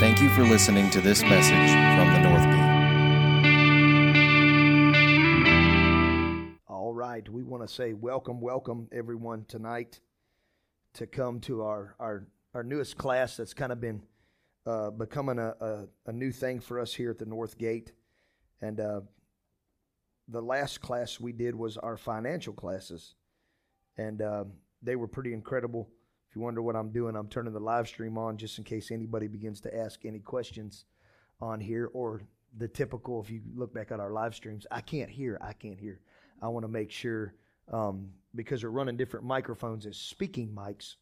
Thank you for listening to this message from the North Gate. All right, we want to say welcome, welcome everyone tonight to come to our our, our newest class that's kind of been uh, becoming a, a, a, new thing for us here at the North Gate. And uh, the last class we did was our financial classes, and uh, they were pretty incredible. If you wonder what I'm doing, I'm turning the live stream on just in case anybody begins to ask any questions on here or the typical. If you look back at our live streams, I can't hear. I can't hear. I want to make sure um, because we're running different microphones as speaking mics,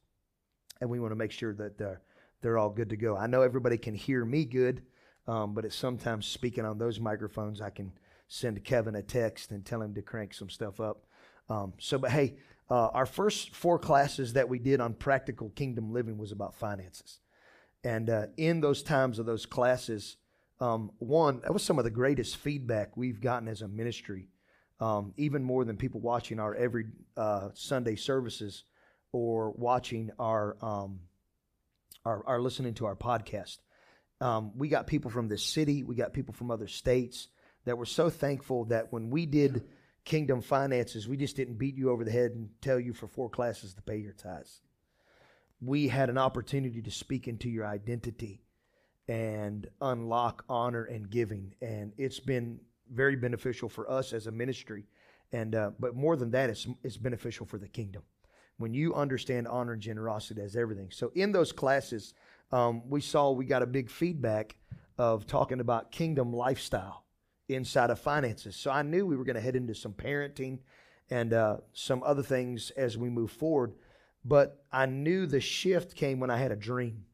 and we want to make sure that they're, they're all good to go. I know everybody can hear me good, um, but it's sometimes speaking on those microphones, I can send Kevin a text and tell him to crank some stuff up. Um, so, but hey, uh, our first four classes that we did on practical kingdom living was about finances. And uh, in those times of those classes, um, one, that was some of the greatest feedback we've gotten as a ministry, um, even more than people watching our every uh, Sunday services or watching our, um, our, our, listening to our podcast. Um, we got people from this city, we got people from other states that were so thankful that when we did kingdom finances, we just didn't beat you over the head and tell you for four classes to pay your tithes. We had an opportunity to speak into your identity and unlock honor and giving. And it's been very beneficial for us as a ministry. And uh, but more than that, it's, it's beneficial for the kingdom. When you understand honor and generosity as everything. So in those classes, um, we saw we got a big feedback of talking about kingdom lifestyle inside of finances. So I knew we were going to head into some parenting and uh, some other things as we move forward. But I knew the shift came when I had a dream.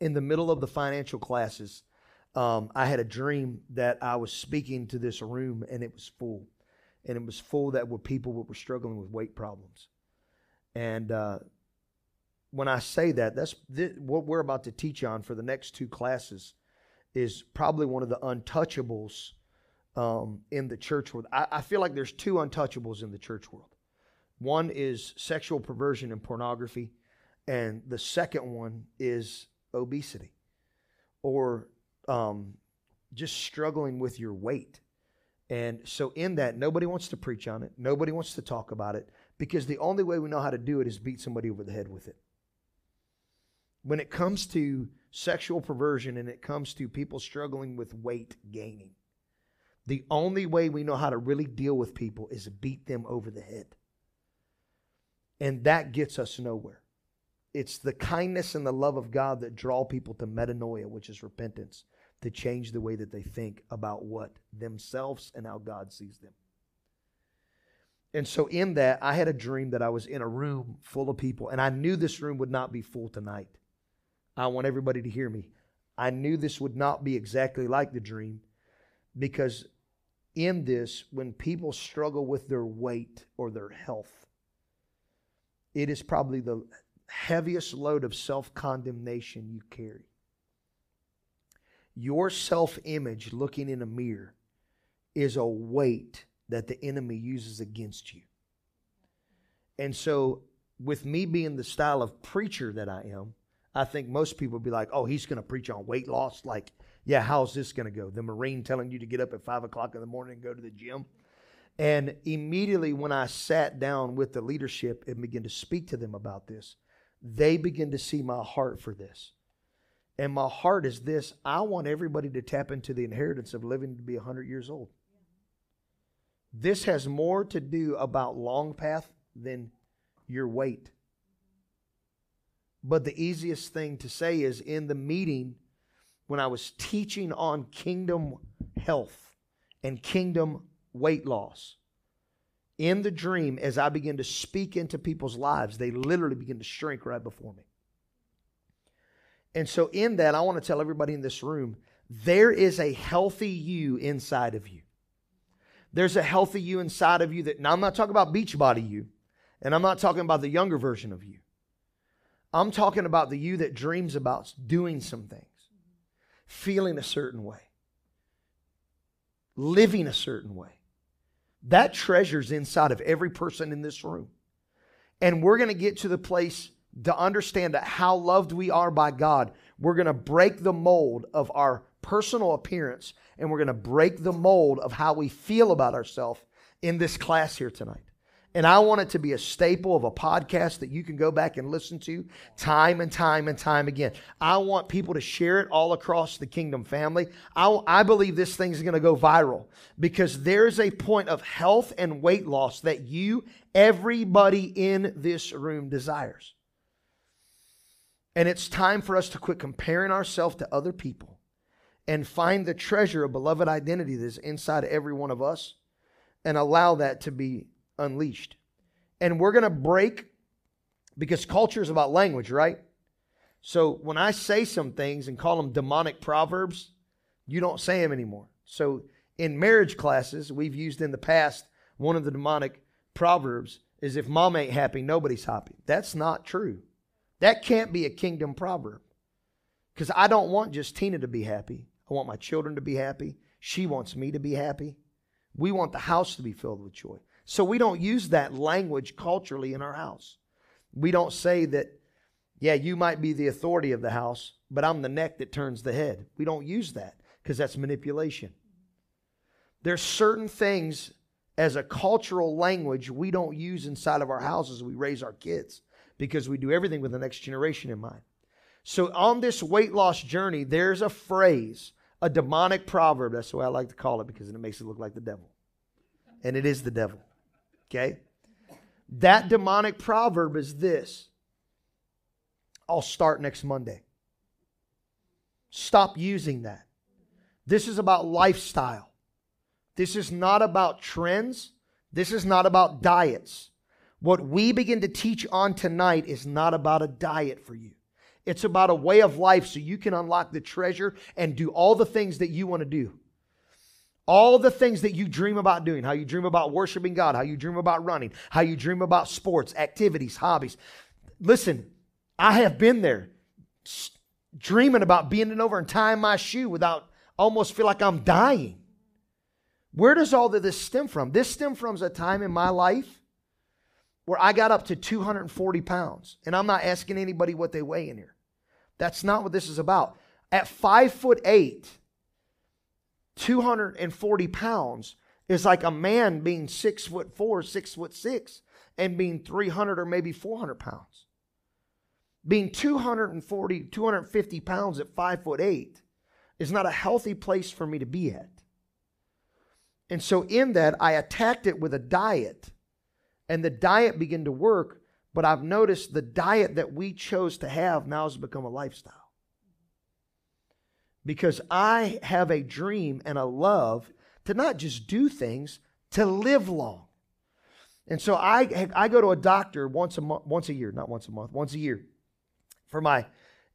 In the middle of the financial classes, um, I had a dream that I was speaking to this room and it was full. And it was full that were people that were struggling with weight problems. And uh, when I say that, that's th- what we're about to teach on for the next two classes is probably one of the untouchables um, in the church world. I, I feel like there's two untouchables in the church world. One is sexual perversion and pornography, and the second one is obesity or um, just struggling with your weight. And so, in that, nobody wants to preach on it, nobody wants to talk about it because the only way we know how to do it is beat somebody over the head with it. When it comes to sexual perversion and it comes to people struggling with weight gaining, the only way we know how to really deal with people is beat them over the head. And that gets us nowhere. It's the kindness and the love of God that draw people to metanoia, which is repentance, to change the way that they think about what themselves and how God sees them. And so, in that, I had a dream that I was in a room full of people, and I knew this room would not be full tonight. I want everybody to hear me. I knew this would not be exactly like the dream because in this when people struggle with their weight or their health. It is probably the heaviest load of self condemnation you carry. Your self image looking in a mirror is a weight that the enemy uses against you. And so, with me being the style of preacher that I am, I think most people would be like, oh, he's going to preach on weight loss. Like, yeah, how's this going to go? The Marine telling you to get up at five o'clock in the morning and go to the gym. And immediately when I sat down with the leadership and began to speak to them about this, they begin to see my heart for this. And my heart is this I want everybody to tap into the inheritance of living to be 100 years old. This has more to do about long path than your weight. But the easiest thing to say is in the meeting, when I was teaching on kingdom health and kingdom weight loss. In the dream, as I begin to speak into people's lives, they literally begin to shrink right before me. And so, in that, I want to tell everybody in this room there is a healthy you inside of you. There's a healthy you inside of you that, now I'm not talking about Beachbody you, and I'm not talking about the younger version of you. I'm talking about the you that dreams about doing some things feeling a certain way, living a certain way. That treasure's inside of every person in this room. And we're going to get to the place to understand that how loved we are by God, we're going to break the mold of our personal appearance and we're going to break the mold of how we feel about ourselves in this class here tonight. And I want it to be a staple of a podcast that you can go back and listen to time and time and time again. I want people to share it all across the kingdom family. I, I believe this thing's going to go viral because there's a point of health and weight loss that you, everybody in this room, desires. And it's time for us to quit comparing ourselves to other people and find the treasure of beloved identity that's inside every one of us and allow that to be unleashed. And we're going to break because culture is about language, right? So when I say some things and call them demonic proverbs, you don't say them anymore. So in marriage classes, we've used in the past one of the demonic proverbs is if mom ain't happy, nobody's happy. That's not true. That can't be a kingdom proverb. Because I don't want just Tina to be happy. I want my children to be happy. She wants me to be happy. We want the house to be filled with joy. So we don't use that language culturally in our house. We don't say that, yeah, you might be the authority of the house, but I'm the neck that turns the head. We don't use that because that's manipulation. There's certain things as a cultural language we don't use inside of our houses. We raise our kids because we do everything with the next generation in mind. So on this weight loss journey, there's a phrase, a demonic proverb. That's the way I like to call it because it makes it look like the devil. And it is the devil. Okay? That demonic proverb is this I'll start next Monday. Stop using that. This is about lifestyle. This is not about trends. This is not about diets. What we begin to teach on tonight is not about a diet for you. It's about a way of life so you can unlock the treasure and do all the things that you want to do. All the things that you dream about doing, how you dream about worshiping God, how you dream about running, how you dream about sports, activities, hobbies. Listen, I have been there dreaming about bending over and tying my shoe without almost feel like I'm dying. Where does all of this stem from? This stem from a time in my life where I got up to 240 pounds. And I'm not asking anybody what they weigh in here. That's not what this is about. At five foot eight, 240 pounds is like a man being six foot four, six foot six, and being 300 or maybe 400 pounds. Being 240, 250 pounds at five foot eight is not a healthy place for me to be at. And so, in that, I attacked it with a diet, and the diet began to work. But I've noticed the diet that we chose to have now has become a lifestyle because I have a dream and a love to not just do things, to live long. And so I, I go to a doctor once a month, once a year, not once a month, once a year for my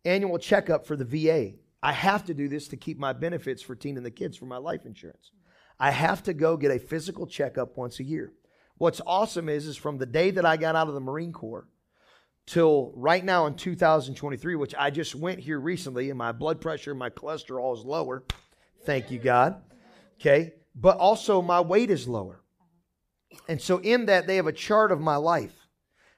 annual checkup for the VA. I have to do this to keep my benefits for Tina and the kids for my life insurance. I have to go get a physical checkup once a year. What's awesome is, is from the day that I got out of the Marine Corps, till right now in 2023, which I just went here recently, and my blood pressure, my cholesterol is lower. Thank you, God. Okay. But also my weight is lower. And so in that, they have a chart of my life.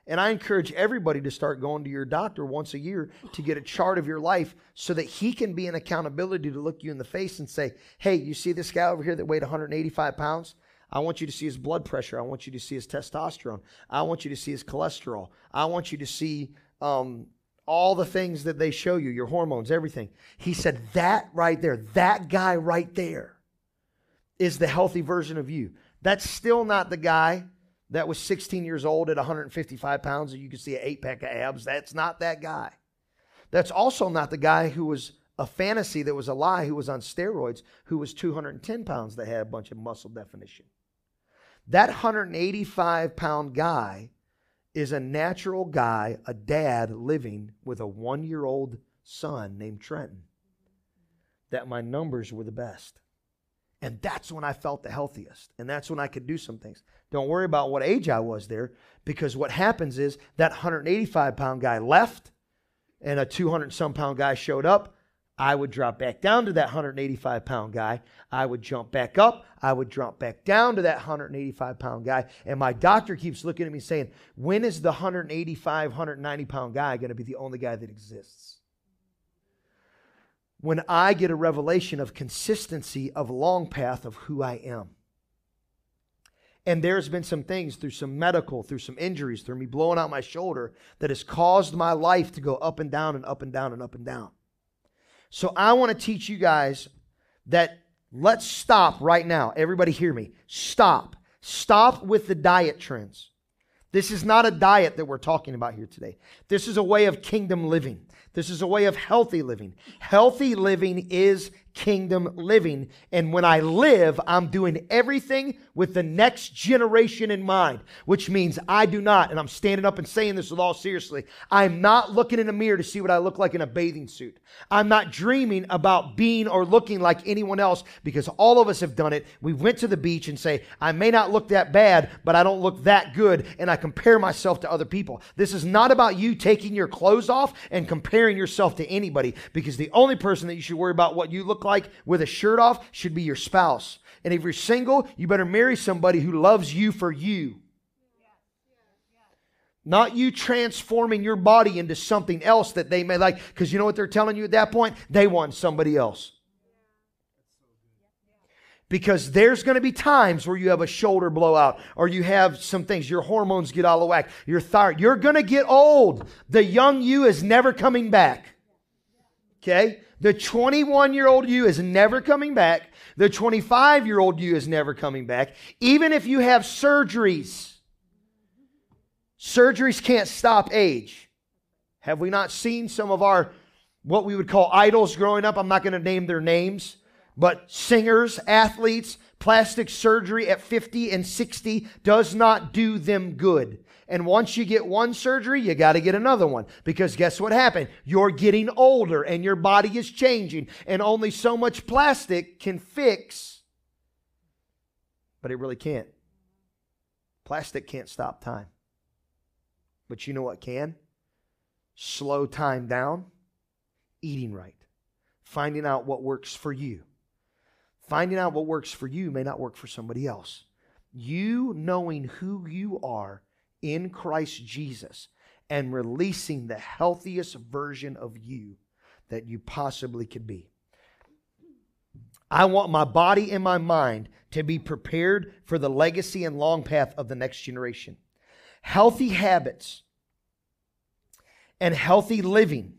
And I encourage everybody to start going to your doctor once a year to get a chart of your life so that he can be an accountability to look you in the face and say, hey, you see this guy over here that weighed 185 pounds? I want you to see his blood pressure. I want you to see his testosterone. I want you to see his cholesterol. I want you to see um, all the things that they show you, your hormones, everything. He said, That right there, that guy right there is the healthy version of you. That's still not the guy that was 16 years old at 155 pounds and you can see an eight pack of abs. That's not that guy. That's also not the guy who was a fantasy that was a lie, who was on steroids, who was 210 pounds that had a bunch of muscle definition. That 185 pound guy is a natural guy, a dad living with a one year old son named Trenton. That my numbers were the best. And that's when I felt the healthiest. And that's when I could do some things. Don't worry about what age I was there, because what happens is that 185 pound guy left and a 200 some pound guy showed up. I would drop back down to that 185 pound guy. I would jump back up. I would drop back down to that 185 pound guy. And my doctor keeps looking at me saying, when is the 185, 190 pound guy going to be the only guy that exists? When I get a revelation of consistency of long path of who I am. And there's been some things through some medical, through some injuries, through me blowing out my shoulder that has caused my life to go up and down and up and down and up and down. So I want to teach you guys that let's stop right now. Everybody hear me. Stop. Stop with the diet trends. This is not a diet that we're talking about here today. This is a way of kingdom living. This is a way of healthy living. Healthy living is kingdom living. And when I live, I'm doing everything with the next generation in mind, which means I do not, and I'm standing up and saying this with all seriously, I'm not looking in a mirror to see what I look like in a bathing suit. I'm not dreaming about being or looking like anyone else because all of us have done it. We went to the beach and say, I may not look that bad, but I don't look that good, and I compare myself to other people. This is not about you taking your clothes off and comparing yourself to anybody because the only person that you should worry about what you look like with a shirt off should be your spouse. And if you're single, you better marry somebody who loves you for you. Not you transforming your body into something else that they may like. Because you know what they're telling you at that point? They want somebody else. Because there's going to be times where you have a shoulder blowout or you have some things, your hormones get out of whack, your thyroid. You're going to get old. The young you is never coming back. Okay? The 21 year old you is never coming back. The 25 year old you is never coming back. Even if you have surgeries, surgeries can't stop age. Have we not seen some of our, what we would call idols growing up? I'm not going to name their names, but singers, athletes, plastic surgery at 50 and 60 does not do them good. And once you get one surgery, you got to get another one. Because guess what happened? You're getting older and your body is changing. And only so much plastic can fix, but it really can't. Plastic can't stop time. But you know what can? Slow time down, eating right, finding out what works for you. Finding out what works for you may not work for somebody else. You knowing who you are in Christ Jesus and releasing the healthiest version of you that you possibly could be. I want my body and my mind to be prepared for the legacy and long path of the next generation. Healthy habits and healthy living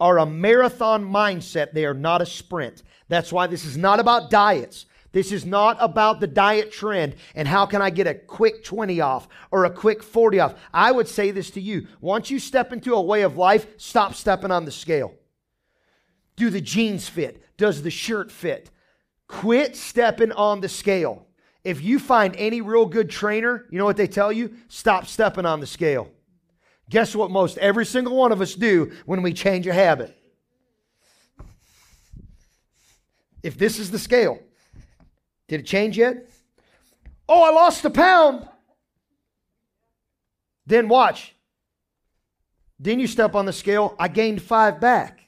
are a marathon mindset. They are not a sprint. That's why this is not about diets. This is not about the diet trend and how can I get a quick 20 off or a quick 40 off. I would say this to you. Once you step into a way of life, stop stepping on the scale. Do the jeans fit? Does the shirt fit? Quit stepping on the scale. If you find any real good trainer, you know what they tell you? Stop stepping on the scale. Guess what most every single one of us do when we change a habit? If this is the scale, did it change yet? Oh, I lost a pound. Then watch. Then you step on the scale, I gained five back.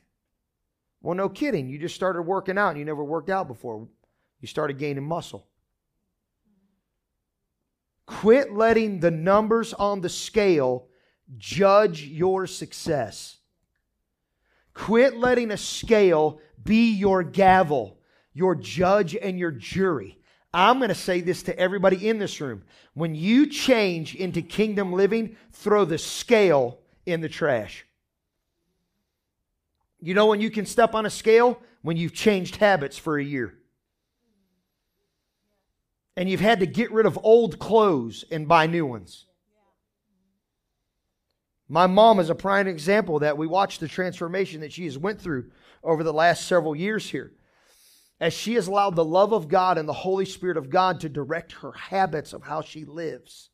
Well, no kidding. You just started working out and you never worked out before. You started gaining muscle. Quit letting the numbers on the scale judge your success. Quit letting a scale be your gavel your judge and your jury. I'm going to say this to everybody in this room. When you change into kingdom living, throw the scale in the trash. You know when you can step on a scale? When you've changed habits for a year. And you've had to get rid of old clothes and buy new ones. My mom is a prime example that we watched the transformation that she has went through over the last several years here as she has allowed the love of God and the Holy Spirit of God to direct her habits of how she lives.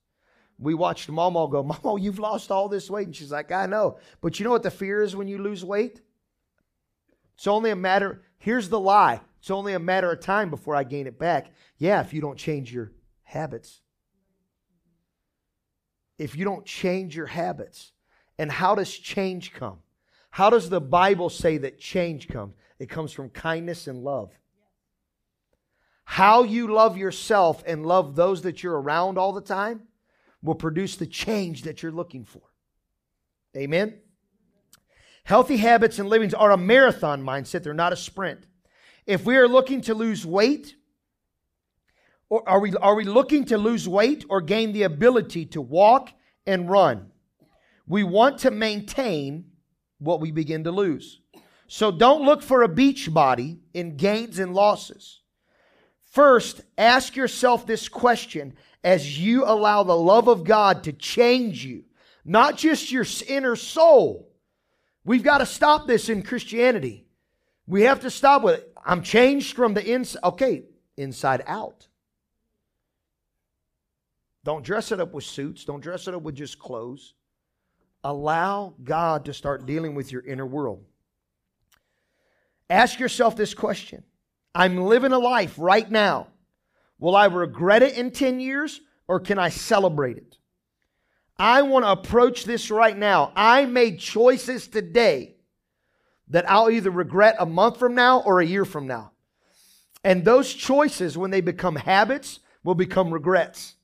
We watched Mama go, Mama, oh, you've lost all this weight. And she's like, I know. But you know what the fear is when you lose weight? It's only a matter, here's the lie. It's only a matter of time before I gain it back. Yeah, if you don't change your habits. If you don't change your habits. And how does change come? How does the Bible say that change comes? It comes from kindness and love. How you love yourself and love those that you're around all the time will produce the change that you're looking for. Amen? Healthy habits and livings are a marathon mindset, they're not a sprint. If we are looking to lose weight, or are we, are we looking to lose weight or gain the ability to walk and run? We want to maintain what we begin to lose. So don't look for a beach body in gains and losses. First, ask yourself this question as you allow the love of God to change you, not just your inner soul. We've got to stop this in Christianity. We have to stop with it. I'm changed from the inside. Okay, inside out. Don't dress it up with suits. Don't dress it up with just clothes. Allow God to start dealing with your inner world. Ask yourself this question I'm living a life right now. Will I regret it in 10 years or can I celebrate it? I want to approach this right now. I made choices today that I'll either regret a month from now or a year from now. And those choices, when they become habits, will become regrets.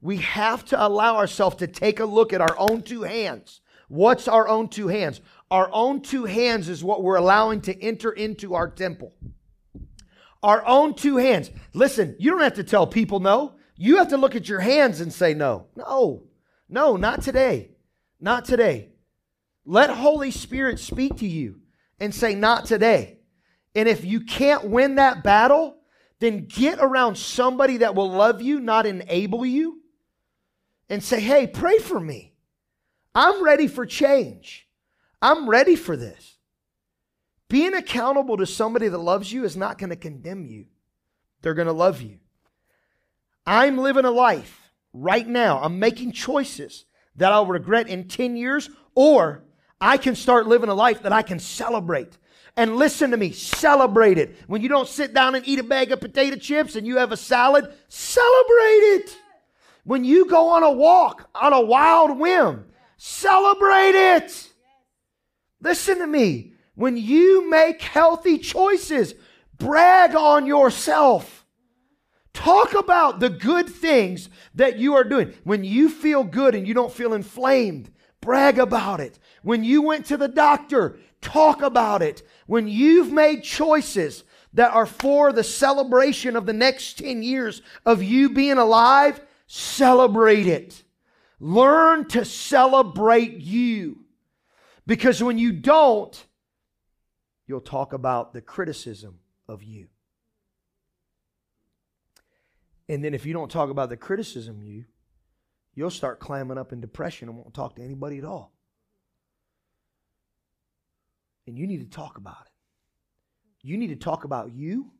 We have to allow ourselves to take a look at our own two hands. What's our own two hands? Our own two hands is what we're allowing to enter into our temple. Our own two hands. Listen, you don't have to tell people no. You have to look at your hands and say no. No, no, not today. Not today. Let Holy Spirit speak to you and say, not today. And if you can't win that battle, then get around somebody that will love you, not enable you and say, hey, pray for me. I'm ready for change. I'm ready for this. Being accountable to somebody that loves you is not going to condemn you, they're going to love you. I'm living a life right now. I'm making choices that I'll regret in 10 years, or I can start living a life that I can celebrate. And listen to me, celebrate it. When you don't sit down and eat a bag of potato chips and you have a salad, celebrate it. When you go on a walk on a wild whim, celebrate it. Listen to me. When you make healthy choices, brag on yourself. Talk about the good things that you are doing. When you feel good and you don't feel inflamed, brag about it. When you went to the doctor, talk about it. When you've made choices that are for the celebration of the next 10 years of you being alive, Celebrate it. Learn to celebrate you. Because when you don't, you'll talk about the criticism of you. And then if you don't talk about the criticism you, you'll start climbing up in depression and won't talk to anybody at all. And you need to talk about it. You need to talk about you,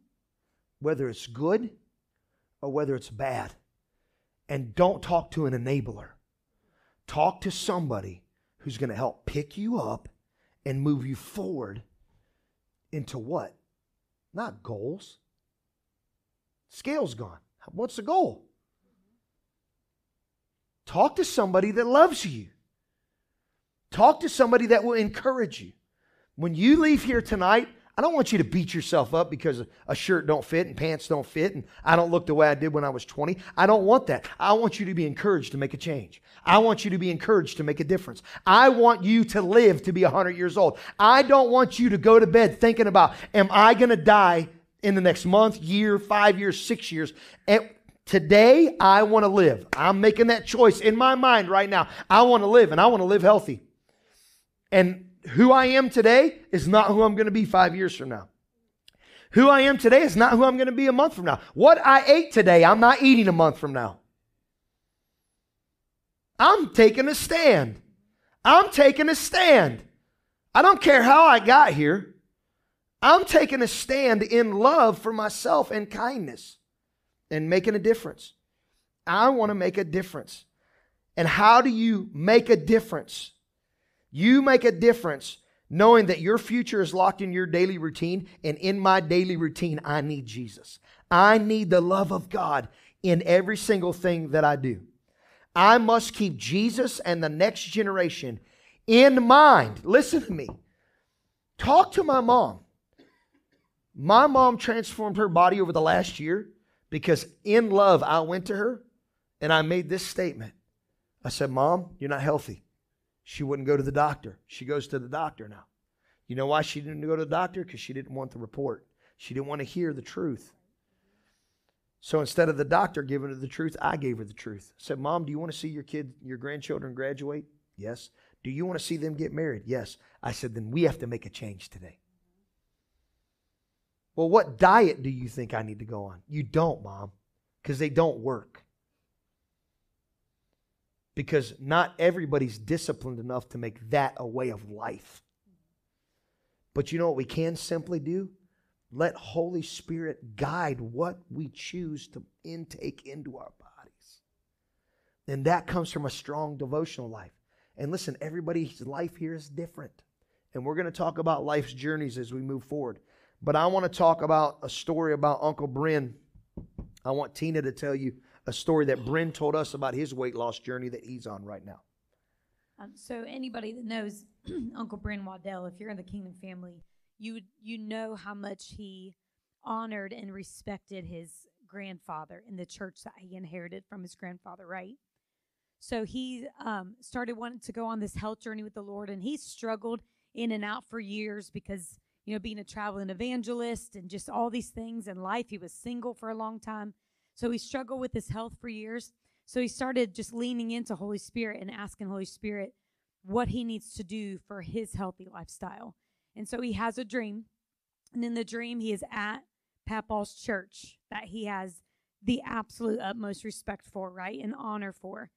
whether it's good or whether it's bad. And don't talk to an enabler. Talk to somebody who's going to help pick you up and move you forward into what? Not goals. Scale's gone. What's the goal? Talk to somebody that loves you. Talk to somebody that will encourage you. When you leave here tonight, I don't want you to beat yourself up because a shirt don't fit and pants don't fit and I don't look the way I did when I was 20. I don't want that. I want you to be encouraged to make a change. I want you to be encouraged to make a difference. I want you to live to be 100 years old. I don't want you to go to bed thinking about, am I going to die in the next month, year, five years, six years? And today, I want to live. I'm making that choice in my mind right now. I want to live and I want to live healthy. And who I am today is not who I'm going to be five years from now. Who I am today is not who I'm going to be a month from now. What I ate today, I'm not eating a month from now. I'm taking a stand. I'm taking a stand. I don't care how I got here. I'm taking a stand in love for myself and kindness and making a difference. I want to make a difference. And how do you make a difference? You make a difference knowing that your future is locked in your daily routine. And in my daily routine, I need Jesus. I need the love of God in every single thing that I do. I must keep Jesus and the next generation in mind. Listen to me. Talk to my mom. My mom transformed her body over the last year because in love, I went to her and I made this statement. I said, Mom, you're not healthy. She wouldn't go to the doctor. She goes to the doctor now. You know why she didn't go to the doctor? Because she didn't want the report. She didn't want to hear the truth. So instead of the doctor giving her the truth, I gave her the truth. I said, Mom, do you want to see your kid, your grandchildren graduate? Yes. Do you want to see them get married? Yes. I said, then we have to make a change today. Well, what diet do you think I need to go on? You don't, Mom, because they don't work. Because not everybody's disciplined enough to make that a way of life. But you know what we can simply do? Let Holy Spirit guide what we choose to intake into our bodies. And that comes from a strong devotional life. And listen, everybody's life here is different. And we're going to talk about life's journeys as we move forward. But I want to talk about a story about Uncle Bryn. I want Tina to tell you a story that Bryn told us about his weight loss journey that he's on right now. Um, so anybody that knows Uncle Bryn Waddell, if you're in the Kingdom family, you you know how much he honored and respected his grandfather in the church that he inherited from his grandfather, right? So he um, started wanting to go on this health journey with the Lord, and he struggled in and out for years because you know being a traveling evangelist and just all these things in life. He was single for a long time, so he struggled with his health for years. So he started just leaning into Holy Spirit and asking Holy Spirit what he needs to do for his healthy lifestyle. And so he has a dream. And in the dream, he is at Papal's church that he has the absolute utmost respect for, right? And honor for.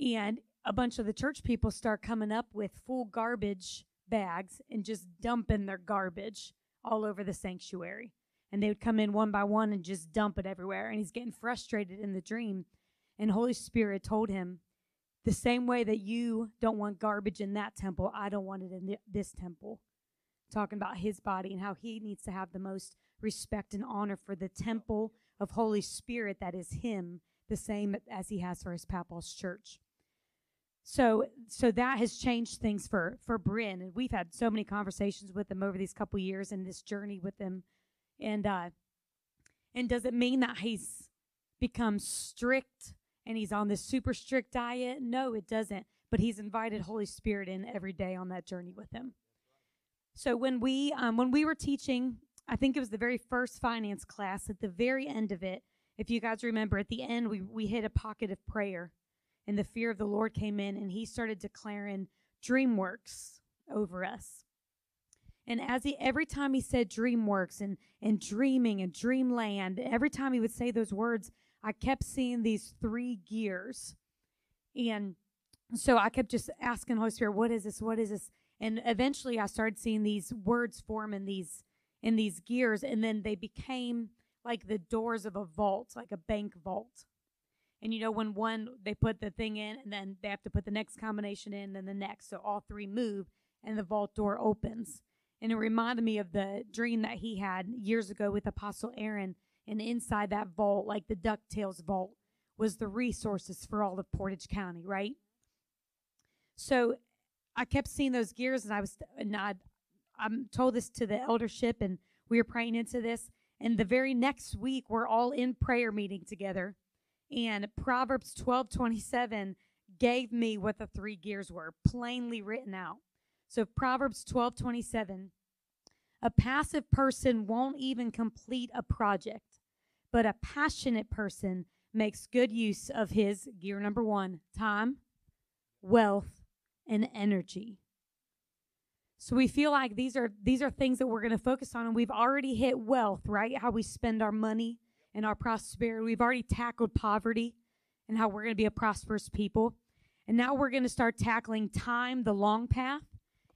And a bunch of the church people start coming up with full garbage bags and just dumping their garbage all over the sanctuary. And they would come in one by one and just dump it everywhere. And he's getting frustrated in the dream. And Holy Spirit told him, the same way that you don't want garbage in that temple, I don't want it in this temple talking about his body and how he needs to have the most respect and honor for the temple of Holy Spirit that is him, the same as he has for his papal's church. So, so that has changed things for for Bryn, and we've had so many conversations with him over these couple years and this journey with him, and uh, and does it mean that he's become strict and he's on this super strict diet? No, it doesn't. But he's invited Holy Spirit in every day on that journey with him. So when we um, when we were teaching, I think it was the very first finance class. At the very end of it, if you guys remember, at the end we we hit a pocket of prayer, and the fear of the Lord came in, and He started declaring DreamWorks over us. And as he every time he said DreamWorks and and dreaming and dreamland, every time he would say those words, I kept seeing these three gears. And so I kept just asking Holy Spirit, what is this? What is this? and eventually I started seeing these words form in these in these gears and then they became like the doors of a vault, like a bank vault. And you know when one they put the thing in and then they have to put the next combination in and then the next so all three move and the vault door opens. And it reminded me of the dream that he had years ago with Apostle Aaron and inside that vault like the DuckTales vault was the resources for all of Portage County, right? So I kept seeing those gears, and I was, and I, I'm told this to the eldership, and we were praying into this. And the very next week, we're all in prayer meeting together, and Proverbs 12 27 gave me what the three gears were, plainly written out. So Proverbs 12 27, a passive person won't even complete a project, but a passionate person makes good use of his gear number one time, wealth, and energy. So we feel like these are these are things that we're going to focus on and we've already hit wealth, right? How we spend our money and our prosperity. We've already tackled poverty and how we're going to be a prosperous people. And now we're going to start tackling time, the long path,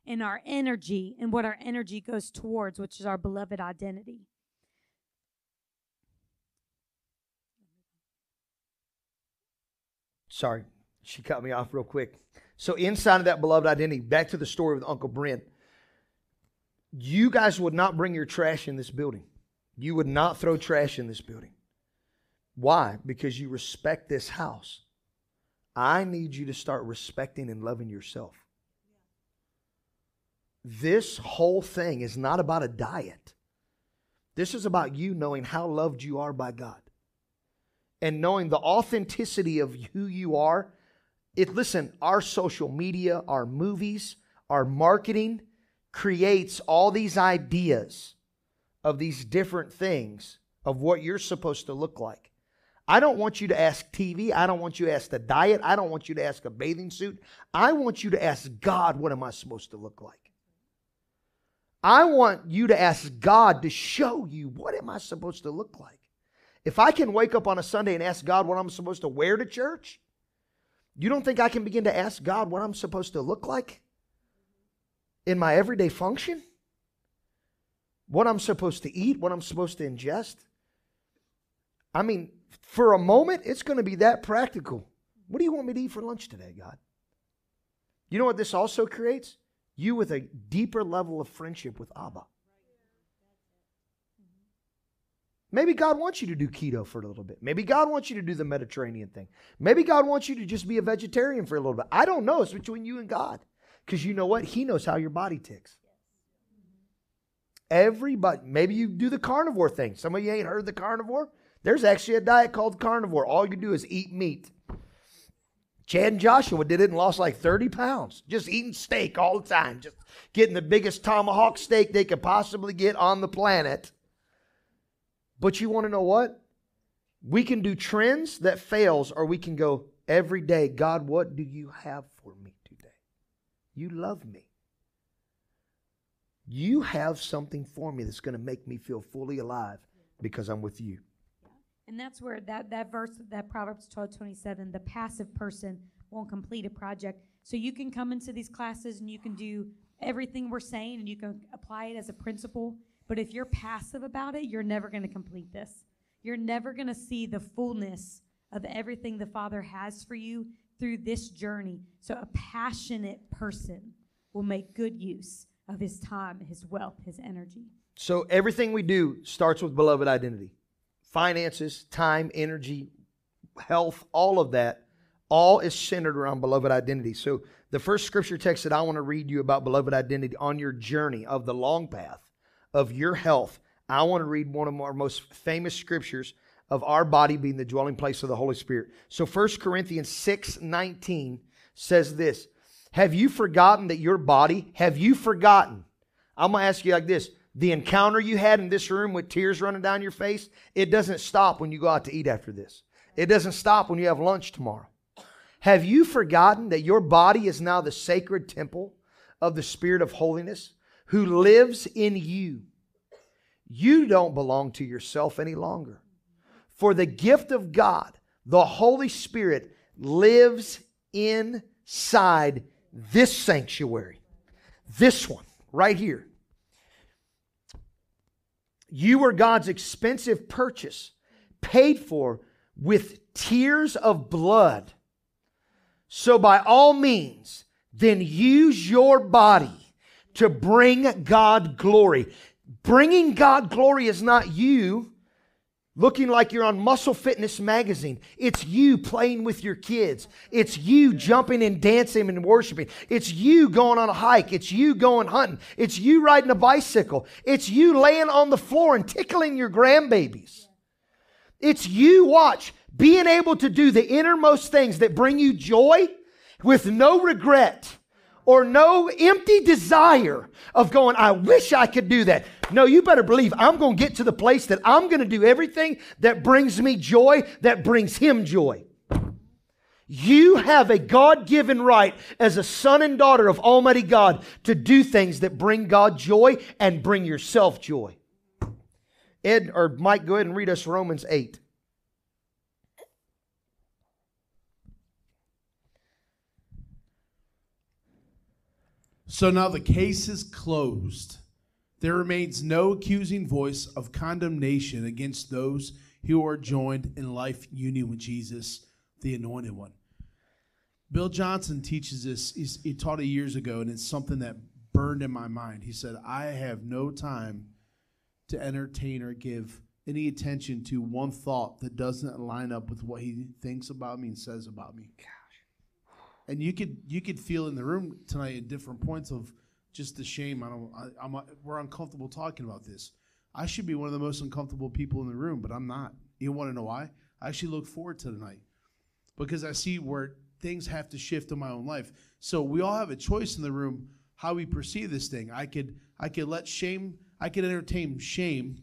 and our energy and what our energy goes towards, which is our beloved identity. Sorry, she cut me off real quick. So inside of that beloved identity, back to the story with Uncle Brent, you guys would not bring your trash in this building. You would not throw trash in this building. Why? Because you respect this house. I need you to start respecting and loving yourself. This whole thing is not about a diet. This is about you knowing how loved you are by God and knowing the authenticity of who you are. It listen, our social media, our movies, our marketing creates all these ideas of these different things of what you're supposed to look like. I don't want you to ask TV. I don't want you to ask the diet. I don't want you to ask a bathing suit. I want you to ask God, what am I supposed to look like? I want you to ask God to show you what am I supposed to look like. If I can wake up on a Sunday and ask God what I'm supposed to wear to church, you don't think I can begin to ask God what I'm supposed to look like in my everyday function? What I'm supposed to eat, what I'm supposed to ingest? I mean, for a moment, it's going to be that practical. What do you want me to eat for lunch today, God? You know what this also creates? You with a deeper level of friendship with Abba. Maybe God wants you to do keto for a little bit. Maybe God wants you to do the Mediterranean thing. Maybe God wants you to just be a vegetarian for a little bit. I don't know. It's between you and God. Because you know what? He knows how your body ticks. Everybody, maybe you do the carnivore thing. Some of you ain't heard the carnivore. There's actually a diet called carnivore. All you do is eat meat. Chad and Joshua did it and lost like 30 pounds, just eating steak all the time, just getting the biggest tomahawk steak they could possibly get on the planet. But you want to know what? We can do trends that fails, or we can go every day, God, what do you have for me today? You love me. You have something for me that's going to make me feel fully alive because I'm with you. And that's where that, that verse, that Proverbs 12 27, the passive person won't complete a project. So you can come into these classes and you can do everything we're saying and you can apply it as a principle. But if you're passive about it, you're never going to complete this. You're never going to see the fullness of everything the Father has for you through this journey. So a passionate person will make good use of his time, his wealth, his energy. So everything we do starts with beloved identity finances, time, energy, health, all of that, all is centered around beloved identity. So the first scripture text that I want to read you about beloved identity on your journey of the long path of your health, I want to read one of our most famous scriptures of our body being the dwelling place of the Holy Spirit. So 1 Corinthians 6 19 says this Have you forgotten that your body, have you forgotten? I'm going to ask you like this the encounter you had in this room with tears running down your face, it doesn't stop when you go out to eat after this. It doesn't stop when you have lunch tomorrow. Have you forgotten that your body is now the sacred temple of the Spirit of holiness who lives in you? You don't belong to yourself any longer. For the gift of God, the Holy Spirit, lives inside this sanctuary. This one, right here. You were God's expensive purchase, paid for with tears of blood. So, by all means, then use your body to bring God glory. Bringing God glory is not you looking like you're on Muscle Fitness magazine. It's you playing with your kids. It's you jumping and dancing and worshiping. It's you going on a hike. It's you going hunting. It's you riding a bicycle. It's you laying on the floor and tickling your grandbabies. It's you, watch, being able to do the innermost things that bring you joy with no regret or no empty desire of going, I wish I could do that. No, you better believe I'm going to get to the place that I'm going to do everything that brings me joy, that brings him joy. You have a God given right as a son and daughter of Almighty God to do things that bring God joy and bring yourself joy. Ed or Mike, go ahead and read us Romans 8. So now the case is closed. There remains no accusing voice of condemnation against those who are joined in life union with Jesus, the Anointed One. Bill Johnson teaches this. He's, he taught it years ago, and it's something that burned in my mind. He said, I have no time to entertain or give any attention to one thought that doesn't line up with what he thinks about me and says about me Gosh. and you could you could feel in the room tonight at different points of just the shame. I don't. I, I'm. We're uncomfortable talking about this. I should be one of the most uncomfortable people in the room, but I'm not. You want to know why? I actually look forward to tonight because I see where things have to shift in my own life. So we all have a choice in the room how we perceive this thing. I could. I could let shame. I could entertain shame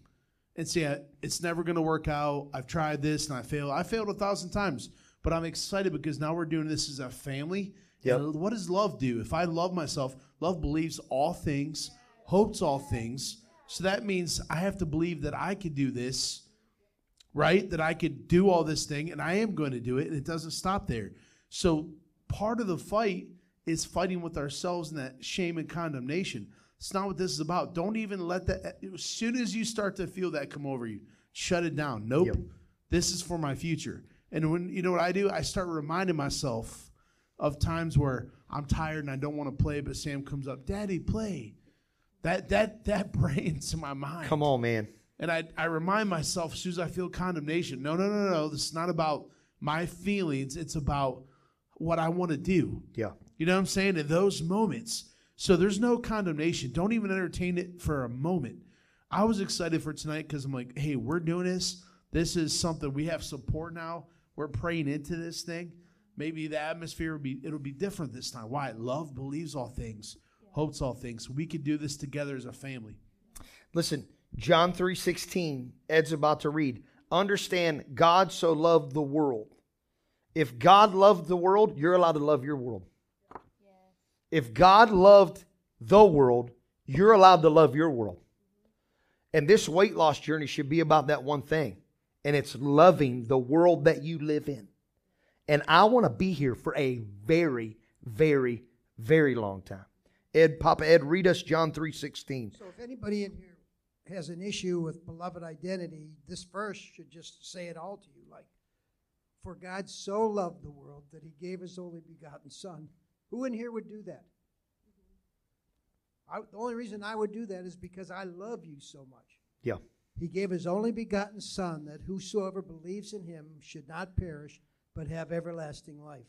and say it's never going to work out. I've tried this and I failed. I failed a thousand times, but I'm excited because now we're doing this as a family. Yep. And what does love do? If I love myself, love believes all things, hopes all things. So that means I have to believe that I could do this, right? That I could do all this thing, and I am going to do it, and it doesn't stop there. So part of the fight is fighting with ourselves and that shame and condemnation. It's not what this is about. Don't even let that, as soon as you start to feel that come over you, shut it down. Nope. Yep. This is for my future. And when, you know what I do? I start reminding myself of times where I'm tired and I don't want to play, but Sam comes up, Daddy, play. That, that, that brains in my mind. Come on, man. And I, I remind myself as soon as I feel condemnation, no, no, no, no. This is not about my feelings. It's about what I want to do. Yeah. You know what I'm saying? In those moments. So there's no condemnation. Don't even entertain it for a moment. I was excited for tonight because I'm like, hey, we're doing this. This is something we have support now. We're praying into this thing. Maybe the atmosphere will be it'll be different this time. Why? Love believes all things, hopes all things. We could do this together as a family. Listen, John 3:16, Ed's about to read. Understand God so loved the world. If God loved the world, you're allowed to love your world. If God loved the world, you're allowed to love your world. And this weight loss journey should be about that one thing, and it's loving the world that you live in. And I want to be here for a very, very, very long time. Ed, Papa Ed, read us John 3:16. So if anybody in here has an issue with beloved identity, this verse should just say it all to you. Like, for God so loved the world that he gave his only begotten Son. Who in here would do that? I, the only reason I would do that is because I love you so much. Yeah. He gave his only begotten Son that whosoever believes in him should not perish, but have everlasting life.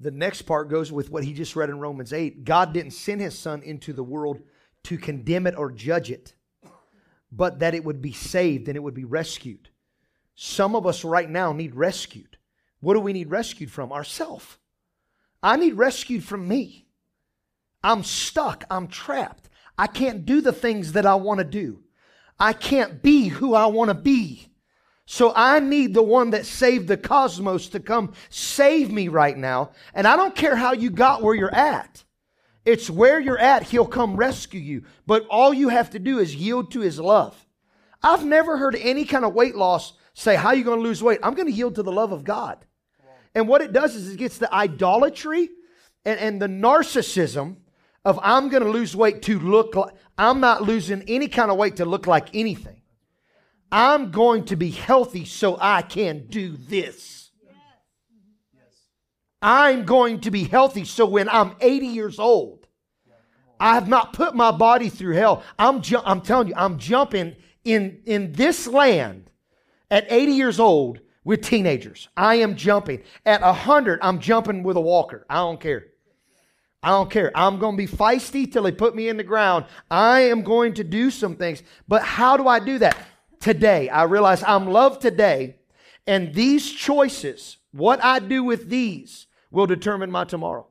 The next part goes with what he just read in Romans 8. God didn't send his son into the world to condemn it or judge it, but that it would be saved and it would be rescued. Some of us right now need rescued. What do we need rescued from? Ourself. I need rescued from me. I'm stuck. I'm trapped. I can't do the things that I want to do. I can't be who I want to be. So I need the one that saved the cosmos to come save me right now. And I don't care how you got where you're at. It's where you're at, he'll come rescue you. But all you have to do is yield to his love. I've never heard any kind of weight loss say, How are you going to lose weight? I'm going to yield to the love of God. And what it does is it gets the idolatry and, and the narcissism of I'm going to lose weight to look like, I'm not losing any kind of weight to look like anything. I'm going to be healthy so I can do this. I'm going to be healthy so when I'm 80 years old, I have not put my body through hell. I'm, ju- I'm telling you, I'm jumping in, in this land at 80 years old with teenagers. I am jumping. At 100, I'm jumping with a walker. I don't care. I don't care. I'm going to be feisty till they put me in the ground. I am going to do some things. But how do I do that? Today. I realize I'm loved today. And these choices, what I do with these, will determine my tomorrow.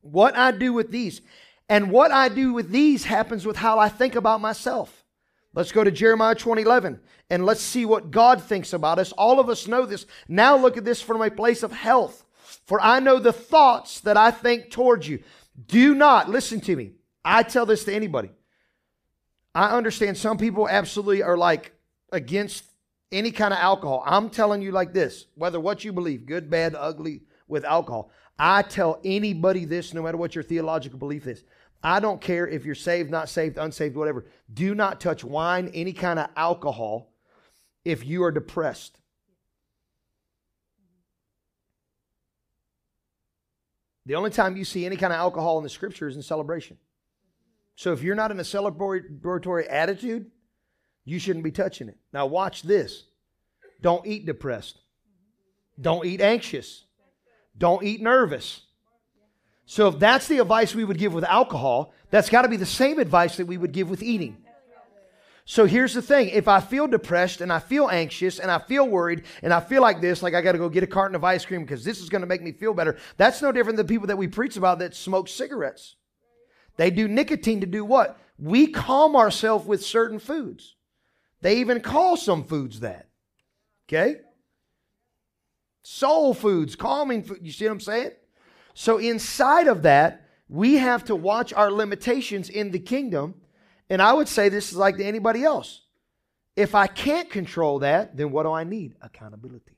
What I do with these. And what I do with these happens with how I think about myself. Let's go to Jeremiah 2011 and let's see what God thinks about us. All of us know this. Now look at this from a place of health. For I know the thoughts that I think towards you. Do not, listen to me. I tell this to anybody. I understand some people absolutely are like against any kind of alcohol. I'm telling you like this, whether what you believe, good, bad, ugly, with alcohol. I tell anybody this, no matter what your theological belief is. I don't care if you're saved, not saved, unsaved, whatever. Do not touch wine, any kind of alcohol, if you are depressed. The only time you see any kind of alcohol in the scripture is in celebration. So if you're not in a celebratory attitude, you shouldn't be touching it. Now, watch this. Don't eat depressed. Don't eat anxious. Don't eat nervous. So if that's the advice we would give with alcohol, that's got to be the same advice that we would give with eating. So here's the thing if I feel depressed and I feel anxious and I feel worried and I feel like this, like I got to go get a carton of ice cream because this is going to make me feel better, that's no different than people that we preach about that smoke cigarettes. They do nicotine to do what? We calm ourselves with certain foods. They even call some foods that. Okay? Soul foods, calming food. You see what I'm saying? So inside of that, we have to watch our limitations in the kingdom. And I would say this is like to anybody else. If I can't control that, then what do I need? Accountability.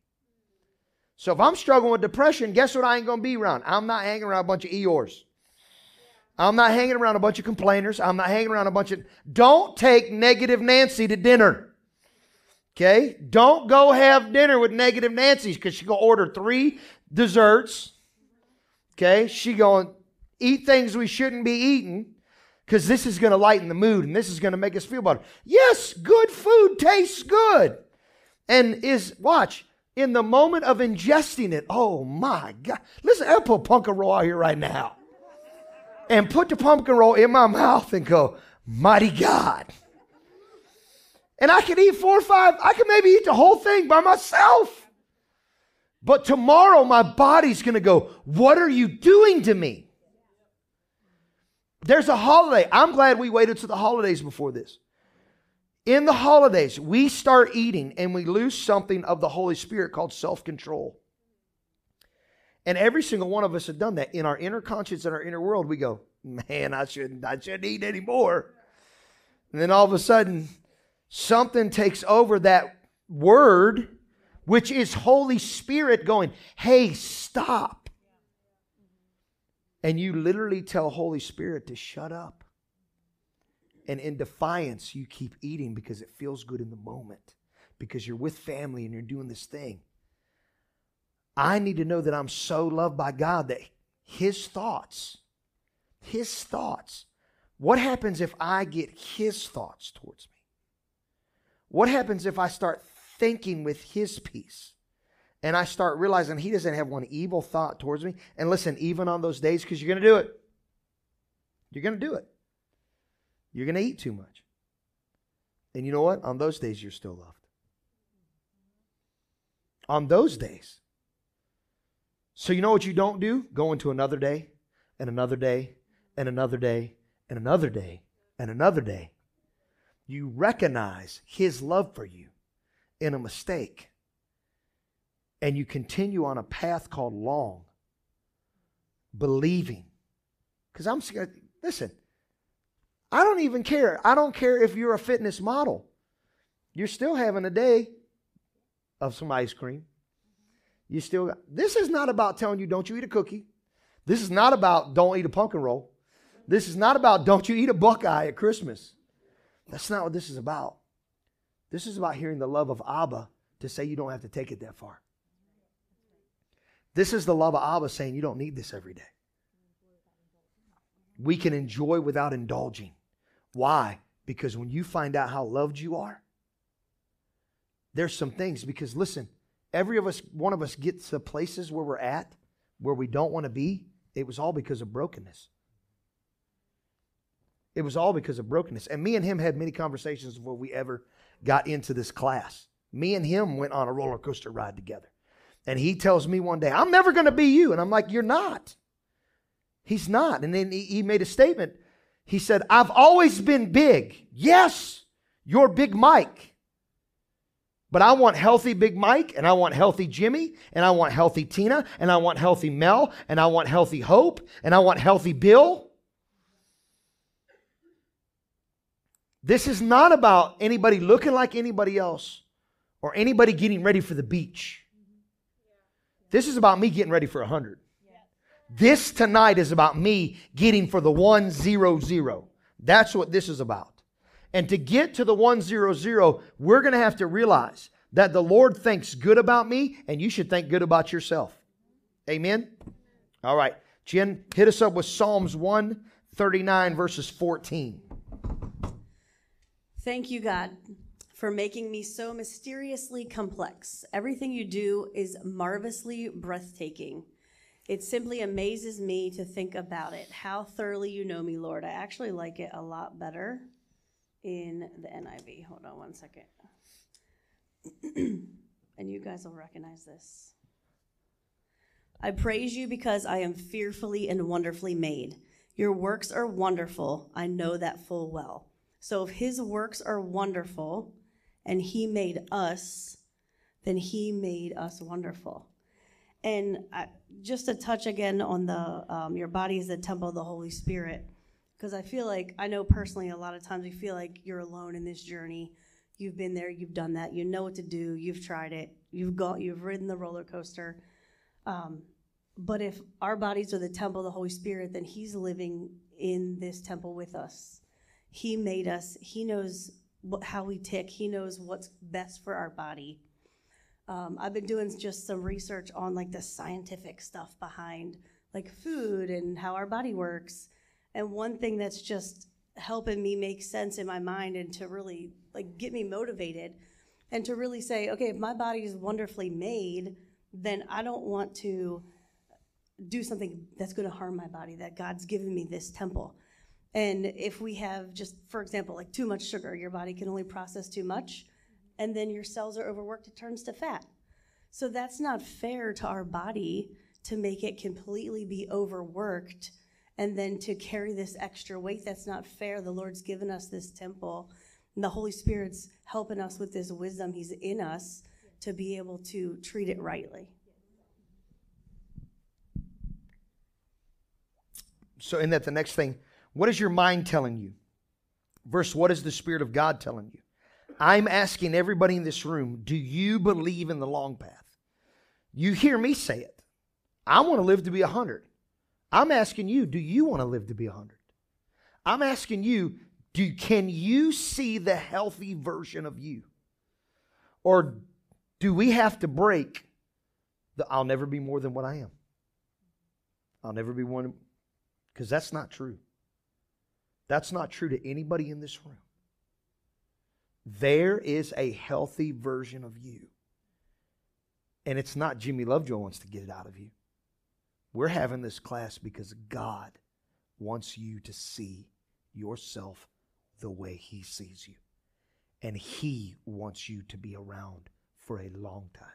So if I'm struggling with depression, guess what I ain't to be around? I'm not hanging around a bunch of Eeyores. I'm not hanging around a bunch of complainers. I'm not hanging around a bunch of. Don't take negative Nancy to dinner. Okay? Don't go have dinner with negative Nancy because she going to order three desserts. Okay? She going to eat things we shouldn't be eating because this is going to lighten the mood and this is going to make us feel better. Yes, good food tastes good. And is, watch, in the moment of ingesting it, oh my God. Listen, I'll put pumpkin roll out here right now. And put the pumpkin roll in my mouth and go, mighty God. And I could eat four or five, I could maybe eat the whole thing by myself. But tomorrow my body's to go, What are you doing to me? There's a holiday. I'm glad we waited to the holidays before this. In the holidays, we start eating and we lose something of the Holy Spirit called self control. And every single one of us have done that. In our inner conscience and our inner world, we go, Man, I shouldn't, I shouldn't eat anymore. And then all of a sudden, something takes over that word, which is Holy Spirit going, hey, stop. And you literally tell Holy Spirit to shut up. And in defiance, you keep eating because it feels good in the moment, because you're with family and you're doing this thing. I need to know that I'm so loved by God that His thoughts, His thoughts, what happens if I get His thoughts towards me? What happens if I start thinking with his peace? And I start realizing he doesn't have one evil thought towards me. And listen, even on those days, because you're going to do it. You're going to do it. You're going to eat too much. And you know what? On those days, you're still loved. On those days. So you know what you don't do? Go into another day, and another day, and another day, and another day, and another day. You recognize his love for you in a mistake and you continue on a path called long believing. Because i'm scared listen i don't even care. I don't care if you're a fitness model. You're still having a day of some ice cream you still this is not about telling you don't you eat a cookie this is not about don't eat a pumpkin roll this is not about don't you eat a buckeye at christmas that's not what this is about. This is about hearing the love of Abba to say you don't have to take it that far. This is the love of Abba saying you don't need this every day. We can enjoy without indulging. Why? Because when you find out how loved you are, there's some things. Because listen, every of us, one of us gets to places where we're at, where we don't want to be. It was all because of brokenness. It was all because of brokenness. And me and him had many conversations before we ever got into this class. Me and him went on a roller coaster ride together. And he tells me one day, I'm never going to be you. And I'm like, You're not. He's not. And then he made a statement. He said, I've always been big. Yes, you're Big Mike. But I want healthy Big Mike, and I want healthy Jimmy, and I want healthy Tina, and I want healthy Mel, and I want healthy Hope, and I want healthy Bill. This is not about anybody looking like anybody else or anybody getting ready for the beach. This is about me getting ready for 100. This tonight is about me getting for the 100. That's what this is about. And to get to the 100, we're going to have to realize that the Lord thinks good about me, and you should think good about yourself. Amen? All right. Jen, hit us up with Psalms 139, verses 14. Thank you, God, for making me so mysteriously complex. Everything you do is marvelously breathtaking. It simply amazes me to think about it, how thoroughly you know me, Lord. I actually like it a lot better in the NIV. Hold on one second. and you guys will recognize this. I praise you because I am fearfully and wonderfully made. Your works are wonderful. I know that full well. So if his works are wonderful and he made us, then he made us wonderful. And I, just to touch again on the um, your body is the temple of the Holy Spirit, because I feel like I know personally a lot of times we feel like you're alone in this journey. You've been there, you've done that, you know what to do, you've tried it, you've got, you've ridden the roller coaster. Um, but if our bodies are the temple of the Holy Spirit, then He's living in this temple with us. He made us. He knows what, how we tick. He knows what's best for our body. Um, I've been doing just some research on like the scientific stuff behind like food and how our body works. And one thing that's just helping me make sense in my mind and to really like get me motivated and to really say, okay, if my body is wonderfully made, then I don't want to do something that's going to harm my body, that God's given me this temple. And if we have just, for example, like too much sugar, your body can only process too much, and then your cells are overworked, it turns to fat. So that's not fair to our body to make it completely be overworked and then to carry this extra weight. That's not fair. The Lord's given us this temple, and the Holy Spirit's helping us with this wisdom. He's in us to be able to treat it rightly. So, in that, the next thing, what is your mind telling you? Verse, what is the Spirit of God telling you? I'm asking everybody in this room, do you believe in the long path? You hear me say it. I want to live to be a 100. I'm asking you, do you want to live to be 100? I'm asking you, do can you see the healthy version of you? Or do we have to break the I'll never be more than what I am? I'll never be one because that's not true. That's not true to anybody in this room. There is a healthy version of you. And it's not Jimmy Lovejoy wants to get it out of you. We're having this class because God wants you to see yourself the way He sees you. And He wants you to be around for a long time.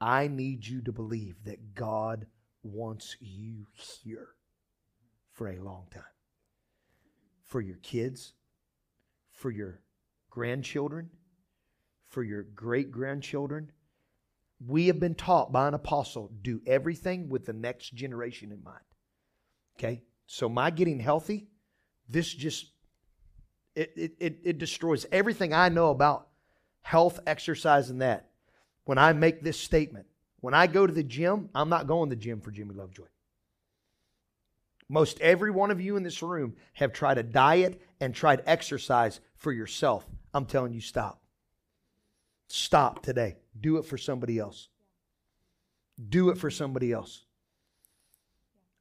I need you to believe that God wants you here for a long time. For your kids, for your grandchildren, for your great grandchildren. We have been taught by an apostle do everything with the next generation in mind. Okay? So my getting healthy, this just it, it, it, destroys everything I know about health, exercise, and that. When I make this statement, when I go to the gym, I'm not going to the gym for Jimmy Lovejoy. Most every one of you in this room have tried a diet and tried exercise for yourself. I'm telling you, stop. Stop today. Do it for somebody else. Do it for somebody else.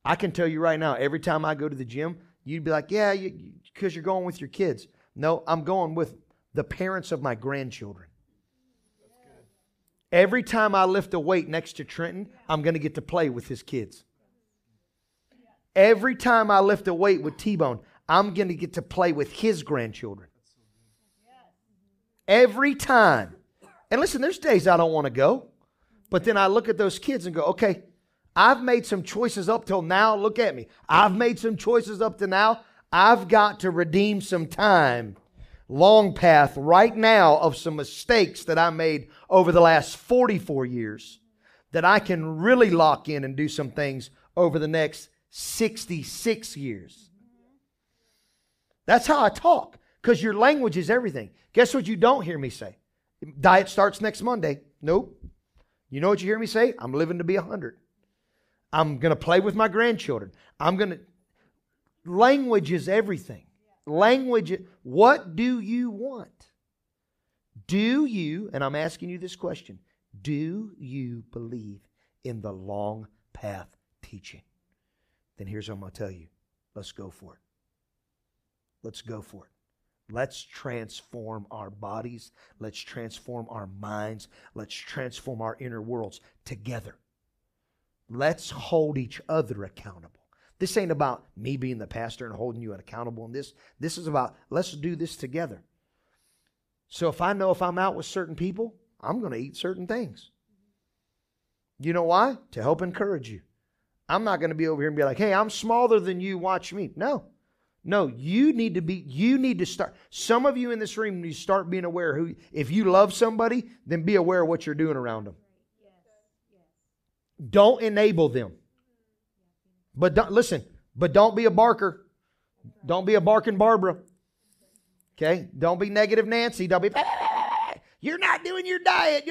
I can tell you right now, every time I go to the gym, you'd be like, yeah, because you, you're going with your kids. No, I'm going with the parents of my grandchildren. Every time I lift a weight next to Trenton, I'm going to get to play with his kids. Every time I lift a weight with T Bone, I'm going to get to play with his grandchildren. Every time. And listen, there's days I don't want to go, but then I look at those kids and go, okay, I've made some choices up till now. Look at me. I've made some choices up to now. I've got to redeem some time long path right now of some mistakes that I made over the last 44 years that I can really lock in and do some things over the next 66 years. That's how I talk because your language is everything. Guess what you don't hear me say? Diet starts next Monday. Nope. You know what you hear me say? I'm living to be 100. I'm going to play with my grandchildren. I'm going to. Language is everything. Language, what do you want? Do you, and I'm asking you this question, do you believe in the long path teaching? Then here's what I'm going to tell you. Let's go for it. Let's go for it. Let's transform our bodies. Let's transform our minds. Let's transform our inner worlds together. let's hold each other accountable. This ain't about me being the pastor and holding you accountable in this. This is about let's do this together. So if I know if I'm out with certain people, I'm going to eat certain things. You know why? To help encourage you. I'm not going to be over here and be like, hey, I'm smaller than you, watch me. No. No, you need to be, you need to start. Some of you in this room, you start being aware who, if you love somebody, then be aware of what you're doing around them. Don't enable them. But don't, listen, but don't be a barker. Don't be a barking Barbara. Okay? Don't be negative Nancy. Don't be, you're not doing your diet.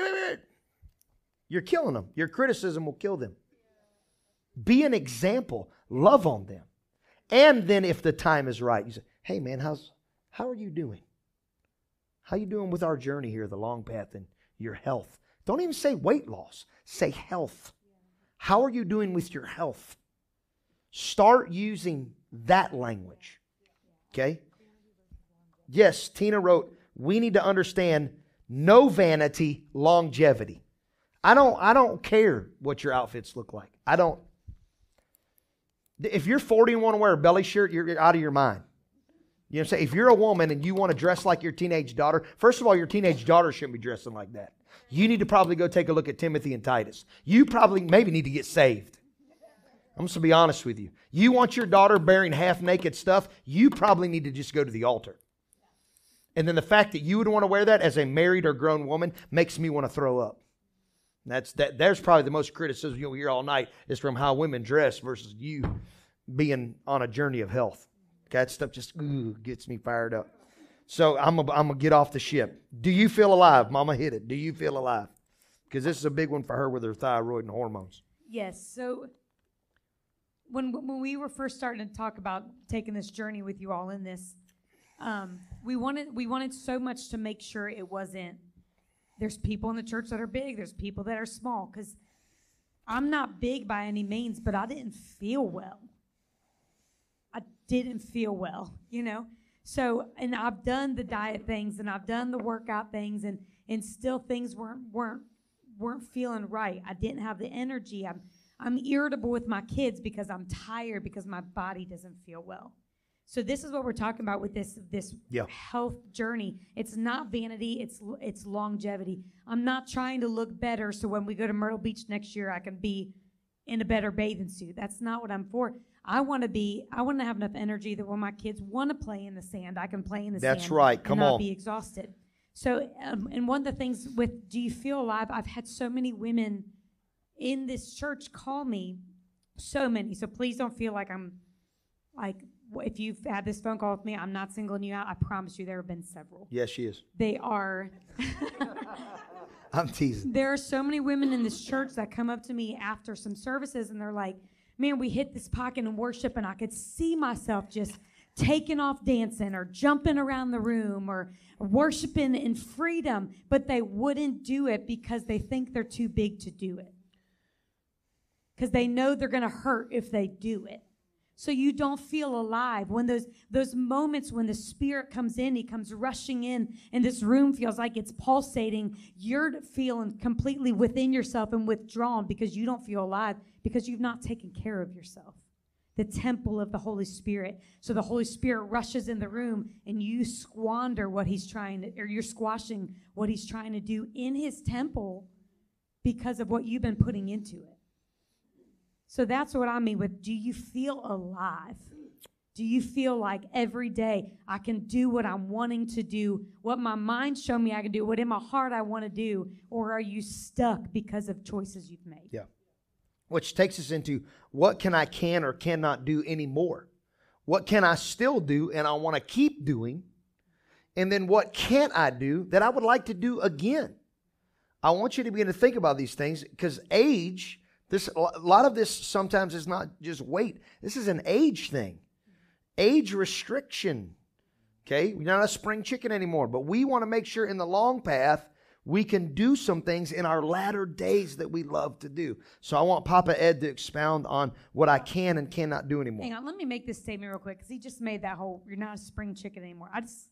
You're killing them. Your criticism will kill them. Be an example. Love on them. And then if the time is right, you say, hey man, how's how are you doing? How you doing with our journey here, the long path and your health? Don't even say weight loss. Say health. How are you doing with your health? Start using that language. Okay? Yes, Tina wrote, we need to understand no vanity, longevity. I don't I don't care what your outfits look like. I don't if you're 40 and want to wear a belly shirt, you're out of your mind. You know what I'm saying? If you're a woman and you want to dress like your teenage daughter, first of all, your teenage daughter shouldn't be dressing like that. You need to probably go take a look at Timothy and Titus. You probably maybe need to get saved. I'm just to be honest with you. You want your daughter bearing half naked stuff, you probably need to just go to the altar. And then the fact that you would want to wear that as a married or grown woman makes me want to throw up. That's that. There's probably the most criticism you'll hear all night is from how women dress versus you being on a journey of health. That stuff just ooh, gets me fired up. So I'm gonna, I'm gonna get off the ship. Do you feel alive? Mama hit it. Do you feel alive? Because this is a big one for her with her thyroid and hormones. Yes. So when when we were first starting to talk about taking this journey with you all in this, um, we wanted we wanted so much to make sure it wasn't. There's people in the church that are big. There's people that are small. Because I'm not big by any means, but I didn't feel well. I didn't feel well, you know. So, and I've done the diet things and I've done the workout things, and and still things weren't weren't weren't feeling right. I didn't have the energy. I'm I'm irritable with my kids because I'm tired because my body doesn't feel well. So this is what we're talking about with this this Yeah. health journey. It's not vanity, it's it's longevity. I'm not trying to look better so when we go to Myrtle Beach next year I can be in a better bathing suit. That's not what I'm for. I want to be I want to have enough energy that when my kids want to play in the sand, I can play in the That's sand. right. Come and not on. be exhausted. So um, and one of the things with do you feel alive? I've had so many women in this church call me so many. So please don't feel like I'm like if you've had this phone call with me, I'm not singling you out. I promise you there have been several. Yes, she is. They are I'm teasing. there are so many women in this church that come up to me after some services and they're like, "Man, we hit this pocket in worship and I could see myself just taking off dancing or jumping around the room or worshiping in freedom, but they wouldn't do it because they think they're too big to do it. Cuz they know they're going to hurt if they do it. So you don't feel alive when those those moments when the spirit comes in, he comes rushing in, and this room feels like it's pulsating. You're feeling completely within yourself and withdrawn because you don't feel alive because you've not taken care of yourself. The temple of the Holy Spirit. So the Holy Spirit rushes in the room and you squander what he's trying to, or you're squashing what he's trying to do in his temple because of what you've been putting into it. So that's what I mean with do you feel alive? Do you feel like every day I can do what I'm wanting to do, what my mind showed me I can do, what in my heart I want to do, or are you stuck because of choices you've made? Yeah. Which takes us into what can I can or cannot do anymore? What can I still do and I want to keep doing? And then what can't I do that I would like to do again? I want you to begin to think about these things because age, this a lot of this sometimes is not just weight. This is an age thing. Age restriction. Okay? We're not a spring chicken anymore, but we want to make sure in the long path we can do some things in our latter days that we love to do. So I want Papa Ed to expound on what I can and cannot do anymore. Hang on, let me make this statement real quick because he just made that whole "you're not a spring chicken anymore." I just,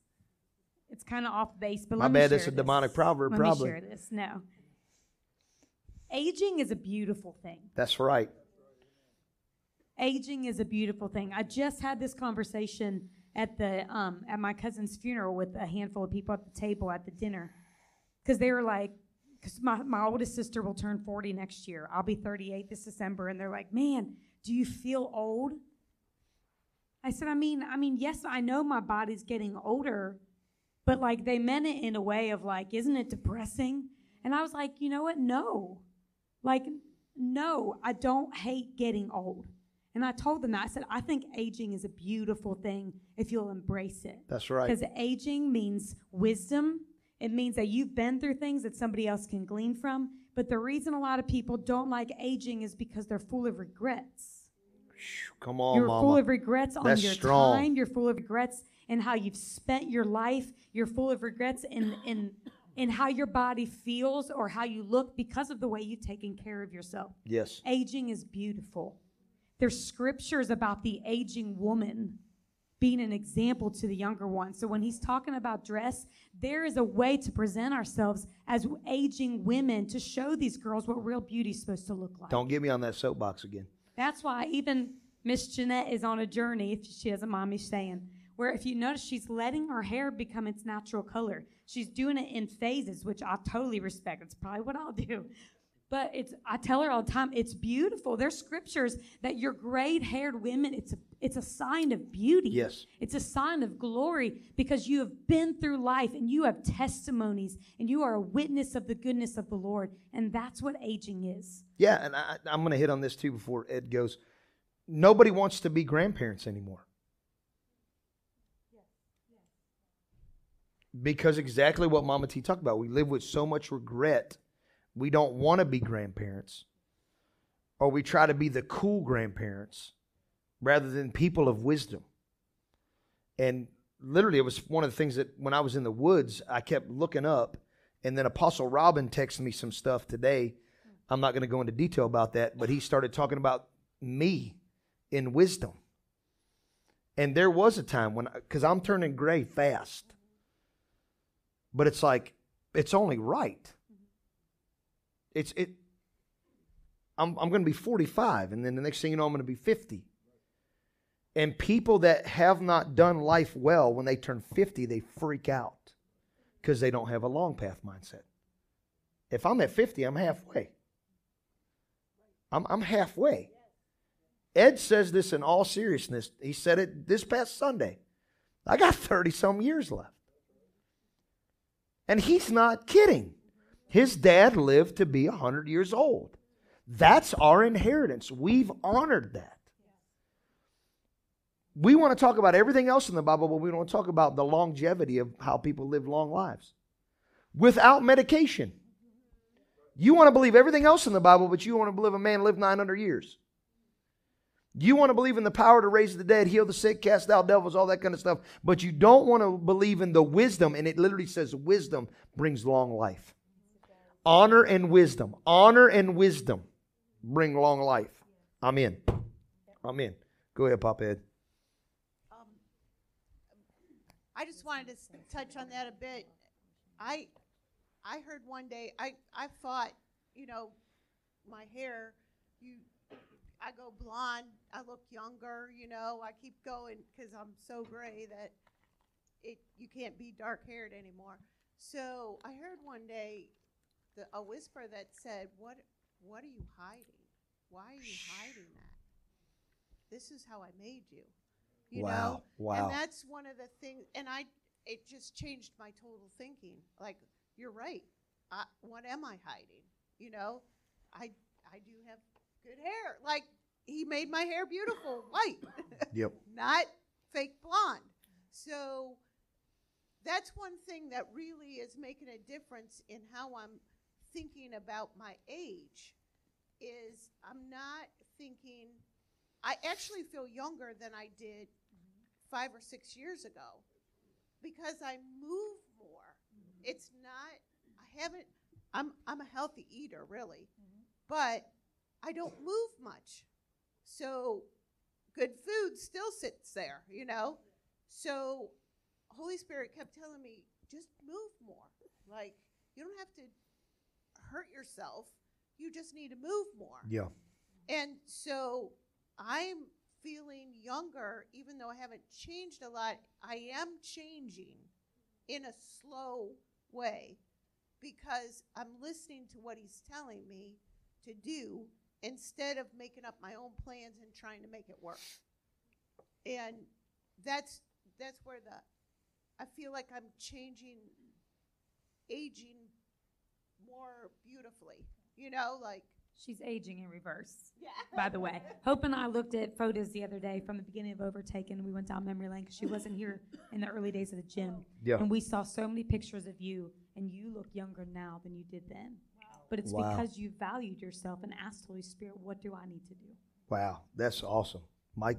it's kind of off base, but My let me bad, share that's a this. demonic proverb, Let probably. me share this. No, aging is a beautiful thing. That's right. Aging is a beautiful thing. I just had this conversation at the um, at my cousin's funeral with a handful of people at the table at the dinner because they were like, because my, my oldest sister will turn 40 next year. I'll be 38 this December, and they're like, man, do you feel old? I said, I mean, I mean, yes, I know my body's getting older, but like they meant it in a way of like, isn't it depressing? And I was like, you know what? No. Like, no, I don't hate getting old. And I told them that. I said, I think aging is a beautiful thing if you'll embrace it. That's right. Because aging means wisdom. It means that you've been through things that somebody else can glean from. But the reason a lot of people don't like aging is because they're full of regrets. Come on, You're mama. full of regrets on That's your strong. time. You're full of regrets in how you've spent your life. You're full of regrets in in in how your body feels or how you look because of the way you've taken care of yourself. yes. Aging is beautiful. There's scriptures about the aging woman being an example to the younger one. So when he's talking about dress, there is a way to present ourselves as aging women to show these girls what real beauty is supposed to look like. Don't get me on that soapbox again. That's why even Miss Jeanette is on a journey, if she doesn't mind me saying, where if you notice, she's letting her hair become its natural color. She's doing it in phases, which I totally respect. It's probably what I'll do. But it's I tell her all the time, it's beautiful. There's scriptures that your gray-haired women, it's a it's a sign of beauty. Yes. It's a sign of glory because you have been through life and you have testimonies and you are a witness of the goodness of the Lord. And that's what aging is. Yeah, and I, I'm going to hit on this too before Ed goes. Nobody wants to be grandparents anymore. Because exactly what Mama T talked about. We live with so much regret. We don't want to be grandparents. Or we try to be the cool grandparents rather than people of wisdom. And literally, it was one of the things that when I was in the woods, I kept looking up. And then Apostle Robin texted me some stuff today. I'm not going to go into detail about that, but he started talking about me in wisdom. And there was a time when, because I'm turning gray fast, but it's like, it's only right. It's, it, I'm, I'm going to be 45, and then the next thing you know, I'm going to be 50. And people that have not done life well, when they turn 50, they freak out because they don't have a long path mindset. If I'm at 50, I'm halfway. I'm, I'm halfway. Ed says this in all seriousness. He said it this past Sunday. I got 30 some years left. And he's not kidding. His dad lived to be 100 years old. That's our inheritance. We've honored that. We want to talk about everything else in the Bible, but we don't want to talk about the longevity of how people live long lives without medication. You want to believe everything else in the Bible, but you want to believe a man lived 900 years. You want to believe in the power to raise the dead, heal the sick, cast out devils, all that kind of stuff, but you don't want to believe in the wisdom, and it literally says wisdom brings long life. Honor and wisdom. Honor and wisdom bring long life. I'm in. I'm in. Go ahead, Pop Ed. Um, I just wanted to touch on that a bit. I I heard one day I I thought you know my hair you I go blonde I look younger you know I keep going because I'm so gray that it you can't be dark haired anymore. So I heard one day the, a whisper that said what what are you hiding? Why are you hiding that? This is how I made you. You Wow, know? wow. And that's one of the things and I it just changed my total thinking. Like you're right. I, what am I hiding? You know, I I do have good hair. Like he made my hair beautiful, white, Yep. not fake blonde. So that's one thing that really is making a difference in how I'm thinking about my age. Is I'm not thinking. I actually feel younger than I did five or six years ago because I move more. Mm-hmm. It's not. I haven't. I'm I'm a healthy eater, really, but I don't move much. So good food still sits there, you know. So Holy Spirit kept telling me, just move more. Like you don't have to hurt yourself You just need to move more. Yeah. And so I'm feeling younger, even though I haven't changed a lot. I am changing in a slow way because I'm listening to what he's telling me to do instead of making up my own plans and trying to make it work. And that's that's where the I feel like I'm changing aging more beautifully. You know, like She's aging in reverse, yeah. by the way. Hope and I looked at photos the other day from the beginning of Overtaken. We went down memory lane because she wasn't here in the early days of the gym. Yeah. And we saw so many pictures of you, and you look younger now than you did then. But it's Wow. because you valued yourself and asked Holy Spirit, what do I need to do? Wow. That's awesome. Mike.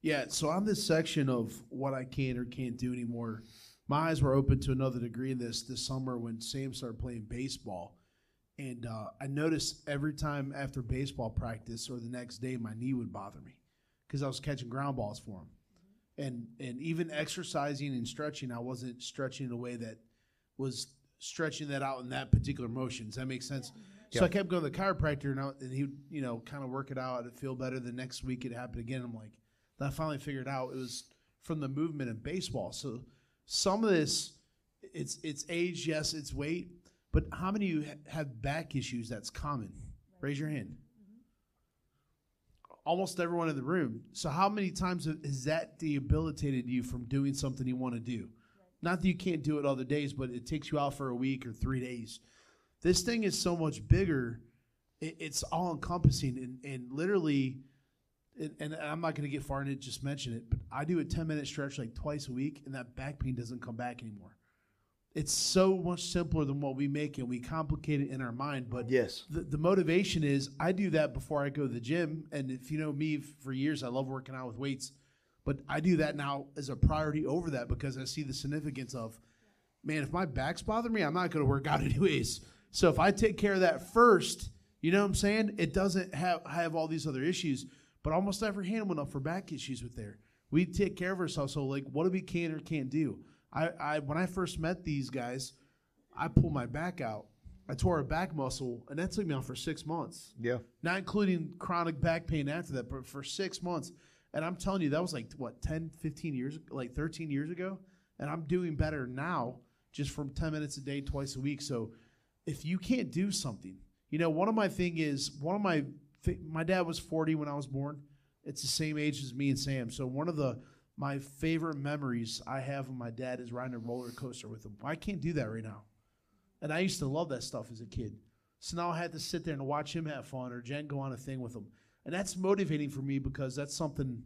Yeah, so on this section of what I can or can't do anymore, my eyes were open to another degree in this this summer when Sam started playing baseball. And uh, I noticed every time after baseball practice or the next day, my knee would bother me because I was catching ground balls for him. And, and even exercising and stretching, I wasn't stretching in a way that was stretching that out in that particular motion. Does that make sense? So I kept going to the chiropractor, and, I, and he you know, kind of work it out. I'd feel better. The next week it happened again. I'm like, I finally figured out it was from the movement in baseball. So some of this, it's it's age, yes, it's weight, but how many of you ha- have back issues? That's common. Raise your hand. Almost everyone in the room. So how many times has that debilitated you from doing something you want to do? Not that you can't do it other days, but it takes you out for a week or three days. This thing is so much bigger. It, it's all encompassing and, and literally and, and I'm not going to get far into it, just mention it, but I do a 10 minute stretch like twice a week, and that back pain doesn't come back anymore. It's so much simpler than what we make it. We complicate it in our mind, but Yes. the, the motivation is I do that before I go to the gym. And if you know me for years, I love working out with weights, but I do that now as a priority over that because I see the significance of, man, if my back's bothering me, I'm not going to work out anyways. So if I take care of that first, you know what I'm saying? It doesn't have have all these other issues. But almost every hand went up for back issues with there. We take care of ourselves. So like, what do we can or can't do? I, I when I first met these guys, I pulled my back out. I tore a back muscle, and that took me out for six months, Yeah. not including chronic back pain after that, but for six months. And I'm telling you, that was like, what, 10, 15 years, like 13 years ago? And I'm doing better now just from 10 minutes a day, twice a week. So if you can't do something, you know, one of my thing is, one of my, thi- my dad was 40 when I was born. It's the same age as me and Sam. So one of the, my favorite memories I have of my dad is riding a roller coaster with him. I can't do that right now. And I used to love that stuff as a kid. So now I had to sit there and watch him have fun or Jen go on a thing with him. And that's motivating for me because that's something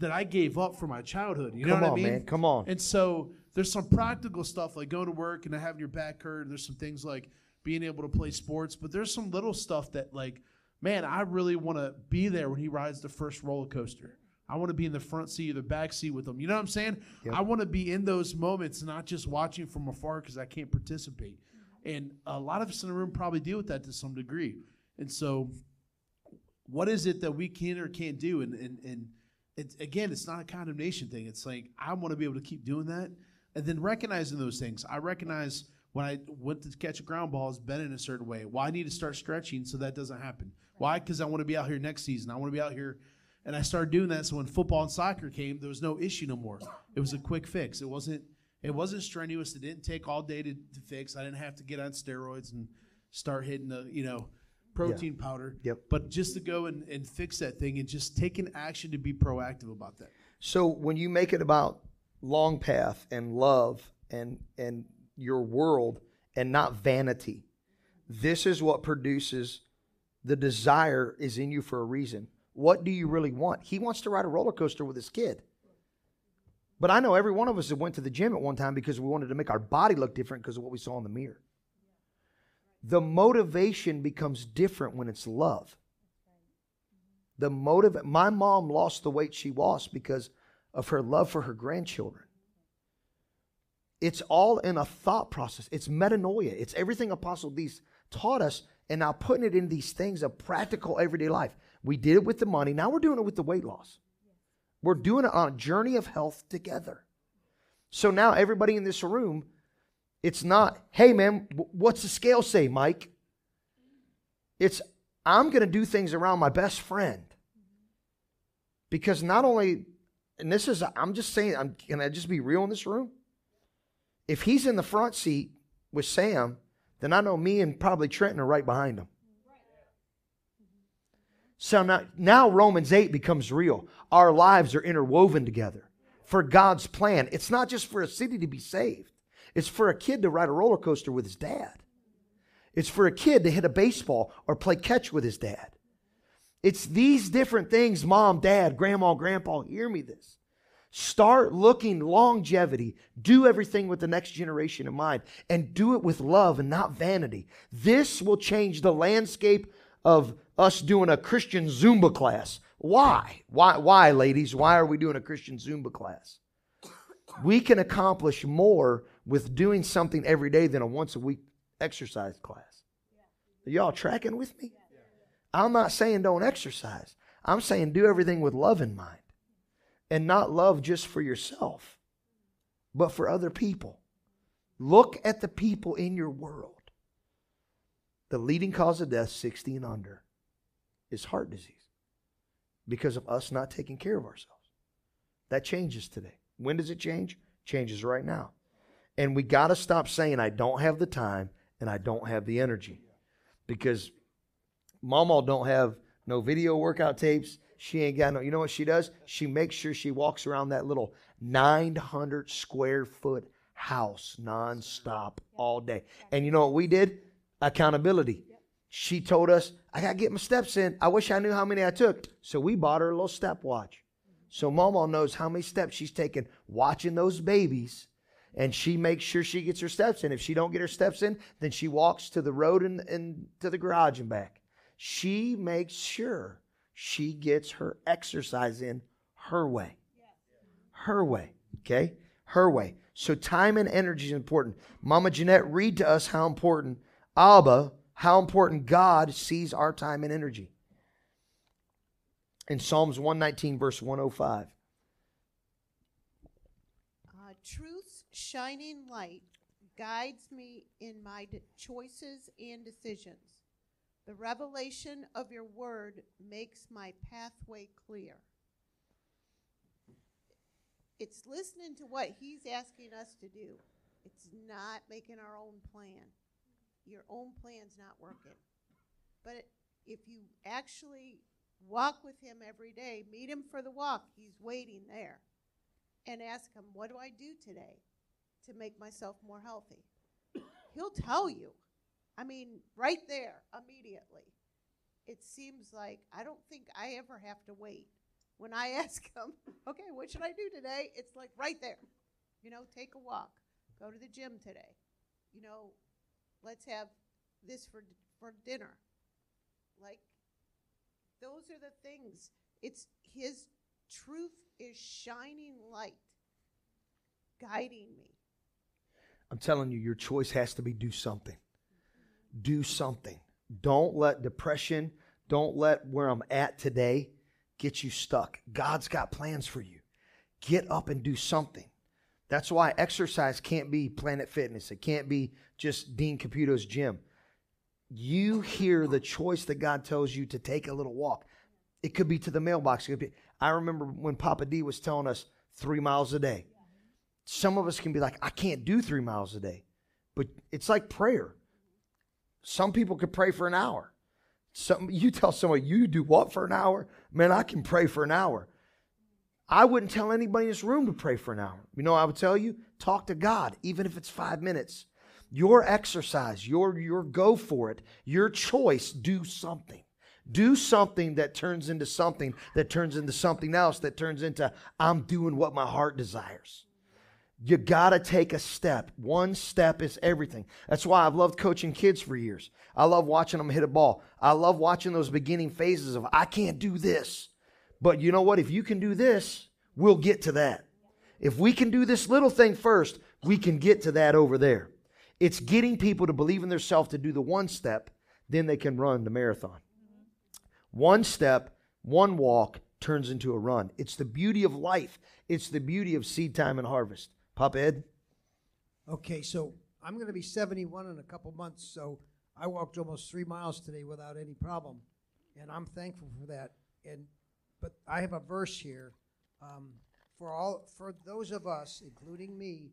that I gave up for my childhood. You know what on, I mean? man. Come on. And so there's some practical stuff like going to work and having your back hurt. There's some things like being able to play sports, but there's some little stuff that like, man, I really want to be there when he rides the first roller coaster. I want to be in the front seat or the back seat with him. You know what I'm saying? Yep. I want to be in those moments, not just watching from afar because I can't participate. And a lot of us in the room probably deal with that to some degree. And so, what is it that we can or can't do? And and and it's again, it's not a condemnation thing. It's like I want to be able to keep doing that, and then recognizing those things. I recognize when I went to catch a ground ball, it's been in a certain way. Well, I need to start stretching so that doesn't happen. Why? Because I want to be out here next season. I want to be out here. And I started doing that. So when football and soccer came, there was no issue no more. It was a quick fix. It wasn't. It wasn't strenuous. It didn't take all day to, to fix. I didn't have to get on steroids and start hitting the you know protein powder. Yep. But just to go and, and fix that thing and just take an action to be proactive about that. So when you make it about long path and love and and your world and not vanity, this is what produces the desire is in you for a reason. What do you really want? He wants to ride a roller coaster with his kid. But I know every one of us that went to the gym at one time because we wanted to make our body look different because of what we saw in the mirror. The motivation becomes different when it's love. The motive my mom lost the weight she lost because of her love for her grandchildren. It's all in a thought process. It's metanoia. It's everything Apostle Dees taught us, and now putting it in these things of practical everyday life. We did it with the money. Now we're doing it with the weight loss. We're doing it on a journey of health together. So now everybody in this room, it's not, hey man, what's the scale say, Mike? It's I'm going to do things around my best friend. Because not only, and this is, I'm just saying, I'm, can I just be real in this room? If he's in the front seat with Sam, then I know me and probably Trenton are right behind him. So now, now Romans 8 becomes real. Our lives are interwoven together for God's plan. It's not just for a city to be saved, it's for a kid to ride a roller coaster with his dad. It's for a kid to hit a baseball or play catch with his dad. It's these different things, mom, dad, grandma, grandpa, hear me this. Start looking longevity. Do everything with the next generation in mind and do it with love and not vanity. This will change the landscape of us doing a Christian Zumba class. Why? Why, why, ladies? Why are we doing a Christian Zumba class? We can accomplish more with doing something every day than a once a week exercise class. Are y'all tracking with me? I'm not saying don't exercise. I'm saying do everything with love in mind. And not love just for yourself, but for other people. Look at the people in your world. The leading cause of death, 60 and under, is heart disease because of us not taking care of ourselves. That changes today. When does it change? Changes right now. And we got to stop saying, I don't have the time and I don't have the energy. Because Mama don't have no video workout tapes. She ain't got no, you know what she does? She makes sure she walks around that little 900 square foot house nonstop all day. And you know what we did? Accountability. She told us, I got to get my steps in. I wish I knew how many I took. So we bought her a little stepwatch. So Mama knows how many steps she's taken watching those babies and she makes sure she gets her steps in. If she don't get her steps in, then she walks to the road and, and to the garage and back. She makes sure she gets her exercise in her way. Her way. Okay? Her way. So time and energy is important. Mama Jeanette, read to us how important Abba, how important God sees our time and energy. In Psalms 119, verse 105. Uh, truth's shining light guides me in my de- choices and decisions. The revelation of your word makes my pathway clear. It's listening to what he's asking us to do. It's not making our own plan. Your own plan's not working. But if you actually walk with him every day, meet him for the walk, he's waiting there and ask him, What do I do today to make myself more healthy? He'll tell you. I mean, right there, immediately. It seems like I don't think I ever have to wait. When I ask him, Okay, what should I do today? It's like right there. You know, take a walk, go to the gym today. You know, let's have this for, for dinner. Like, those are the things. It's his truth is shining light, guiding me. I'm telling you, your choice has to be do something. Do something. Don't let depression, don't let where I'm at today get you stuck. God's got plans for you. Get up and do something. That's why exercise can't be Planet Fitness. It can't be just Dean Caputo's gym. You hear the choice that God tells you to take a little walk. It could be to the mailbox. Be, I remember when Papa D was telling us three miles a day. Some of us can be like, I can't do three miles a day. But it's like prayer. Some people could pray for an hour. Some you tell someone you do what for an hour? Man, I can pray for an hour. I wouldn't tell anybody in this room to pray for an hour. You know, I would tell you, talk to God, even if it's five minutes. Your exercise, your your go for it, your choice, do something. Do something that turns into something that turns into something else that turns into I'm doing what my heart desires. You got to take a step. One step is everything. That's why I've loved coaching kids for years. I love watching them hit a ball. I love watching those beginning phases of, I can't do this. But you know what? If you can do this, we'll get to that. If we can do this little thing first, we can get to that over there. It's getting people to believe in themselves to do the one step, then they can run the marathon. One step, one walk turns into a run. It's the beauty of life. It's the beauty of seed time and harvest. Pop Ed? Okay, so I'm going to be 71 in a couple months, so I walked almost three miles today without any problem, and I'm thankful for that. And but I have a verse here um, for all for those of us, including me,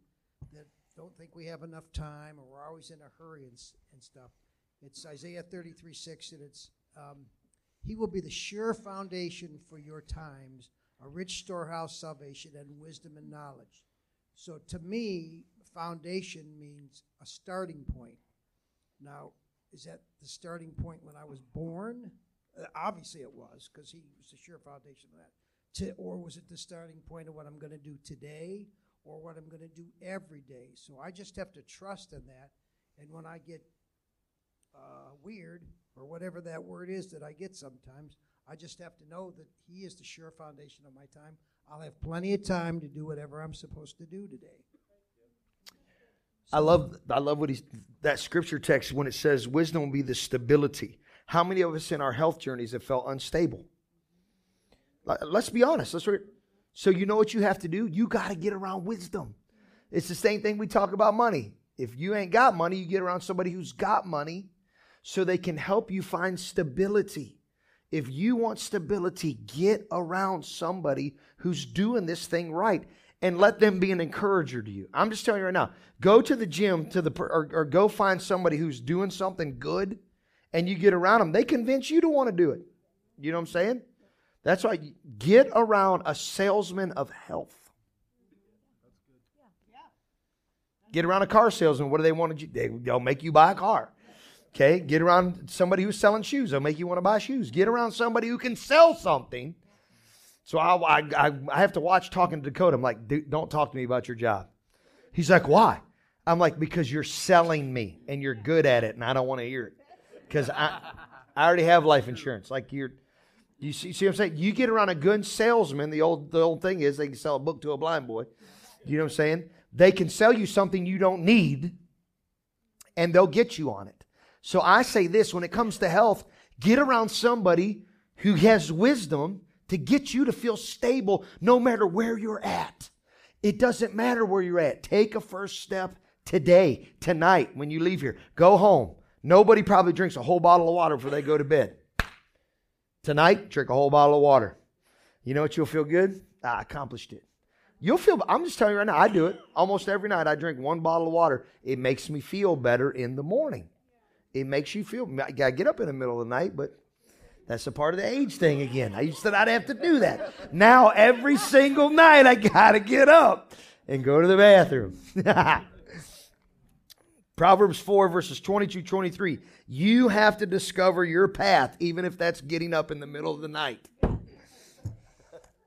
that don't think we have enough time or we're always in a hurry and, and stuff. It's Isaiah 33 6, and it's um, He will be the sure foundation for your times, a rich storehouse salvation and wisdom and knowledge. So to me, foundation means a starting point. Now, is that the starting point when I was born? Uh, obviously, it was because he was the sure foundation of that. To, or was it the starting point of what I'm going to do today or what I'm going to do every day? So I just have to trust in that. And when I get uh, weird or whatever that word is that I get sometimes, I just have to know that He is the sure foundation of my time. I'll have plenty of time to do whatever I'm supposed to do today. I love I love what he's that scripture text when it says wisdom will be the stability. How many of us in our health journeys have felt unstable? Let's be honest. Let's re- so you know what you have to do? You got to get around wisdom. It's the same thing we talk about money. If you ain't got money, you get around somebody who's got money so they can help you find stability. If you want stability, get around somebody who's doing this thing right and let them be an encourager to you. I'm just telling you right now, go to the gym to the or, or go find somebody who's doing something good and you get around them. They convince you to want to do it. You know what I'm saying? That's why get around a salesman of health. Get around a car salesman. What do they want to do? They, they'll make you buy a car. Okay, get around somebody who's selling shoes. They'll make you want to buy shoes. Get around somebody who can sell something. So I, I, I, have to watch talking to Dakota. I'm like, "Dude, don't talk to me about your job. He's like, why? I'm like, because you're selling me and you're good at it, and I don't want to hear it. Because I, I already have life insurance. Like you're, you see, see what I'm saying? You get around a good salesman. The old, the old thing is they can sell a book to a blind boy. You know what I'm saying? They can sell you something you don't need, and they'll get you on it. So I say this when it comes to health, get around somebody who has wisdom to get you to feel stable no matter where you're at. It doesn't matter where you're at. Take a first step today, tonight, when you leave here. Go home. Nobody probably drinks a whole bottle of water before they go to bed. Tonight, drink a whole bottle of water. You know what you'll feel good? I accomplished it. You'll feel, I'm just telling you right now, I do it almost every night. I drink one bottle of water. It makes me feel better in the morning. It makes you feel, I gotta get up in the middle of the night, but that's a part of the age thing again. I used to not have to do that. Now, every single night, I gotta get up and go to the bathroom. Proverbs 4, verses 22 23. You have to discover your path, even if that's getting up in the middle of the night.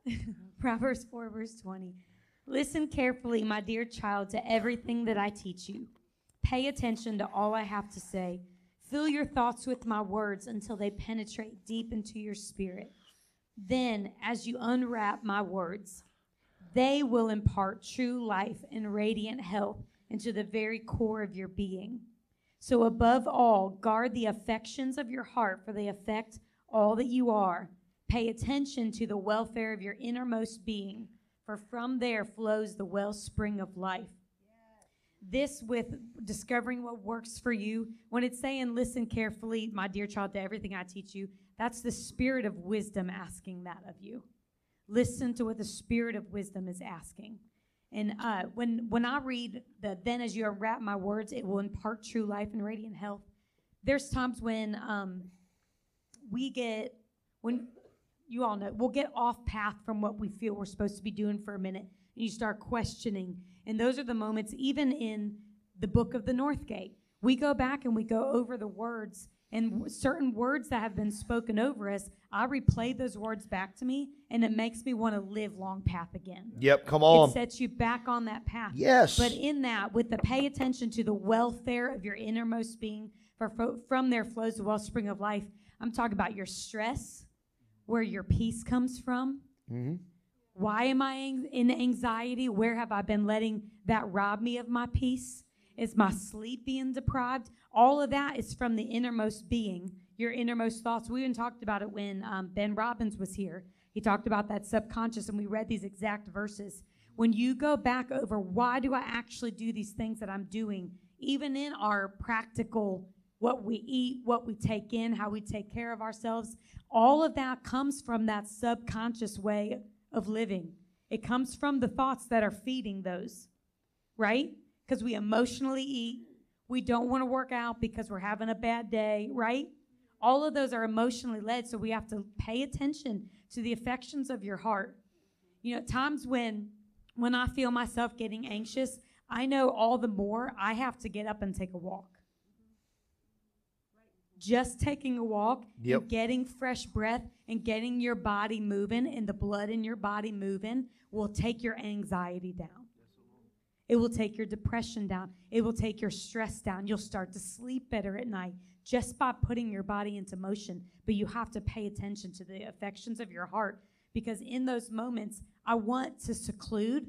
Proverbs 4, verse 20. Listen carefully, my dear child, to everything that I teach you. Pay attention to all I have to say. Fill your thoughts with my words until they penetrate deep into your spirit. Then, as you unwrap my words, they will impart true life and radiant health into the very core of your being. So, above all, guard the affections of your heart, for they affect all that you are. Pay attention to the welfare of your innermost being, for from there flows the wellspring of life. This with discovering what works for you. When it's saying, listen carefully, my dear child, to everything I teach you, that's the spirit of wisdom asking that of you. Listen to what the spirit of wisdom is asking. And uh, when when I read the then as you unwrap my words, it will impart true life and radiant health. There's times when um, we get when you all know we'll get off path from what we feel we're supposed to be doing for a minute, and you start questioning. And those are the moments, even in the book of the North Gate, we go back and we go over the words and certain words that have been spoken over us. I replay those words back to me, and it makes me want to live long path again. Yep, come on. It sets you back on that path. Yes. But in that, with the pay attention to the welfare of your innermost being, for fro- from there flows the wellspring of life. I'm talking about your stress, where your peace comes from. Mm-hmm. Why am I in anxiety? Where have I been letting that rob me of my peace? Is my sleep being deprived? All of that is from the innermost being, your innermost thoughts. We even talked about it when um, Ben Robbins was here. He talked about that subconscious, and we read these exact verses. When you go back over why do I actually do these things that I'm doing, even in our practical what we eat, what we take in, how we take care of ourselves. All of that comes from that subconscious way of living. It comes from the thoughts that are feeding those, right? Because we emotionally eat. We don't want to work out because we're having a bad day, right? All of those are emotionally led, so we have to pay attention to the affections of your heart. You know, at times when when I feel myself getting anxious, I know all the more I have to get up and take a walk. Just taking a walk Yep. and getting fresh breath and getting your body moving and the blood in your body moving will take your anxiety down. It will take your depression down. It will take your stress down. You'll start to sleep better at night just by putting your body into motion. But you have to pay attention to the affections of your heart because in those moments, I want to seclude,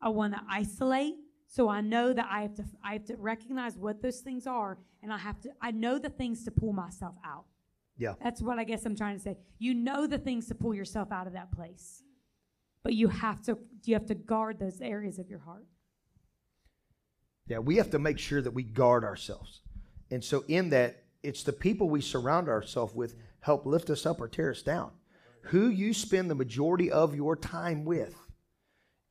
I want to isolate. So I know that I have to I have to recognize what those things are and I have to I know the things to pull myself out. Yeah. That's what I guess I'm trying to say. You know the things to pull yourself out of that place. But you have to you have to guard those areas of your heart. Yeah, we have to make sure that we guard ourselves. And so, in that, it's the people we surround ourselves with help lift us up or tear us down. Who you spend the majority of your time with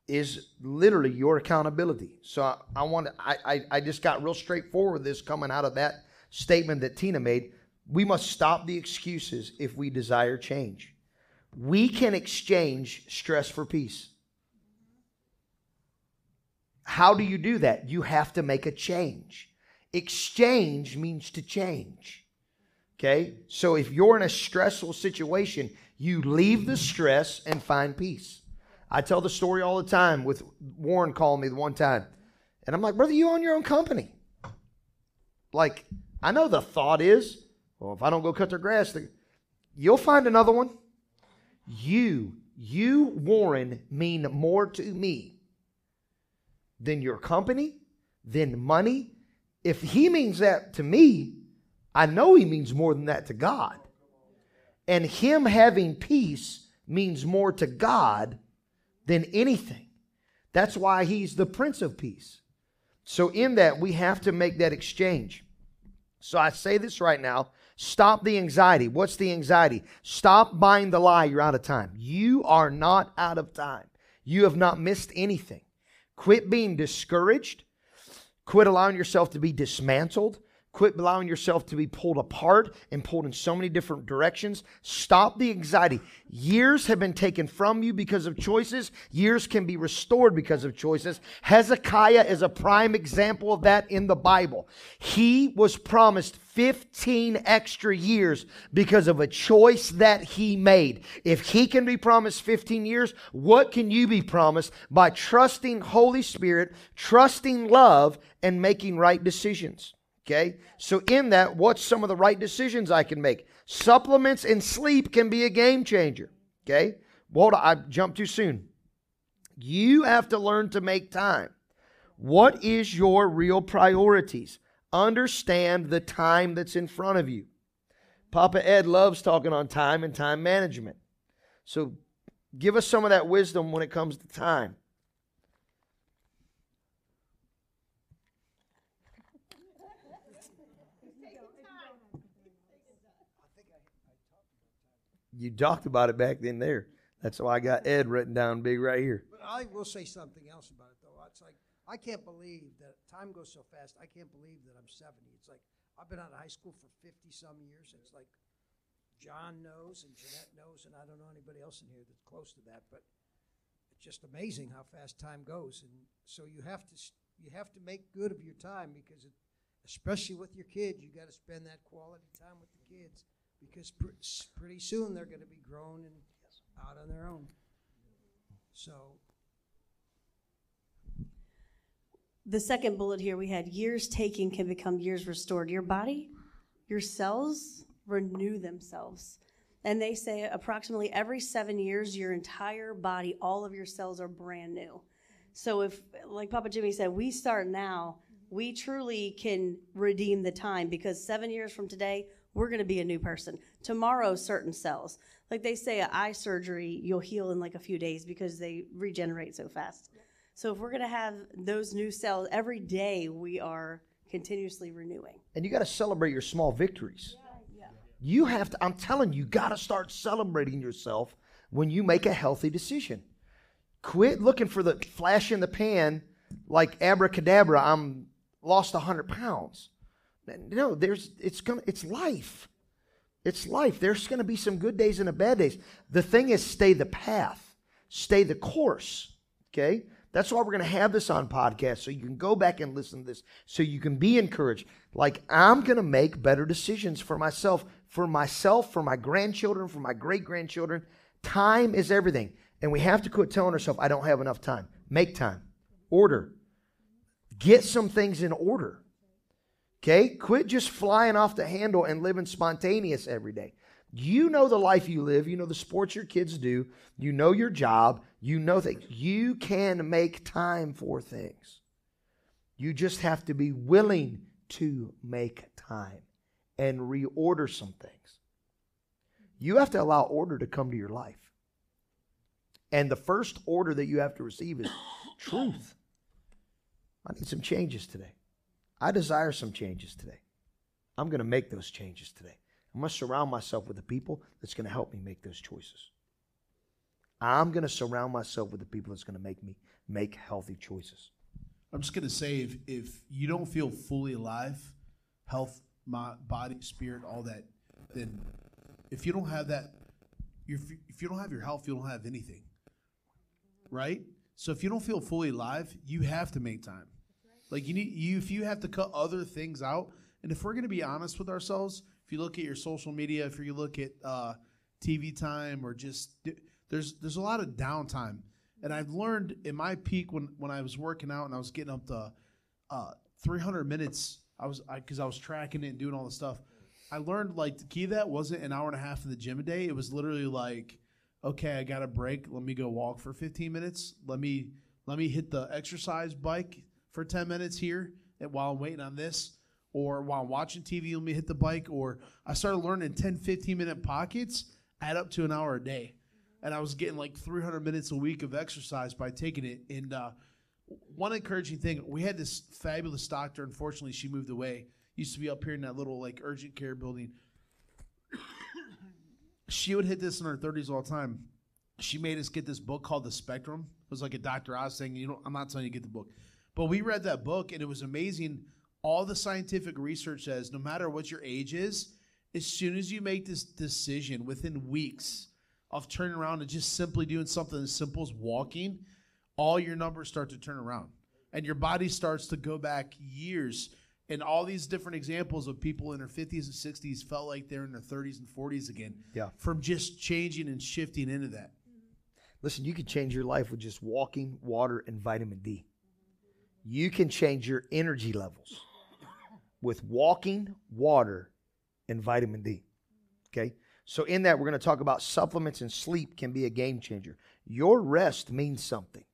is literally your accountability. So, I, I want to, I, I, I just got real straightforward this coming out of that statement that Tina made. We must stop the excuses if we desire change. We can exchange stress for peace. How do you do that? You have to make a change. Exchange means to change. Okay? So if you're in a stressful situation, you leave the stress and find peace. I tell the story all the time with Warren calling me the one time. And I'm like, brother, you own your own company. Like, I know the thought is, well, if I don't go cut their grass, they- you'll find another one. You, you, Warren, mean more to me than your company, than money. If he means that to me, I know he means more than that to God. And him having peace means more to God than anything. That's why he's the Prince of Peace. So, in that, we have to make that exchange. So, I say this right now stop the anxiety. What's the anxiety? Stop buying the lie you're out of time. You are not out of time, you have not missed anything. Quit being discouraged. Quit allowing yourself to be dismantled. Quit allowing yourself to be pulled apart and pulled in so many different directions. Stop the anxiety. Years have been taken from you because of choices. Years can be restored because of choices. Hezekiah is a prime example of that in the Bible. He was promised 15 extra years because of a choice that he made. If he can be promised 15 years, what can you be promised by trusting Holy Spirit, trusting love, and making right decisions? Okay? So, in that, what's some of the right decisions I can make? Supplements and sleep can be a game changer. Okay? Well, I jumped too soon. You have to learn to make time. What is your real priorities? Understand the time that's in front of you. Papa Ed loves talking on time and time management. So give us some of that wisdom when it comes to time. You talked about it back then there. That's why I got Ed written down big right here. But I will say something else about it, though. It's like, I can't believe that time goes so fast. I can't believe that I'm 70. It's like, I've been out of high school for 50 some years. It's like, John knows and Jeanette knows, and I don't know anybody else in here that's close to that, but it's just amazing how fast time goes. And so you have to, you have to make good of your time because it, especially with your kids, you got to spend that quality time with the kids because pr- s- pretty soon they're going to be grown and out on their own. So The second bullet here we had years taken can become years restored. Your body, your cells renew themselves. And they say approximately every seven years, your entire body, all of your cells are brand new. So if, like Papa Jimmy said, we start now, we truly can redeem the time because seven years from today, we're going to be a new person. Tomorrow, certain cells, like they say, a eye surgery, you'll heal in like a few days because they regenerate so fast. So if we're going to have those new cells every day, we are continuously renewing. And you got to celebrate your small victories. You have to, I'm telling you, you got to start celebrating yourself when you make a healthy decision. Quit looking for the flash in the pan like abracadabra, I'm lost 100 pounds. No, there's, it's gonna, it's life. It's life. There's going to be some good days and a bad days. The thing is, stay the path, stay the course. Okay? That's why we're going to have this on podcast so you can go back and listen to this so you can be encouraged. Like, I'm going to make better decisions for myself, for myself, for my grandchildren, for my great grandchildren. Time is everything. And we have to quit telling ourselves, I don't have enough time. Make time, order, get some things in order. Okay? Quit just flying off the handle and living spontaneous every day. You know the life you live. You know the sports your kids do. You know your job. You know things. You can make time for things. You just have to be willing to make time and reorder some things. You have to allow order to come to your life. And the first order that you have to receive is truth. I need some changes today. I desire some changes today. I'm going to make those changes today. I must surround myself with the people that's going to help me make those choices. I'm going to surround myself with the people that's going to make me make healthy choices. I'm just going to say if, if you don't feel fully alive, health, my, body, spirit, all that, then if you don't have that, if you don't have your health, you don't have anything. Right? So if you don't feel fully alive, you have to make time. Like you need you if you have to cut other things out, and if we're going to be honest with ourselves, if you look at your social media, if you look at uh, TV time or just there's there's a lot of downtime. And I've learned in my peak when when I was working out and I was getting up to uh, 300 minutes, I was because I, I was tracking it and doing all the stuff. I learned like the key to that wasn't an hour and a half in the gym a day. It was literally like, okay, I got a break. Let me go walk for 15 minutes. Let me let me hit the exercise bike for 10 minutes here and while I'm waiting on this, or while I'm watching TV, let me hit the bike, or I started learning 10, 15 minute pockets add up to an hour a day. And I was getting like 300 minutes a week of exercise by taking it. And uh, one encouraging thing, we had this fabulous doctor. Unfortunately, she moved away. Used to be up here in that little like urgent care building. she would hit this in her 30s all the time. She made us get this book called The Spectrum. It was like a Dr. Oz saying, you know, I'm not telling you to get the book. But we read that book and it was amazing. All the scientific research says no matter what your age is, as soon as you make this decision within weeks of turning around and just simply doing something as simple as walking, all your numbers start to turn around. And your body starts to go back years. And all these different examples of people in their 50s and 60s felt like they're in their 30s and 40s again. Yeah. From just changing and shifting into that. Listen, you could change your life with just walking, water, and vitamin D. You can change your energy levels with walking, water, and vitamin D. Okay? So, in that, we're going to talk about supplements and sleep can be a game changer. Your rest means something.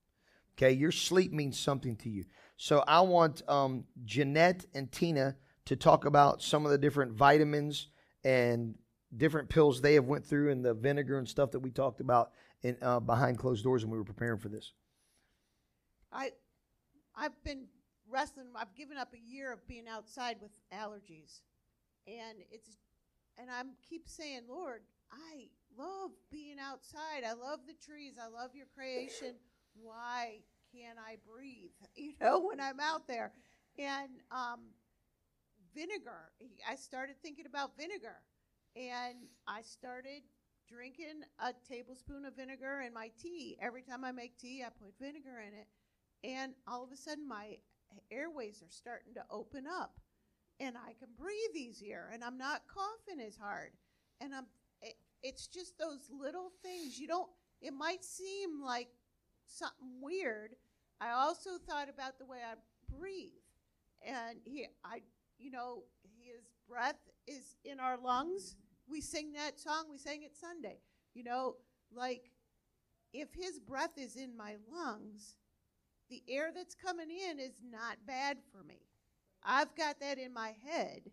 Okay? Your sleep means something to you. So, I want um, Jeanette and Tina to talk about some of the different vitamins and different pills they have went through and the vinegar and stuff that we talked about in, uh, behind closed doors when we were preparing for this. I I've been wrestling. I've given up a year of being outside with allergies, and it's and I'm keep saying, Lord, I love being outside. I love the trees. I love your creation. Why can't I breathe? You know, when I'm out there, and um, vinegar. I started thinking about vinegar, and I started drinking a tablespoon of vinegar in my tea. Every time I make tea, I put vinegar in it and all of a sudden my airways are starting to open up and I can breathe easier and I'm not coughing as hard. And I'm it, it's just those little things you don't it might seem like something weird. I also thought about the way I breathe. And he I you know, his breath is in our lungs. We sing that song, we sang it Sunday. You know, like if his breath is in my lungs, the air that's coming in is not bad for me. I've got that in my head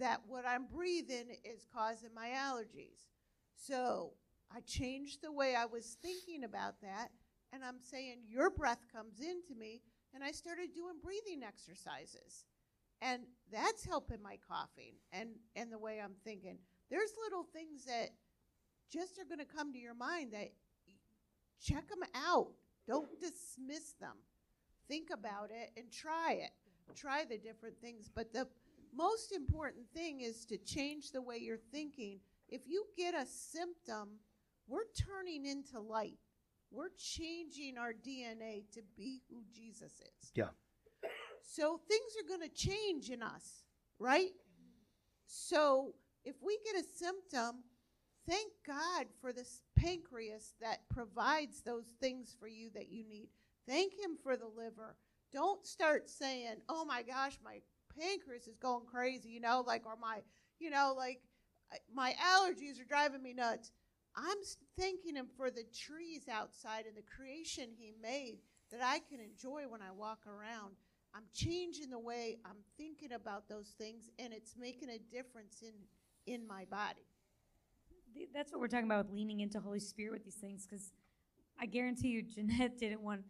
that what I'm breathing is causing my allergies. So I changed the way I was thinking about that, and I'm saying, Your breath comes into me. And I started doing breathing exercises. and that's helping my coughing and and the way I'm thinking. There's little things that just are going to come to your mind that check them out. Don't dismiss them. Think about it and try it. Try the different things, but the most important thing is to change the way you're thinking. If you get a symptom, we're turning into light. We're changing our DNA to be who Jesus is. Yeah. So things are going to change in us, right? So if we get a symptom, thank God for this pancreas that provides those things for you that you need. Thank Him for the liver. Don't start saying, oh my gosh, my pancreas is going crazy, you know, like, or my, you know, like uh, my allergies are driving me nuts. I'm thanking Him for the trees outside and the creation He made that I can enjoy when I walk around. I'm changing the way I'm thinking about those things, and it's making a difference in in my body. Th- That's what we're talking about with leaning into Holy Spirit with these things, because I guarantee you, Jeanette didn't want.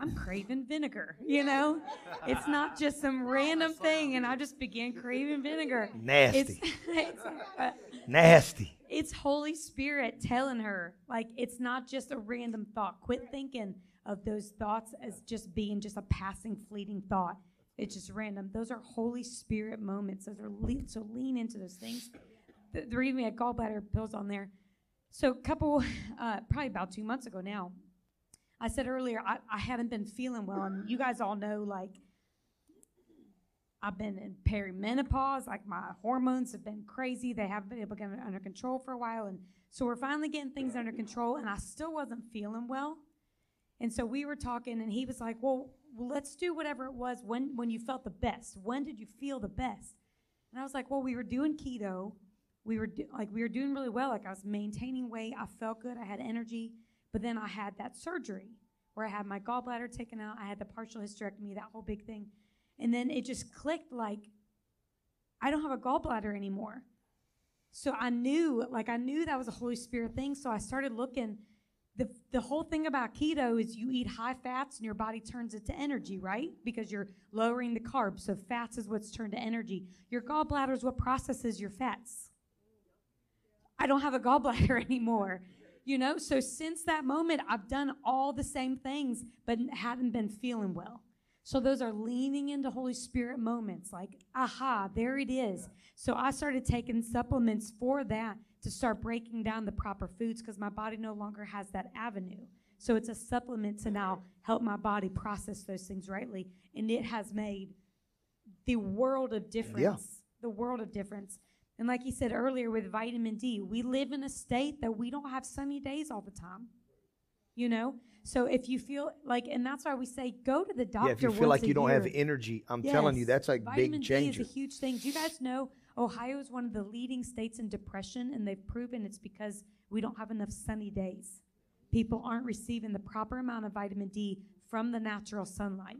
I'm craving vinegar. You know, it's not just some random thing, and I just began craving vinegar. Nasty. It's, it's, uh, Nasty. it's Holy Spirit telling her, like, it's not just a random thought. Quit thinking of those thoughts as just being just a passing, fleeting thought. It's just random. Those are Holy Spirit moments. Those are le- so lean into those things. The, the reason we had gallbladder pills on there. So, a couple, uh, probably about two months ago now, I said earlier I, I haven't been feeling well, and you guys all know, like, I've been in perimenopause. Like my hormones have been crazy. They haven't been able to get under control for a while, and so we're finally getting things under control. And I still wasn't feeling well, and so we were talking, and he was like, "Well, well let's do whatever it was when when you felt the best. When did you feel the best?" And I was like, "Well, we were doing keto. We were do, like we were doing really well. Like I was maintaining weight. I felt good. I had energy. But then I had that surgery where I had my gallbladder taken out. I had the partial hysterectomy. That whole big thing." And then it just clicked like, I don't have a gallbladder anymore. So I knew, like, I knew that was a Holy Spirit thing. So I started looking. The, the whole thing about keto is you eat high fats and your body turns it to energy, right? Because you're lowering the carbs. So fats is what's turned to energy. Your gallbladder is what processes your fats. I don't have a gallbladder anymore. You know, so since that moment, I've done all the same things, but haven't been feeling well. So those are leaning into Holy Spirit moments like, aha, there it is. So I started taking supplements for that to start breaking down the proper foods because my body no longer has that avenue. So it's a supplement to now help my body process those things rightly. And it has made the world of difference. The world of difference. And like you said earlier with vitamin D, we live in a state that we don't have sunny days all the time. You know? So if you feel like, and that's why we say go to the doctor. Yeah, if you feel like you don't have energy, I'm telling you, that's a Vitamin big D changer. is a huge thing. Do you guys know Ohio is one of the leading states in depression, and they've proven it's because we don't have enough sunny days. People aren't receiving the proper amount of vitamin D from the natural sunlight.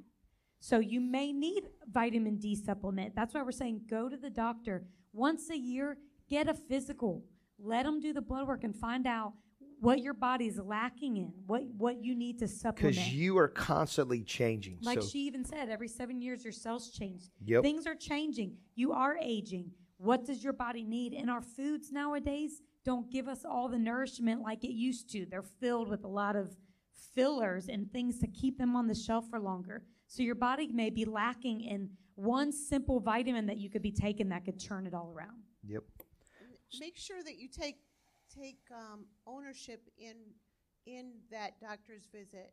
So you may need vitamin D supplement. That's why we're saying go to the doctor once a year, get a physical. Let them do the blood work and find out what your body's lacking in, what what you need to supplement. Because you are constantly changing. Like so, she even said, every seven years your cells change. Yep. Things are changing. You are aging. What does your body need? And our foods nowadays don't give us all the nourishment like it used to. They're filled with a lot of fillers and things to keep them on the shelf for longer. So your body may be lacking in one simple vitamin that you could be taking that could turn it all around. yep. Make sure that you take take um, ownership in in that doctor's visit.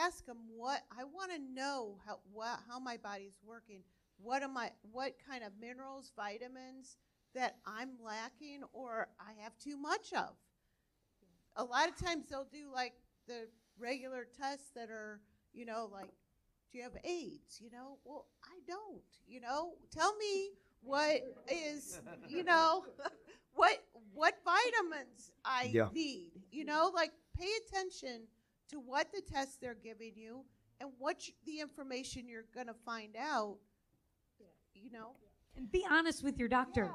Ask them what I want to know how what, how my body's working. What am I? What kind of minerals, vitamins that I'm lacking or I have too much of? A lot of times they'll do like the regular tests that are, you know, like, do you have AIDS? You know, well, I don't. You know, tell me what is, you know, what what vitamins I Yeah. need. You know, like pay attention to what the tests they're giving you and what you, the information you're going to find out. You know, And be honest with your doctor.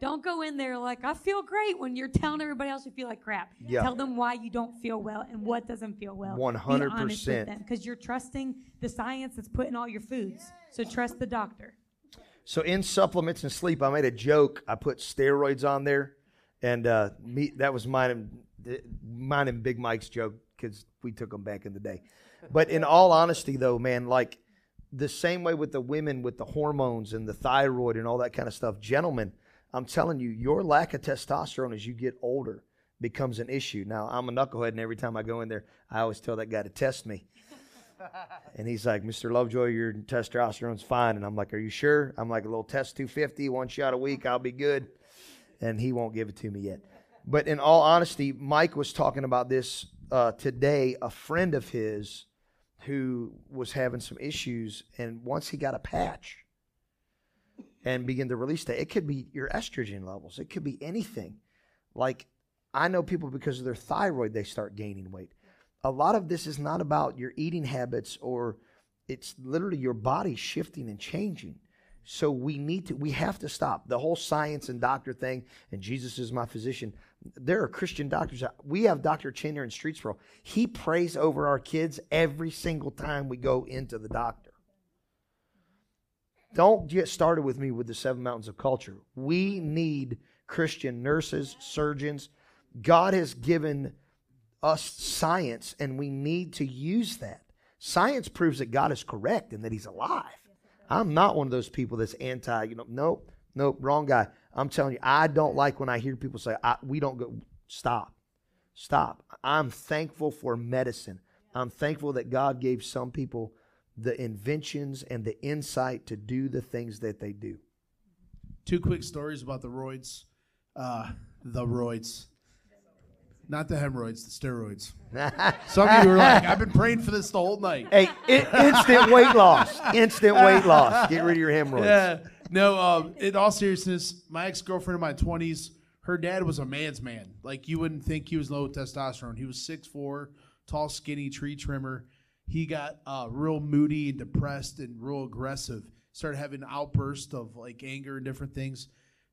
Don't go in there like I feel great when you're telling everybody else you feel like crap. Yeah. Tell them why you don't feel well and what doesn't feel well. 100%. because you're trusting the science that's put in all your foods. So trust the doctor. So in supplements and sleep, I made a joke. I put steroids on there, and uh, me that was mine and mine and Big Mike's joke because we took them back in the day. But in all honesty, though, man, like the same way with the women with the hormones and the thyroid and all that kind of stuff, gentlemen, I'm telling you, your lack of testosterone as you get older becomes an issue. Now I'm a knucklehead, and every time I go in there, I always tell that guy to test me. And he's like, Mr. Lovejoy, your testosterone's fine. And I'm like, Are you sure? I'm like, a little test 250, one shot a week, I'll be good. And he won't give it to me yet. But in all honesty, Mike was talking about this uh, today. A friend of his who was having some issues, and once he got a patch and begin to release that, it could be your estrogen levels, it could be anything. Like, I know people because of their thyroid, they start gaining weight a lot of this is not about your eating habits or it's literally your body shifting and changing. So we need to, we have to stop the whole science and doctor thing. And Jesus is my physician. There are Christian doctors. We have Dr. Chin here in Streetsboro. He prays over our kids every single time we go into the doctor. Don't get started with me with the seven mountains of culture. We need Christian nurses, surgeons. God has given us science, and we need to use that. Science proves that God is correct and that He's alive. I'm not one of those people that's anti, you know, nope, nope, wrong guy. I'm telling you, I don't like when I hear people say, we don't go, stop, stop. I'm thankful for medicine. I'm thankful that God gave some people the inventions and the insight to do the things that they do. Two quick stories about the roids. Uh, the roids. Not the hemorrhoids, the steroids. Some of you were like, I've been praying for this the whole night. Hey, instant weight loss. Instant weight loss. Get rid of your hemorrhoids. Yeah. No, um, in all seriousness, my ex girlfriend in my 20s, her dad was a man's man. Like, you wouldn't think he was low testosterone. He was 6'4, tall, skinny, tree trimmer. He got uh, real moody and depressed and real aggressive. Started having outbursts of like anger and different things.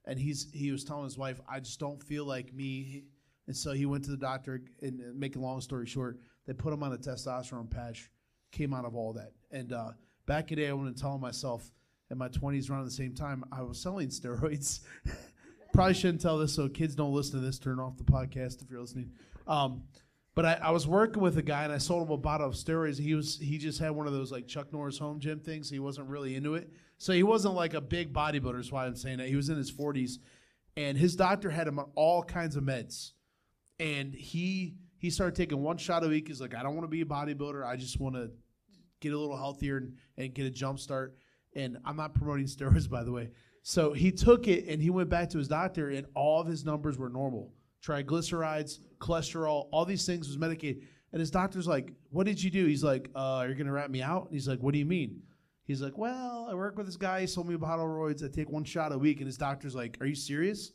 And he's he was telling his wife, I just don't feel like me and so he went to the doctor, and uh, make a long story short, they put him on a testosterone patch, came out of all that. And uh, back in the day, I wanted to tell myself in my 20s around the same time, I was selling steroids. Probably shouldn't tell this so kids don't listen to this. Turn off the podcast if you're listening. Um, but I, I, was working with a guy and I sold him a bottle of steroids. He was he just had one of those like Chuck Norris home gym things. He wasn't really into it, so he wasn't like a big bodybuilder. Is why I'm saying that. He was in his 40s, and his doctor had him on all kinds of meds and he he started taking one shot a week. He's like, I don't want to be a bodybuilder. I just want to get a little healthier and, and get a jump start. And I'm not promoting steroids, by the way. So he took it and he went back to his doctor, and all of his numbers were normal. Triglycerides, cholesterol, all these things was medicated. And his doctor's like, What did you do? He's like, uh, You're to rat me out? And he's like, What do you mean? He's like, Well, I work with this guy. He sold me a bottle roids. I take one shot a week. And his doctor's like, Are you serious?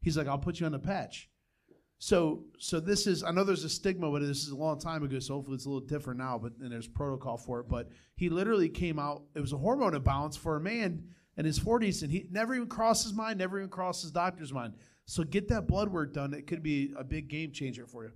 He's like, I'll put you on a patch. So, so this is. I know there's a stigma, but this is a long time ago. So hopefully it's a little different now. But and there's protocol for it. But he literally came out. It was a hormone imbalance for a man in his 40s, and he never even crossed his mind. Never even crossed his doctor's mind. So get that blood work done. It could be a big game changer for you.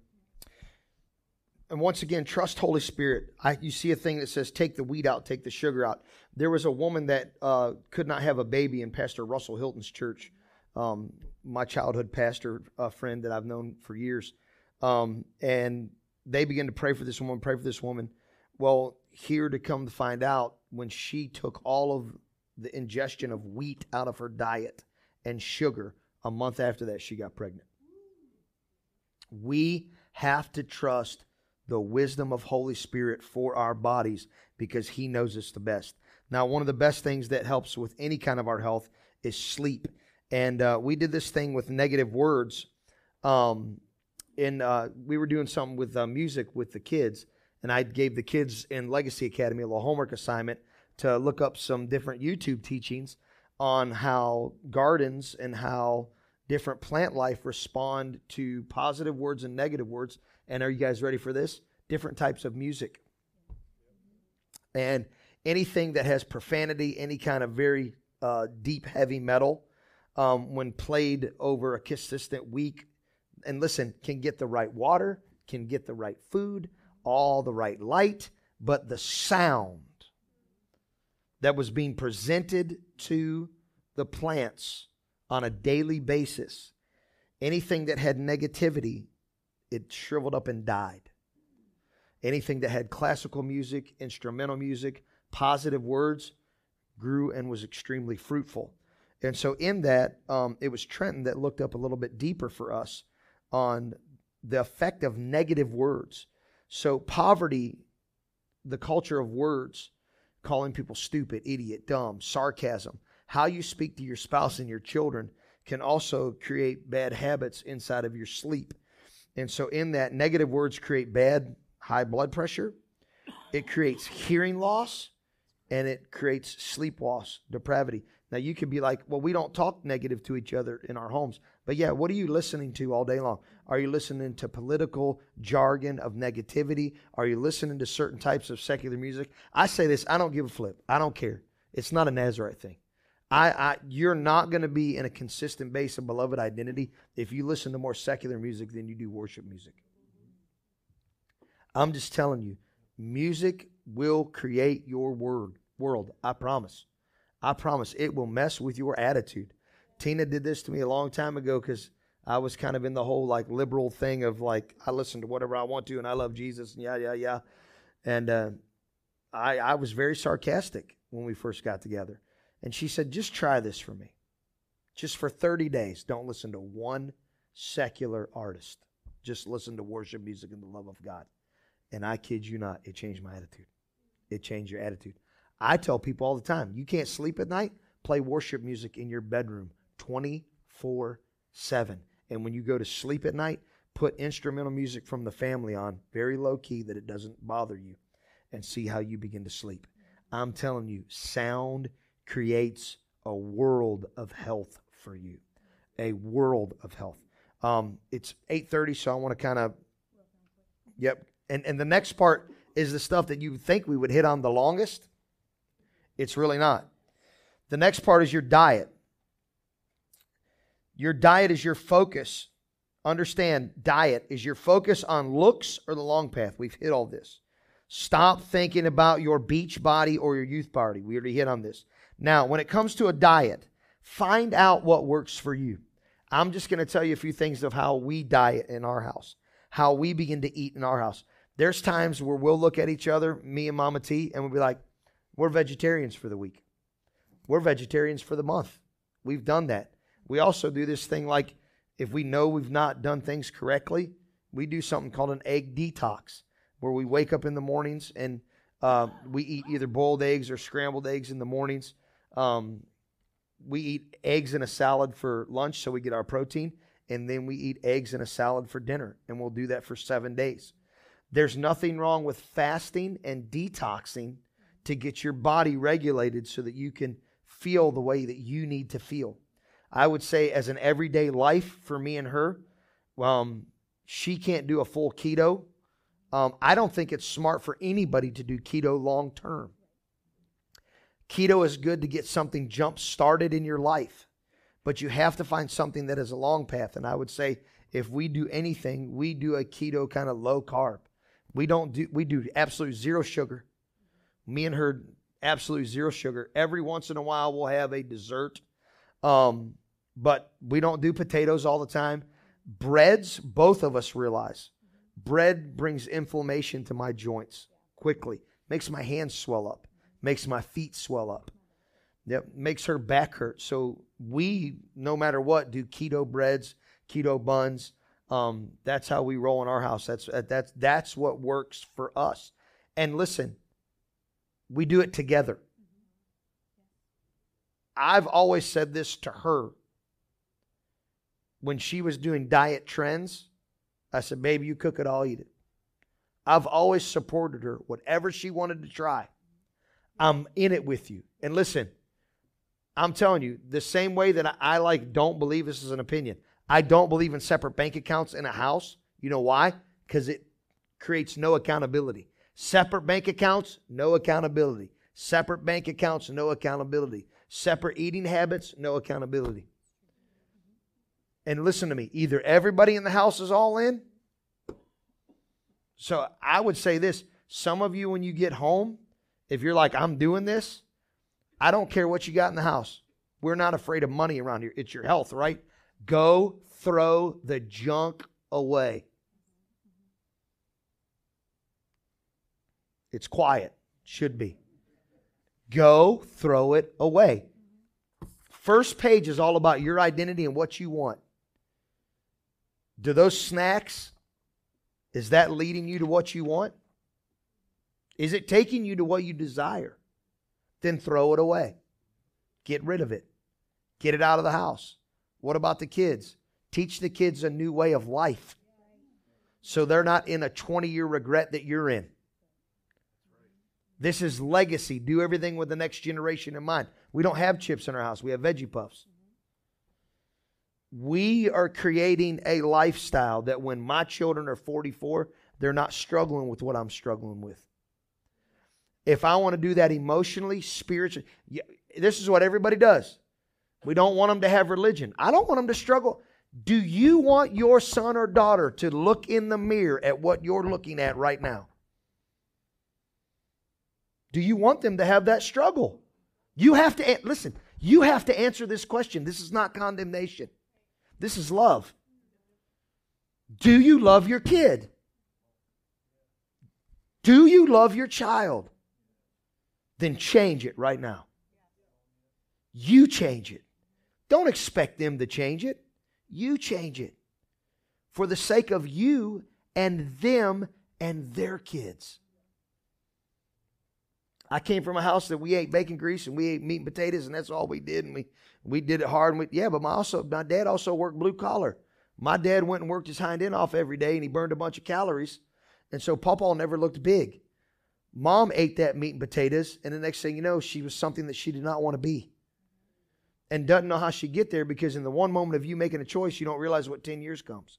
And once again, trust Holy Spirit. I, you see a thing that says, "Take the weed out, take the sugar out." There was a woman that uh, could not have a baby in Pastor Russell Hilton's church. Um, my childhood pastor friend that I've known for years, um, and they began to pray for this woman, pray for this woman. Well, here to come to find out, when she took all of the ingestion of wheat out of her diet and sugar, a month after that, she got pregnant. We have to trust the wisdom of Holy Spirit for our bodies because He knows us the best. Now, one of the best things that helps with any kind of our health is sleep and uh, we did this thing with negative words. Um, and uh, we were doing something with uh, music with the kids, and I gave the kids in Legacy Academy a little homework assignment to look up some different YouTube teachings on how gardens and how different plant life respond to positive words and negative words. And are you guys ready for this? Different types of music. And anything that has profanity, any kind of very uh, deep, heavy metal, um, when played over a consistent week. And listen, can get the right water, can get the right food, all the right light, but the sound that was being presented to the plants on a daily basis, anything that had negativity, it shriveled up and died. Anything that had classical music, instrumental music, positive words, grew and was extremely fruitful. And so, in that, um, it was Trenton that looked up a little bit deeper for us on the effect of negative words. So, poverty, the culture of words, calling people stupid, idiot, dumb, sarcasm, how you speak to your spouse and your children can also create bad habits inside of your sleep. And so, in that, negative words create bad high blood pressure, it creates hearing loss, and it creates sleep loss, depravity. Now, you could be like, well, we don't talk negative to each other in our homes. But yeah, what are you listening to all day long? Are you listening to political jargon of negativity? Are you listening to certain types of secular music? I say this, I don't give a flip. I don't care. It's not a Nazarite thing. I, I you're not going to be in a consistent base of beloved identity if you listen to more secular music than you do worship music. I'm just telling you, music will create your word world. I promise. I promise it will mess with your attitude. Tina did this to me a long time ago because I was kind of in the whole like liberal thing of like I listen to whatever I want to and I love Jesus and yeah yeah yeah, and uh, I I was very sarcastic when we first got together, and she said just try this for me, just for thirty days. Don't listen to one secular artist. Just listen to worship music and the love of God. And I kid you not, it changed my attitude. It changed your attitude. I tell people all the time, you can't sleep at night, play worship music in your bedroom 24 7. And when you go to sleep at night, put instrumental music from the family on, very low key that it doesn't bother you, and see how you begin to sleep. I'm telling you, sound creates a world of health for you. A world of health. Um, it's 8:30, so I want to kind of Yep. And and the next part is the stuff that you think we would hit on the longest. It's really not. The next part is your diet. Your diet is your focus. Understand, diet is your focus on looks or the long path. We've hit all this. Stop thinking about your beach body or your youth body. We already hit on this. Now, when it comes to a diet, find out what works for you. I'm just going to tell you a few things of how we diet in our house, how we begin to eat in our house. There's times where we'll look at each other, me and Mama T, and we'll be like, we're vegetarians for the week. We're vegetarians for the month. We've done that. We also do this thing like if we know we've not done things correctly, we do something called an egg detox, where we wake up in the mornings and uh, we eat either boiled eggs or scrambled eggs in the mornings. Um, we eat eggs in a salad for lunch, so we get our protein, and then we eat eggs in a salad for dinner, and we'll do that for seven days. There's nothing wrong with fasting and detoxing to get your body regulated so that you can feel the way that you need to feel. I would say, as an everyday life for me and her, um, she can't do a full keto. Um, I don't think it's smart for anybody to do keto long term. Keto is good to get something jump started in your life, but you have to find something that is a long path. And I would say, if we do anything, we do a keto kind of low carb. We don't do we do absolute zero sugar. Me and her absolute zero sugar. Every once in a while we'll have a dessert. Um, but we don't do potatoes all the time. Breads, both of us realize. Bread brings inflammation to my joints quickly. Makes my hands swell up. Makes my feet swell up. Makes her back hurt. So we, no matter what, do keto breads, keto buns. Um, that's how we roll in our house. That's that's that's what works for us. And listen, we do it together. I've always said this to her when she was doing diet trends. I said, Baby, you cook it, I'll eat it. I've always supported her, whatever she wanted to try. I'm in it with you. And listen, I'm telling you, the same way that I, like don't believe this is an opinion. I don't believe in separate bank accounts in a house. You know why? Because it creates no accountability. Separate bank accounts, no accountability. Separate bank accounts, no accountability. Separate eating habits, no accountability. And listen to me, either everybody in the house is all in. So I would say this some of you, when you get home, if you're like, I'm doing this, I don't care what you got in the house. We're not afraid of money around here. It's your health, right? Go throw the junk away. It's quiet, should be. Go throw it away. First page is all about your identity and what you want. Do those snacks, is that leading you to what you want? Is it taking you to what you desire? Then throw it away. Get rid of it. Get it out of the house. What about the kids? Teach the kids a new way of life so they're not in a 20 year regret that you're in. This is legacy. Do everything with the next generation in mind. We don't have chips in our house, we have veggie puffs. We are creating a lifestyle that when my children are 44, they're not struggling with what I'm struggling with. If I want to do that emotionally, spiritually, this is what everybody does. We don't want them to have religion. I don't want them to struggle. Do you want your son or daughter to look in the mirror at what you're looking at right now? Do you want them to have that struggle? You have to listen, you have to answer this question. This is not condemnation. This is love. Do you love your kid? Do you love your child? Then change it right now. You change it. Don't expect them to change it. You change it for the sake of you and them and their kids. I came from a house that we ate bacon grease and we ate meat and potatoes, and that's all we did. And we we did it hard. And we, yeah, but my also my dad also worked blue collar. My dad went and worked his hind end off every day, and he burned a bunch of calories. And so Papa never looked big. Mom ate that meat and potatoes, and the next thing you know, she was something that she did not want to be. And doesn't know how she get there because in the one moment of you making a choice, you don't realize what 10 years comes.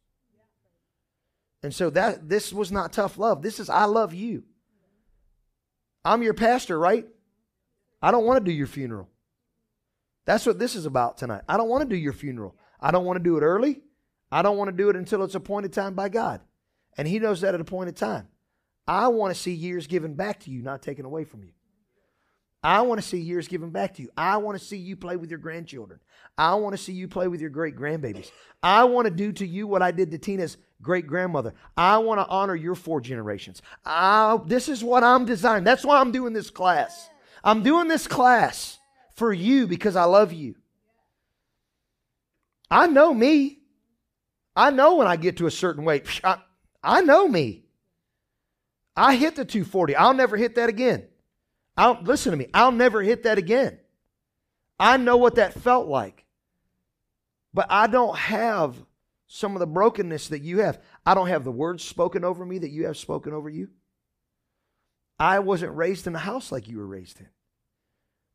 And so that this was not tough love. This is I love you. I'm your pastor, right? I don't want to do your funeral. That's what this is about tonight. I don't want to do your funeral. I don't want to do it early. I don't want to do it until it's appointed time by God. And He knows that at appointed time. I want to see years given back to you, not taken away from you. I want to see years given back to you. I want to see you play with your grandchildren. I want to see you play with your great grandbabies. I want to do to you what I did to Tina's great grandmother. I want to honor your four generations. I, this is what I'm designed. That's why I'm doing this class. I'm doing this class for you because I love you. I know me. I know when I get to a certain weight. I, I know me. I hit the 240. I'll never hit that again. I'll listen to me. I'll never hit that again. I know what that felt like. But I don't have some of the brokenness that you have. I don't have the words spoken over me that you have spoken over you. I wasn't raised in a house like you were raised in.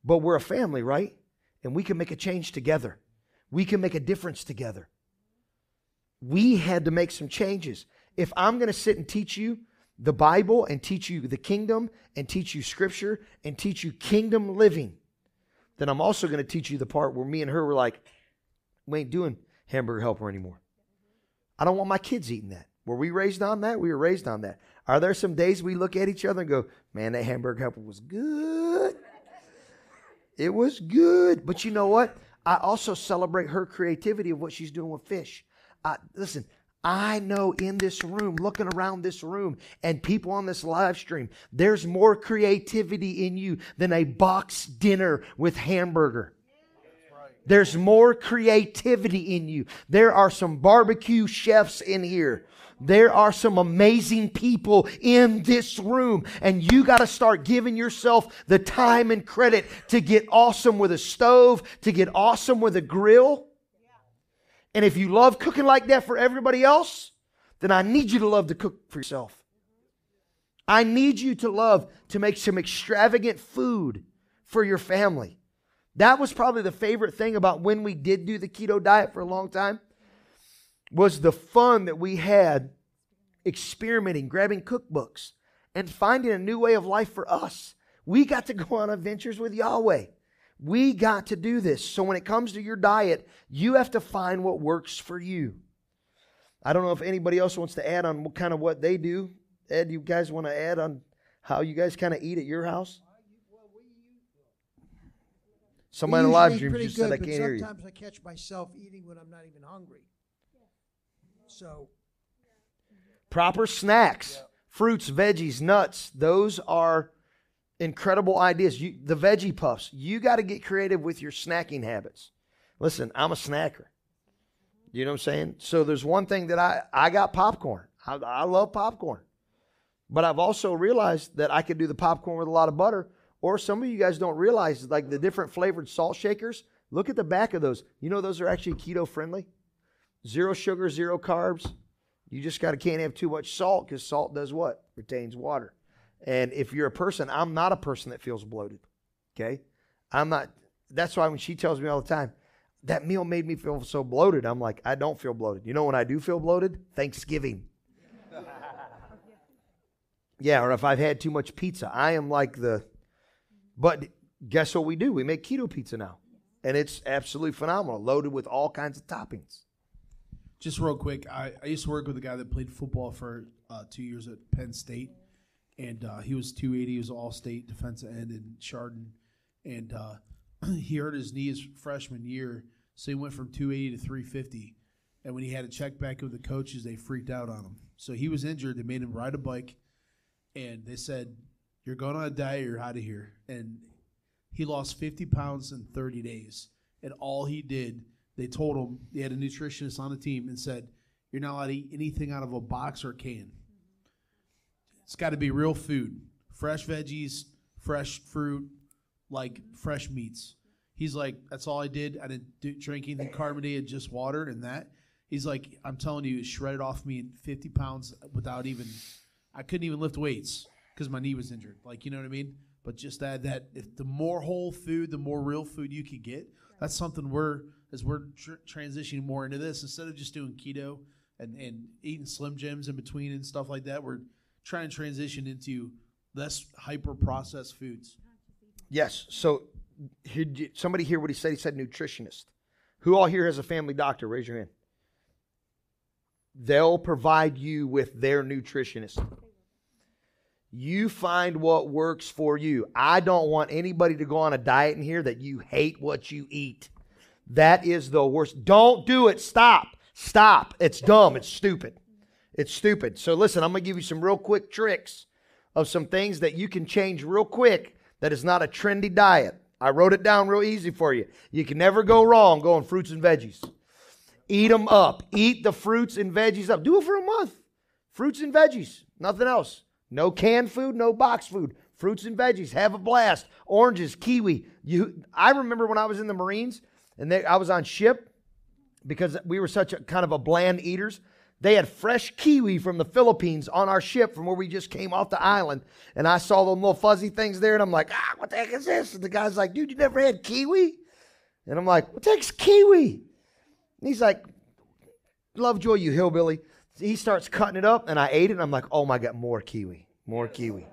But we're a family, right? And we can make a change together. We can make a difference together. We had to make some changes. If I'm going to sit and teach you the Bible and teach you the kingdom and teach you scripture and teach you kingdom living, then I'm also going to teach you the part where me and her were like, we ain't doing hamburger helper anymore. I don't want my kids eating that. Were we raised on that? We were raised on that. Are there some days we look at each other and go, man, that hamburger helper was good? It was good. But you know what? I also celebrate her creativity of what she's doing with fish. Uh, listen, I know in this room, looking around this room, and people on this live stream, there's more creativity in you than a box dinner with hamburger. There's more creativity in you. There are some barbecue chefs in here. There are some amazing people in this room, and you got to start giving yourself the time and credit to get awesome with a stove, to get awesome with a grill. And if you love cooking like that for everybody else, then I need you to love to cook for yourself. I need you to love to make some extravagant food for your family. That was probably the favorite thing about when we did do the keto diet for a long time was the fun that we had experimenting, grabbing cookbooks and finding a new way of life for us. We got to go on adventures with Yahweh. We got to do this. So when it comes to your diet, you have to find what works for you. I don't know if anybody else wants to add on what kind of what they do. Ed, you guys want to add on how you guys kind of eat at your house? Somebody in the live stream just good, said I can't hear you. Sometimes I catch myself eating when I'm not even hungry. So Proper snacks, fruits, veggies, nuts. Those are incredible ideas. You, the veggie puffs. You got to get creative with your snacking habits. Listen, I'm a snacker. You know what I'm saying? So there's one thing that I I got popcorn. I, I love popcorn, but I've also realized that I could do the popcorn with a lot of butter. Or some of you guys don't realize like the different flavored salt shakers. Look at the back of those. You know those are actually keto friendly. Zero sugar, zero carbs. You just got to can't have too much salt because salt does what? Retains water. And if you're a person, I'm not a person that feels bloated. Okay, I'm not. That's why when she tells me all the time, that meal made me feel so bloated. I'm like, I don't feel bloated. You know when I do feel bloated? Thanksgiving. yeah, or if I've had too much pizza, I am like the. But guess what we do? We make keto pizza now, and it's absolutely phenomenal, loaded with all kinds of toppings. Just real quick, I, I used to work with a guy that played football for uh, two years at Penn State, and uh, he was 280. He was all state defensive end in Chardon, and uh, he hurt his knee his freshman year, so he went from 280 to 350. And when he had to check back with the coaches, they freaked out on him. So he was injured. They made him ride a bike, and they said, "You're going on a diet. You're out of here." And he lost 50 pounds in 30 days, and all he did they told him they had a nutritionist on the team and said, "You're not allowed to eat anything out of a box or a can. It's got to be real food, fresh veggies, fresh fruit, like fresh meats." He's like, "That's all I did. I didn't do, drink anything carbonated, just water and that." He's like, "I'm telling you, it shredded off me in 50 pounds without even. I couldn't even lift weights because my knee was injured. Like, you know what I mean?" But just that that if the more whole food, the more real food you could get, that's something we're as we're tr- transitioning more into this instead of just doing keto and, and eating slim jims in between and stuff like that we're trying to transition into less hyper processed foods Yes. So he, somebody hear what he said? He said nutritionist. Who all here has a family doctor? Raise your hand. They'll provide you with their nutritionist. You find what works for you. I don't want anybody to go on a diet in here that you hate what you eat. That is the worst. Don't do it. Stop. Stop. It's dumb. It's stupid. It's stupid. So listen, I'm going to give you some real quick tricks of some things that you can change real quick that is not a trendy diet. I wrote it down real easy for you. You can never go wrong going fruits and veggies. Eat them up. Eat the fruits and veggies up. Do it for a month. Fruits and veggies. Nothing else. No canned food, no box food. Fruits and veggies. Have a blast. Oranges, kiwi. You I remember when I was in the Marines and they, I was on ship because we were such a kind of a bland eaters. They had fresh kiwi from the Philippines on our ship from where we just came off the island. And I saw them little fuzzy things there, and I'm like, ah, what the heck is this? And the guy's like, dude, you never had kiwi? And I'm like, what the heck's kiwi? And he's like, Lovejoy, you hillbilly. He starts cutting it up, and I ate it, and I'm like, oh my God, more kiwi, more kiwi.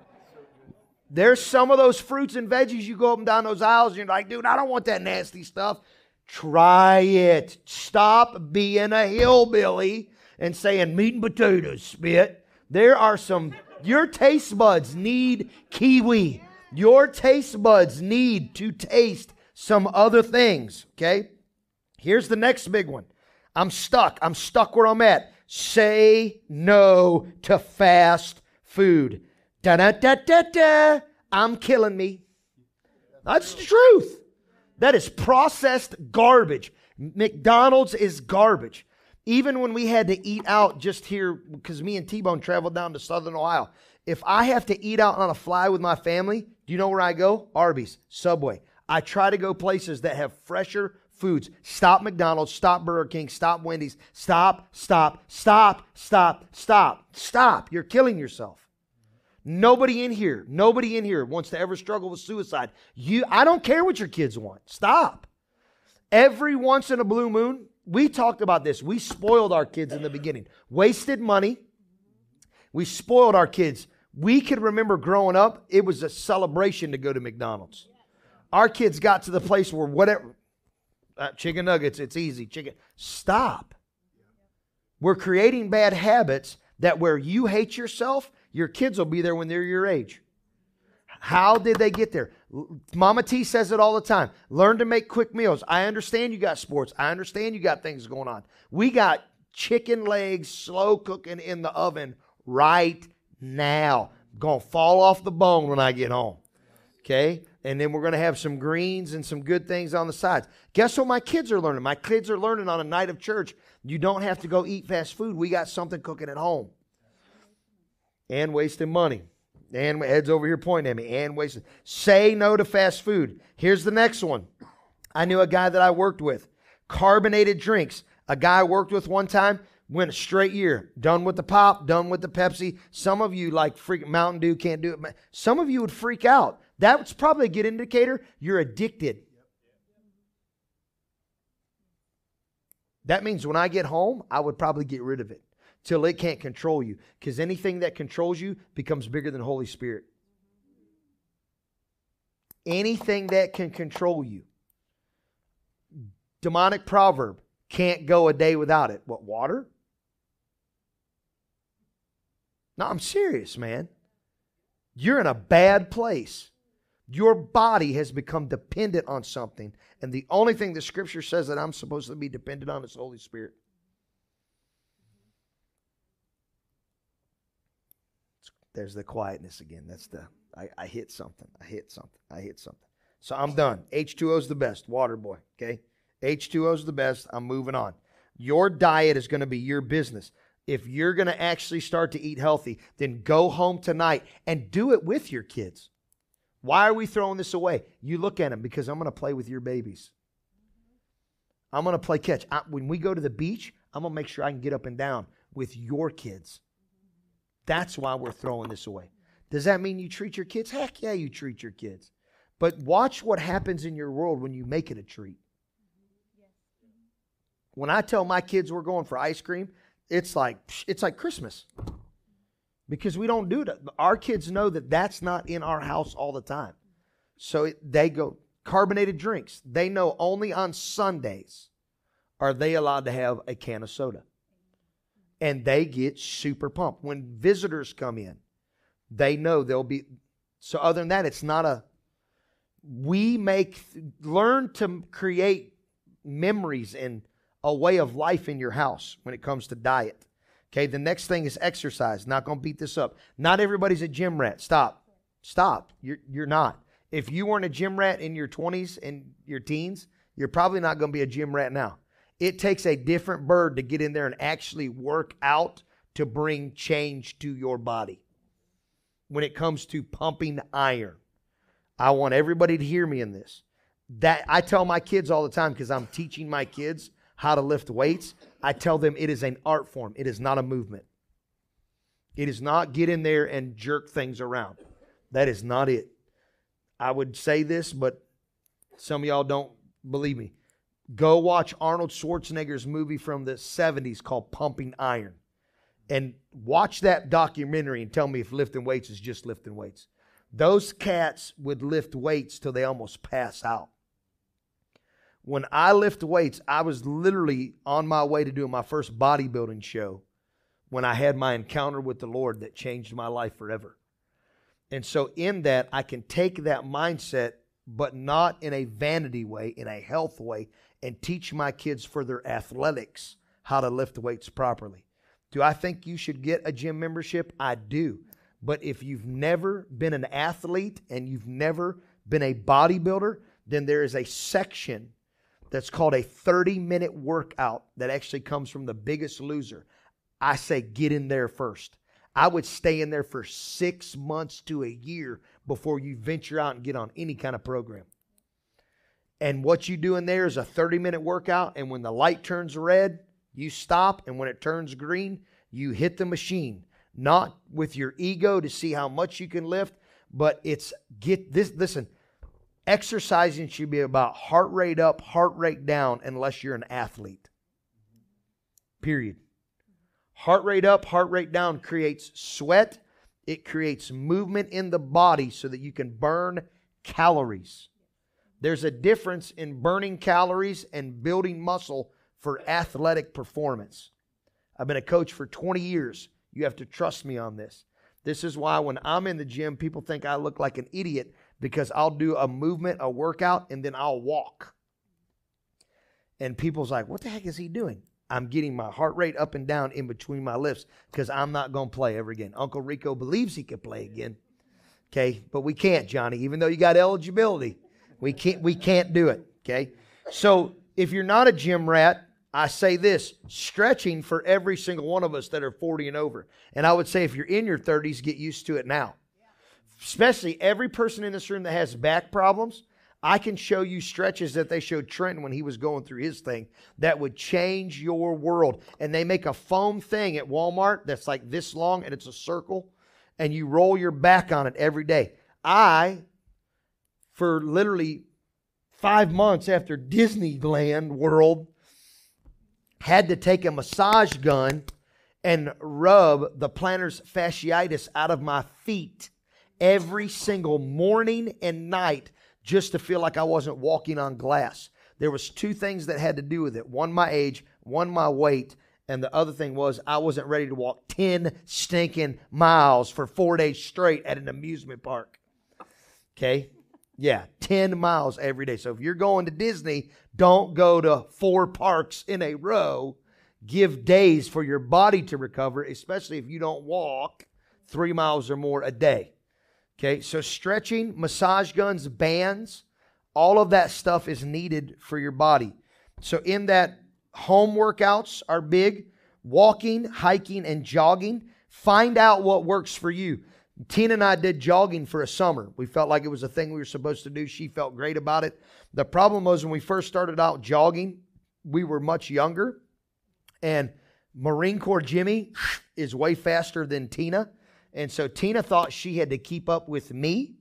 There's some of those fruits and veggies you go up and down those aisles, and you're like, dude, I don't want that nasty stuff. Try it. Stop being a hillbilly and saying meat and potatoes, spit. There are some, your taste buds need kiwi. Your taste buds need to taste some other things, okay? Here's the next big one. I'm stuck. I'm stuck where I'm at. Say no to fast food. Da da da da da. I'm killing me. That's the truth. That is processed garbage. McDonald's is garbage. Even when we had to eat out just here, because me and T Bone traveled down to Southern Ohio. If I have to eat out on a fly with my family, do you know where I go? Arby's, Subway. I try to go places that have fresher foods. Stop McDonald's, stop Burger King, stop Wendy's. Stop, stop, stop, stop, stop, stop. You're killing yourself. Nobody in here, nobody in here wants to ever struggle with suicide. You I don't care what your kids want. Stop. Every once in a blue moon, we talked about this. We spoiled our kids in the beginning. Wasted money. We spoiled our kids. We could remember growing up, it was a celebration to go to McDonald's. Our kids got to the place where whatever, uh, chicken nuggets, it's easy. Chicken, stop. We're creating bad habits that where you hate yourself, your kids will be there when they're your age. How did they get there? Mama T says it all the time. Learn to make quick meals. I understand you got sports. I understand you got things going on. We got chicken legs slow cooking in the oven right now. Gonna fall off the bone when I get home. Okay? And then we're gonna have some greens and some good things on the sides. Guess what my kids are learning? My kids are learning on a night of church. You don't have to go eat fast food. We got something cooking at home. And wasting money. And heads over here pointing at me. And wasting. Say no to fast food. Here's the next one. I knew a guy that I worked with. Carbonated drinks. A guy I worked with one time went a straight year. Done with the pop, done with the Pepsi. Some of you like freak Mountain Dew can't do it. Some of you would freak out. That's probably a good indicator you're addicted. That means when I get home, I would probably get rid of it till it can't control you. Because anything that controls you becomes bigger than Holy Spirit. Anything that can control you. Demonic proverb can't go a day without it. What, water? No, I'm serious, man. You're in a bad place. Your body has become dependent on something. And the only thing the scripture says that I'm supposed to be dependent on is Holy Spirit. There's the quietness again. That's the, I, I hit something. I hit something. I hit something. So I'm done. H2O is the best. Water boy. Okay. H2O is the best. I'm moving on. Your diet is going to be your business. If you're going to actually start to eat healthy, then go home tonight and do it with your kids. Why are we throwing this away? You look at them because I'm going to play with your babies. I'm going to play catch. I, when we go to the beach, I'm going to make sure I can get up and down with your kids. That's why we're throwing this away. Does that mean you treat your kids? Heck yeah, you treat your kids. But watch what happens in your world when you make it a treat. When I tell my kids we're going for ice cream, it's like it's like Christmas. Because we don't do that. Our kids know that that's not in our house all the time. So it, they go carbonated drinks. They know only on Sundays are they allowed to have a can of soda. And they get super pumped. When visitors come in, they know they'll be so other than that it's not a we make learn to create memories and a way of life in your house when it comes to diet. Okay, the next thing is exercise. Not to beat this up. Not everybody's a gym rat. Stop. Stop. You're, you're not. If you weren't a gym rat in your 20s and your teens, you're probably not to be a gym rat now. It takes a different bird to get in there and actually work out to bring change to your body. When it comes to pumping iron, I want everybody to hear me in this. That I tell my kids all the time because I'm teaching my kids how to lift weights, I tell them it is an art form. It is not a movement. It is not get in there and jerk things around. That is not it. I would say this, but some of y'all don't believe me. Go watch Arnold Schwarzenegger's movie from the 70s called Pumping Iron. And watch that documentary and tell me if lifting weights is just lifting weights. Those cats would lift weights till they almost pass out when I lift weights, I was literally on my way to doing my first bodybuilding show when I had my encounter with the Lord that changed my life forever. And so, in that, I can take that mindset, but not in a vanity way, in a health way, and teach my kids for their athletics how to lift weights properly. Do I think you should get a gym membership? I do. But if you've never been an athlete and you've never been a bodybuilder, then there is a section that's called a 30 minute workout that actually comes from the biggest loser. I say get in there first. I would stay in there for six months to a year before you venture out and get on any kind of program. And what you do in there is a 30 minute workout. And when the light turns red, you stop. And when it turns green, you hit the machine. Not with your ego to see how much you can lift, but it's get this. Listen, Exercising should be about heart rate up, heart rate down, unless you're an athlete. Period. Heart rate up, heart rate down creates sweat. It creates movement in the body so that you can burn calories. There's a difference in burning calories and building muscle for athletic performance. I've been a coach for 20 years. You have to trust me on this. This is why when I'm in the gym, people think I look like an idiot because I'll do a movement, a workout, and then I'll walk. And people's like, what the heck is he doing? I'm getting my heart rate up and down in between my lifts because I'm not going to play ever again. Uncle Rico believes he can play again. Okay, but we can't, Johnny, even though you got eligibility. We can't we can't do it. Okay. So if you're not a gym rat, I say this stretching for every single one of us that are 40 and over. And I would say if you're in your 30s, get used to it now. Especially every person in this room that has back problems, I can show you stretches that they showed Trenton when he was going through his thing that would change your world. And they make a foam thing at Walmart that's like this long and it's a circle, and you roll your back on it every day. I, for literally five months after Disneyland World, had to take a massage gun and rub the plantar fasciitis out of my feet every single morning and night just to feel like I wasn't walking on glass. There was two things that had to do with it. One my age, one my weight, and the other thing was I wasn't ready to walk 10 stinking miles for 4 days straight at an amusement park. Okay? Yeah, 10 miles every day. So if you're going to Disney, don't go to four parks in a row. Give days for your body to recover, especially if you don't walk three miles or more a day. Okay, so stretching, massage guns, bands, all of that stuff is needed for your body. So, in that, home workouts are big, walking, hiking, and jogging. Find out what works for you. Tina and I did jogging for a summer. We felt like it was a thing we were supposed to do. She felt great about it. The problem was when we first started out jogging, we were much younger. And Marine Corps Jimmy is way faster than Tina. And so Tina thought she had to keep up with me.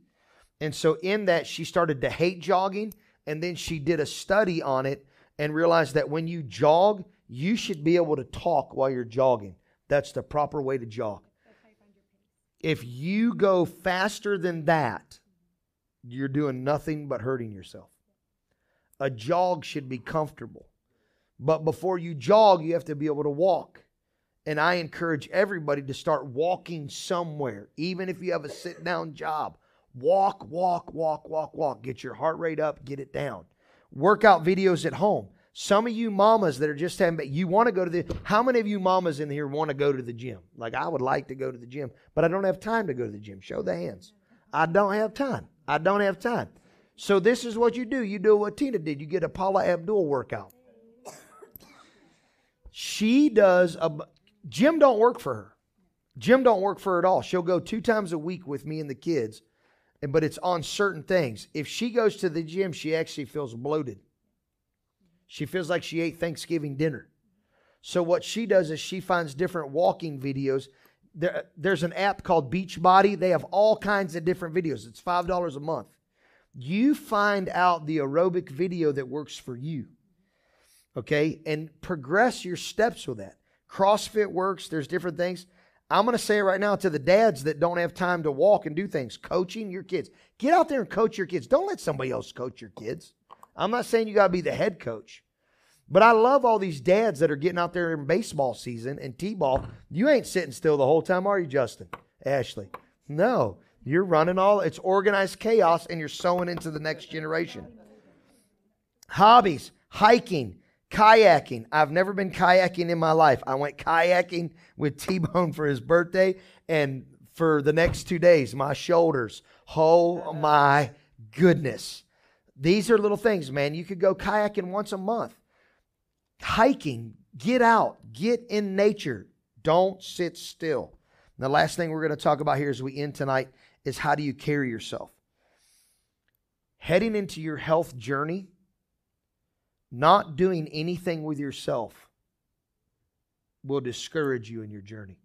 And so in that, she started to hate jogging. And then she did a study on it and realized that when you jog, you should be able to talk while you're jogging. That's the proper way to jog. If you go faster than that, you're doing nothing but hurting yourself. A jog should be comfortable. But before you jog, you have to be able to walk. And I encourage everybody to start walking somewhere, even if you have a sit down job. Walk, walk, walk, walk, walk. Get your heart rate up, get it down. Workout videos at home. Some of you mamas that are just having, you want to go to the, how many of you mamas in here want to go to the gym? Like, I would like to go to the gym, but I don't have time to go to the gym. Show the hands. I don't have time. I don't have time. So, this is what you do. You do what Tina did. You get a Paula Abdul workout. She does a, gym don't work for her. Gym don't work for her at all. She'll go two times a week with me and the kids, but it's on certain things. If she goes to the gym, she actually feels bloated. She feels like she ate Thanksgiving dinner. So what she does is she finds different walking videos. There, there's an app called Beachbody. They have all kinds of different videos. It's five dollars a month. You find out the aerobic video that works for you. Okay, and progress your steps with that. CrossFit works. There's different things. I'm going to say it right now to the dads that don't have time to walk and do things. Coaching your kids. Get out there and coach your kids. Don't let somebody else coach your kids. I'm not saying you got to be the head coach. But I love all these dads that are getting out there in baseball season and T-ball. You ain't sitting still the whole time, are you, Justin? Ashley. No. You're running all it's organized chaos and you're sowing into the next generation. Hobbies, hiking, kayaking. I've never been kayaking in my life. I went kayaking with T Bone for his birthday, and for the next two days, my shoulders. Oh my goodness. These are little things, man. You could go kayaking once a month. Hiking, get out, get in nature. Don't sit still. And the last thing we're going to talk about here as we end tonight is how do you carry yourself? Heading into your health journey, not doing anything with yourself will discourage you in your journey.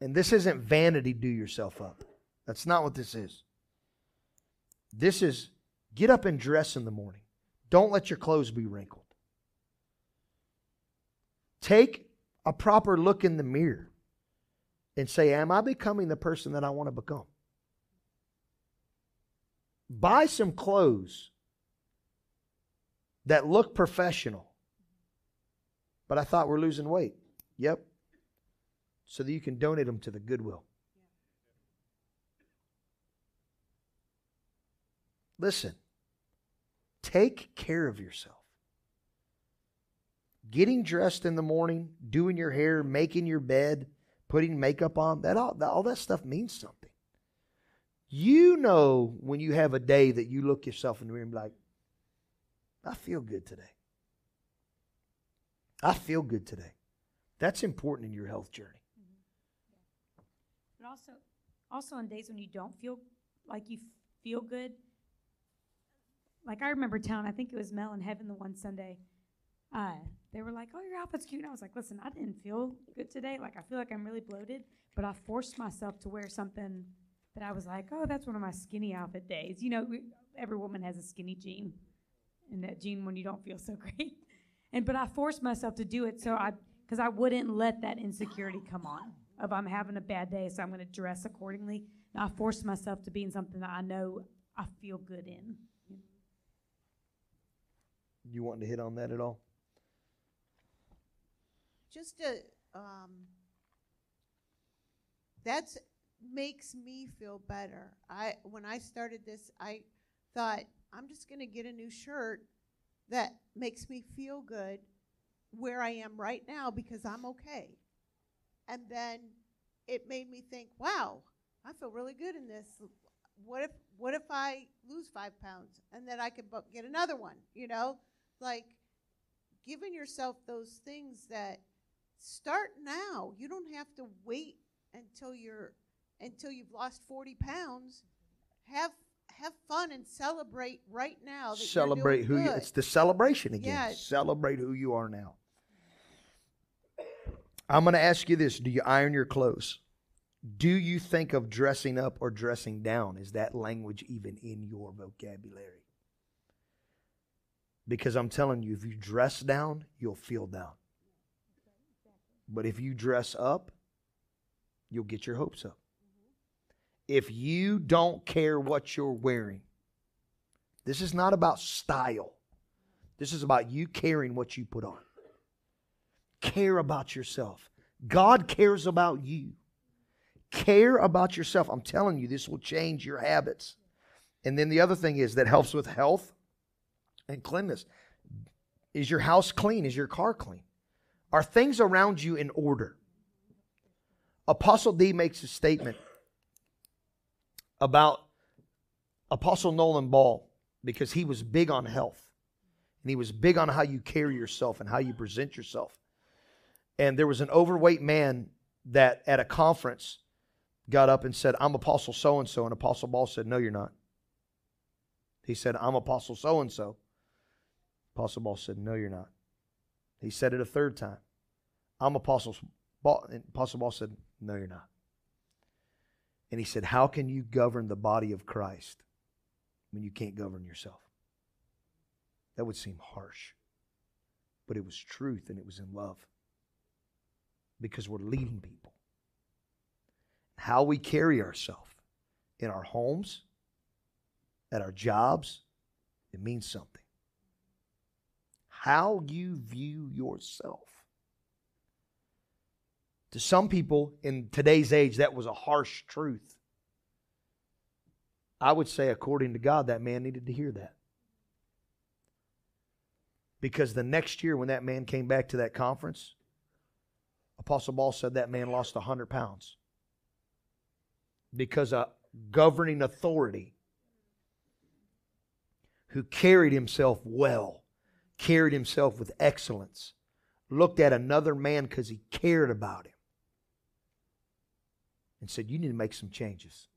And this isn't vanity, do yourself up. That's not what this is. This is get up and dress in the morning. Don't let your clothes be wrinkled. Take a proper look in the mirror and say, Am I becoming the person that I want to become? buy some clothes that look professional. But I thought we're losing weight. Yep. So that you can donate them to the Goodwill. Listen, take care of yourself. Getting dressed in the morning, doing your hair, making your bed, putting makeup on, that all, all that stuff means something. You know when you have a day that you look yourself in the mirror and be like, I feel good today. I feel good today. That's important in your health journey. Mm-hmm. But also, also on days when you don't feel like you feel good, like I remember telling, I think it was Mel and Heaven the one Sunday, uh, they were like, "Oh, your outfit's cute." And I was like, "Listen, I didn't feel good today. Like I feel like I'm really bloated, but I forced myself to wear something that I was like, oh, that's one of my skinny outfit days. You know, every woman has a skinny jean, and that jean when you don't feel so great. And but I forced myself to do it so I because I wouldn't let that insecurity come on of I'm having a bad day, so I'm going to dress accordingly. And I forced myself to be in something that I know I feel good in. You want to hit on that at all? Just a um, that's makes me feel better. I when I started this, I thought I'm just going to get a new shirt that makes me feel good where I am right now because I'm okay. And then it made me think, wow, I feel really good in this. What if what if I lose five pounds and then I could get another one? You know, like giving yourself those things that start now. You don't have to wait until you're until you've lost 40 pounds. Have have fun and celebrate right now. celebrate who good. you, it's the celebration again. Yeah. Celebrate who you are now. I'm going to ask you this: Do you iron your clothes? Do you think of dressing up or dressing down? Is that language even in your vocabulary? Because I'm telling you, if you dress down, you'll feel down. But if you dress up, you'll get your hopes up if you don't care what you're wearing. This is not about style. This is about you caring what you put on. Care about yourself. God cares about you. Care about yourself. I'm telling you, this will change your habits. And then the other thing is that helps with health and cleanness. Is your house clean? Is your car clean? Are things around you in order? Apostle D makes a statement about Apostle Nolan Ball because he was big on health and he was big on how you carry yourself and how you present yourself. And there was an overweight man that at a conference got up and said, I'm Apostle so and so. And Apostle Ball said, No, you're not. He said, I'm Apostle so and so. Apostle Ball said, No, you're not. He said it a third time. I'm Apostle Paul. And Apostle Ball said, No, you're not. And he said, How can you govern the body of Christ when you can't govern yourself? That would seem harsh. But it was truth and it was in love. Because we're leading people. How we carry ourselves in our homes, at our jobs, it means something. How you view yourself. To some people in today's age, that was a harsh truth. I would say, according to God, that man needed to hear that. Because the next year, when that man came back to that conference, Apostle Ball said that man lost 100 pounds. Because a governing authority who carried himself well, carried himself with excellence, looked at another man because he cared about him and said, You need to make some changes.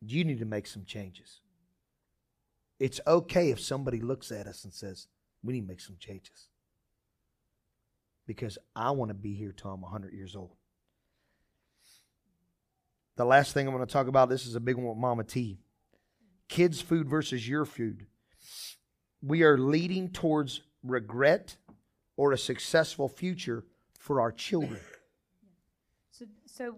You need to make some changes. It's okay if somebody looks at us and says, We need to make some changes. Because I want to be here till I'm 100 years old. The last thing I'm going to talk about this is a big one with Mama T. Kids' food versus your food. We are leading towards regret or a successful future for our children. So so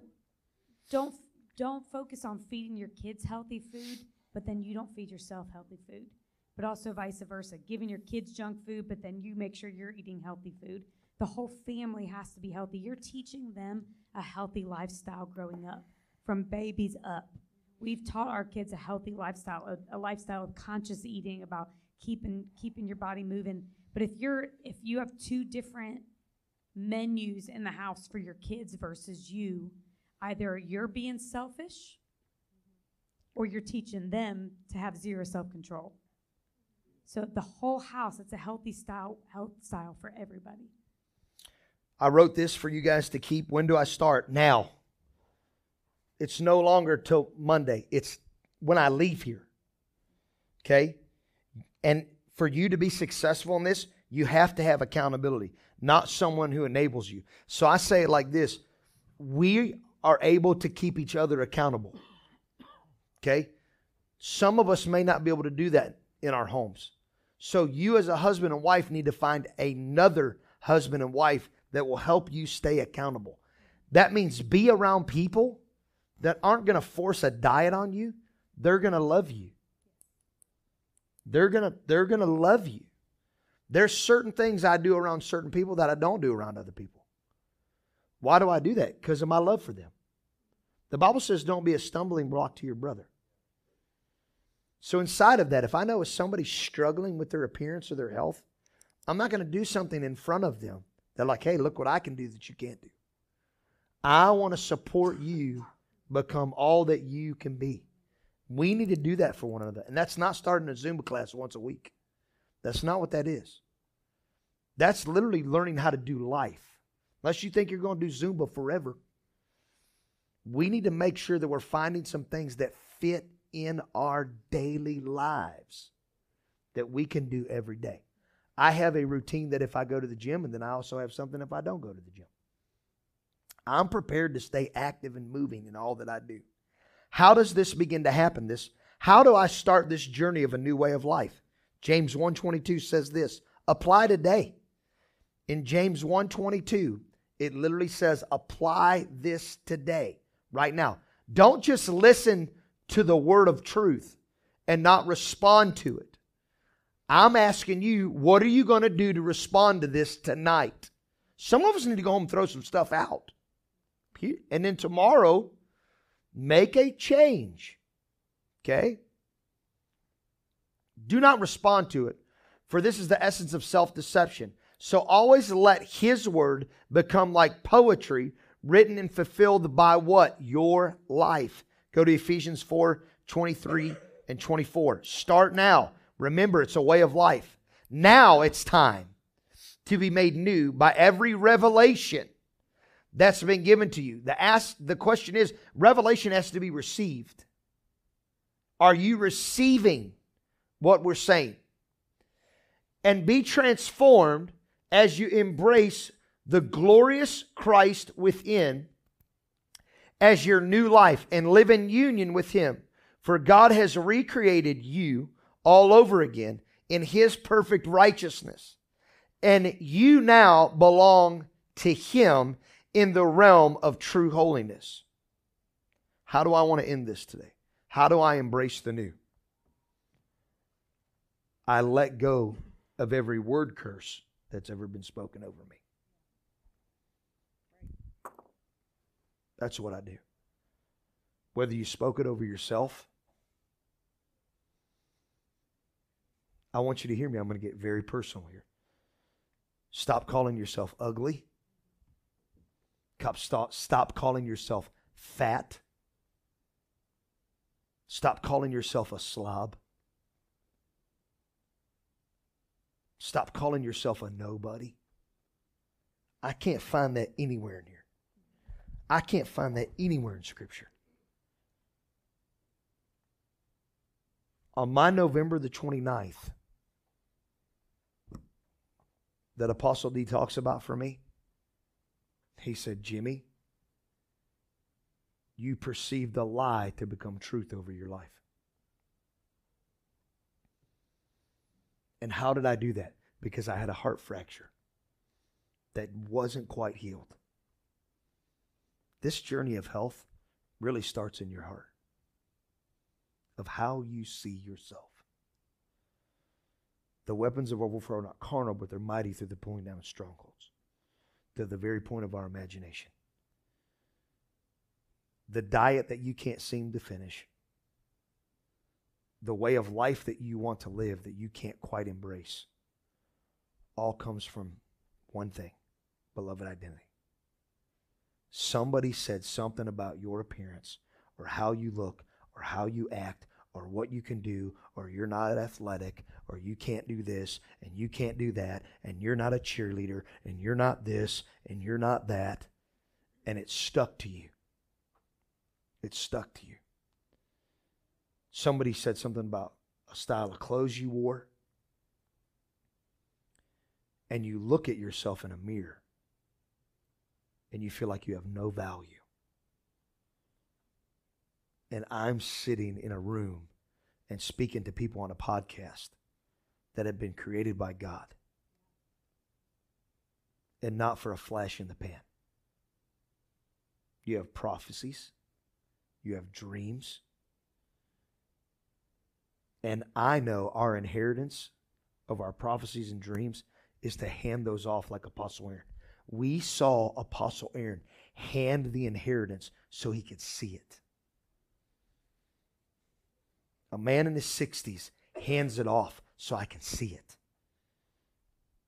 don't don't focus on feeding your kids healthy food. but then you don't feed yourself healthy food. But also vice versa, giving your kids junk food, but then you make sure you're eating healthy food. The whole family has to be healthy. You're teaching them a healthy lifestyle growing up from babies up. We've taught our kids a healthy lifestyle, a, a lifestyle of conscious eating, about keeping keeping your body moving. But if you're if you have two different menus in the house for your kids versus you, either you're being selfish or you're teaching them to have zero self-control. So the whole house, it's a healthy style health style for everybody. I wrote this for you guys to keep. When do I start? Now. It's no longer till Monday. It's when I leave here. Okay? And for you to be successful in this, you have to have accountability, not someone who enables you. So I say it like this we are able to keep each other accountable. Okay? Some of us may not be able to do that in our homes. So you, as a husband and wife, need to find another husband and wife that will help you stay accountable. That means be around people that aren't going to force a diet on you. They're going to love you. They're going to they're going to love you. There's certain things I do around certain people that I don't do around other people. Why do I do that? Because of my love for them. The Bible says don't be a stumbling block to your brother. So inside of that, if I know if somebody's struggling with their appearance or their health, I'm not going to do something in front of them. They're like, hey, look what I can do that you can't do. I want to support you become all that you can be. We need to do that for one another. And that's not starting a Zumba class once a week. That's not what that is. That's literally learning how to do life. Unless you think you're going to do Zumba forever. We need to make sure that we're finding some things that fit in our daily lives that we can do every day. I have a routine that if I go to the gym, and then I also have something if I don't go to the gym. I'm prepared to stay active and moving in all that I do. How does this begin to happen? This how do I start this journey of a new way of life? James 1:22 says this, apply today. In James 1:22, it literally says apply this today, right now. Don't just listen to the word of truth and not respond to it. I'm asking you, what are you going to do to respond to this tonight? Some of us need to go home and throw some stuff out. And then tomorrow, make a change. Okay? Do not respond to it, for this is the essence of self deception. So always let His word become like poetry written and fulfilled by what? Your life. Go to Ephesians 4 23 and 24. Start now. Remember, it's a way of life. Now it's time to be made new by every revelation that's been given to you. The ask the question is revelation has to be received. Are you receiving what we're saying? And be transformed as you embrace the glorious Christ within as your new life and live in union with him. For God has recreated you all over again in his perfect righteousness. And you now belong to him in the realm of true holiness. How do I want to end this today? How do I embrace the new? I let go of every word curse that's ever been spoken over me. That's what I do. Whether you spoke it over yourself, I want you to hear me. I'm going to get very personal here. Stop calling yourself ugly. Stop, stop calling yourself fat. Stop calling yourself a slob. Stop calling yourself a nobody. I can't find that anywhere in here. I can't find that anywhere in Scripture. On my November the 29th, that Apostle D talks about for me, he said, Jimmy, you perceived a lie to become truth over your life. And how did I do that? Because I had a heart fracture that wasn't quite healed. This journey of health really starts in your heart. of how you see yourself. The weapons of overthrow are not carnal, but they're mighty through the pulling down of strongholds. To the very point of our imagination. The diet that you can't seem to finish, the way of life that you want to live that you can't quite embrace, all comes from one thing beloved identity. Somebody said something about your appearance or how you look or how you act or what you can do, or you're not athletic, or you can't do this, and you can't do that, and you're not a cheerleader, and you're not this, and you're not that, and it's stuck to you. It's stuck to you. Somebody said something about a style of clothes you wore, and you look at yourself in a mirror, and you feel like you have no value and I'm sitting in a room and speaking to people on a podcast that have been created by God and not for a flash in the pan. You have prophecies, you have dreams. And I know our inheritance of our prophecies and dreams is to hand those off like Apostle Aaron. We saw Apostle Aaron hand the inheritance so he could see it a man in his 60s hands it off so I can see it.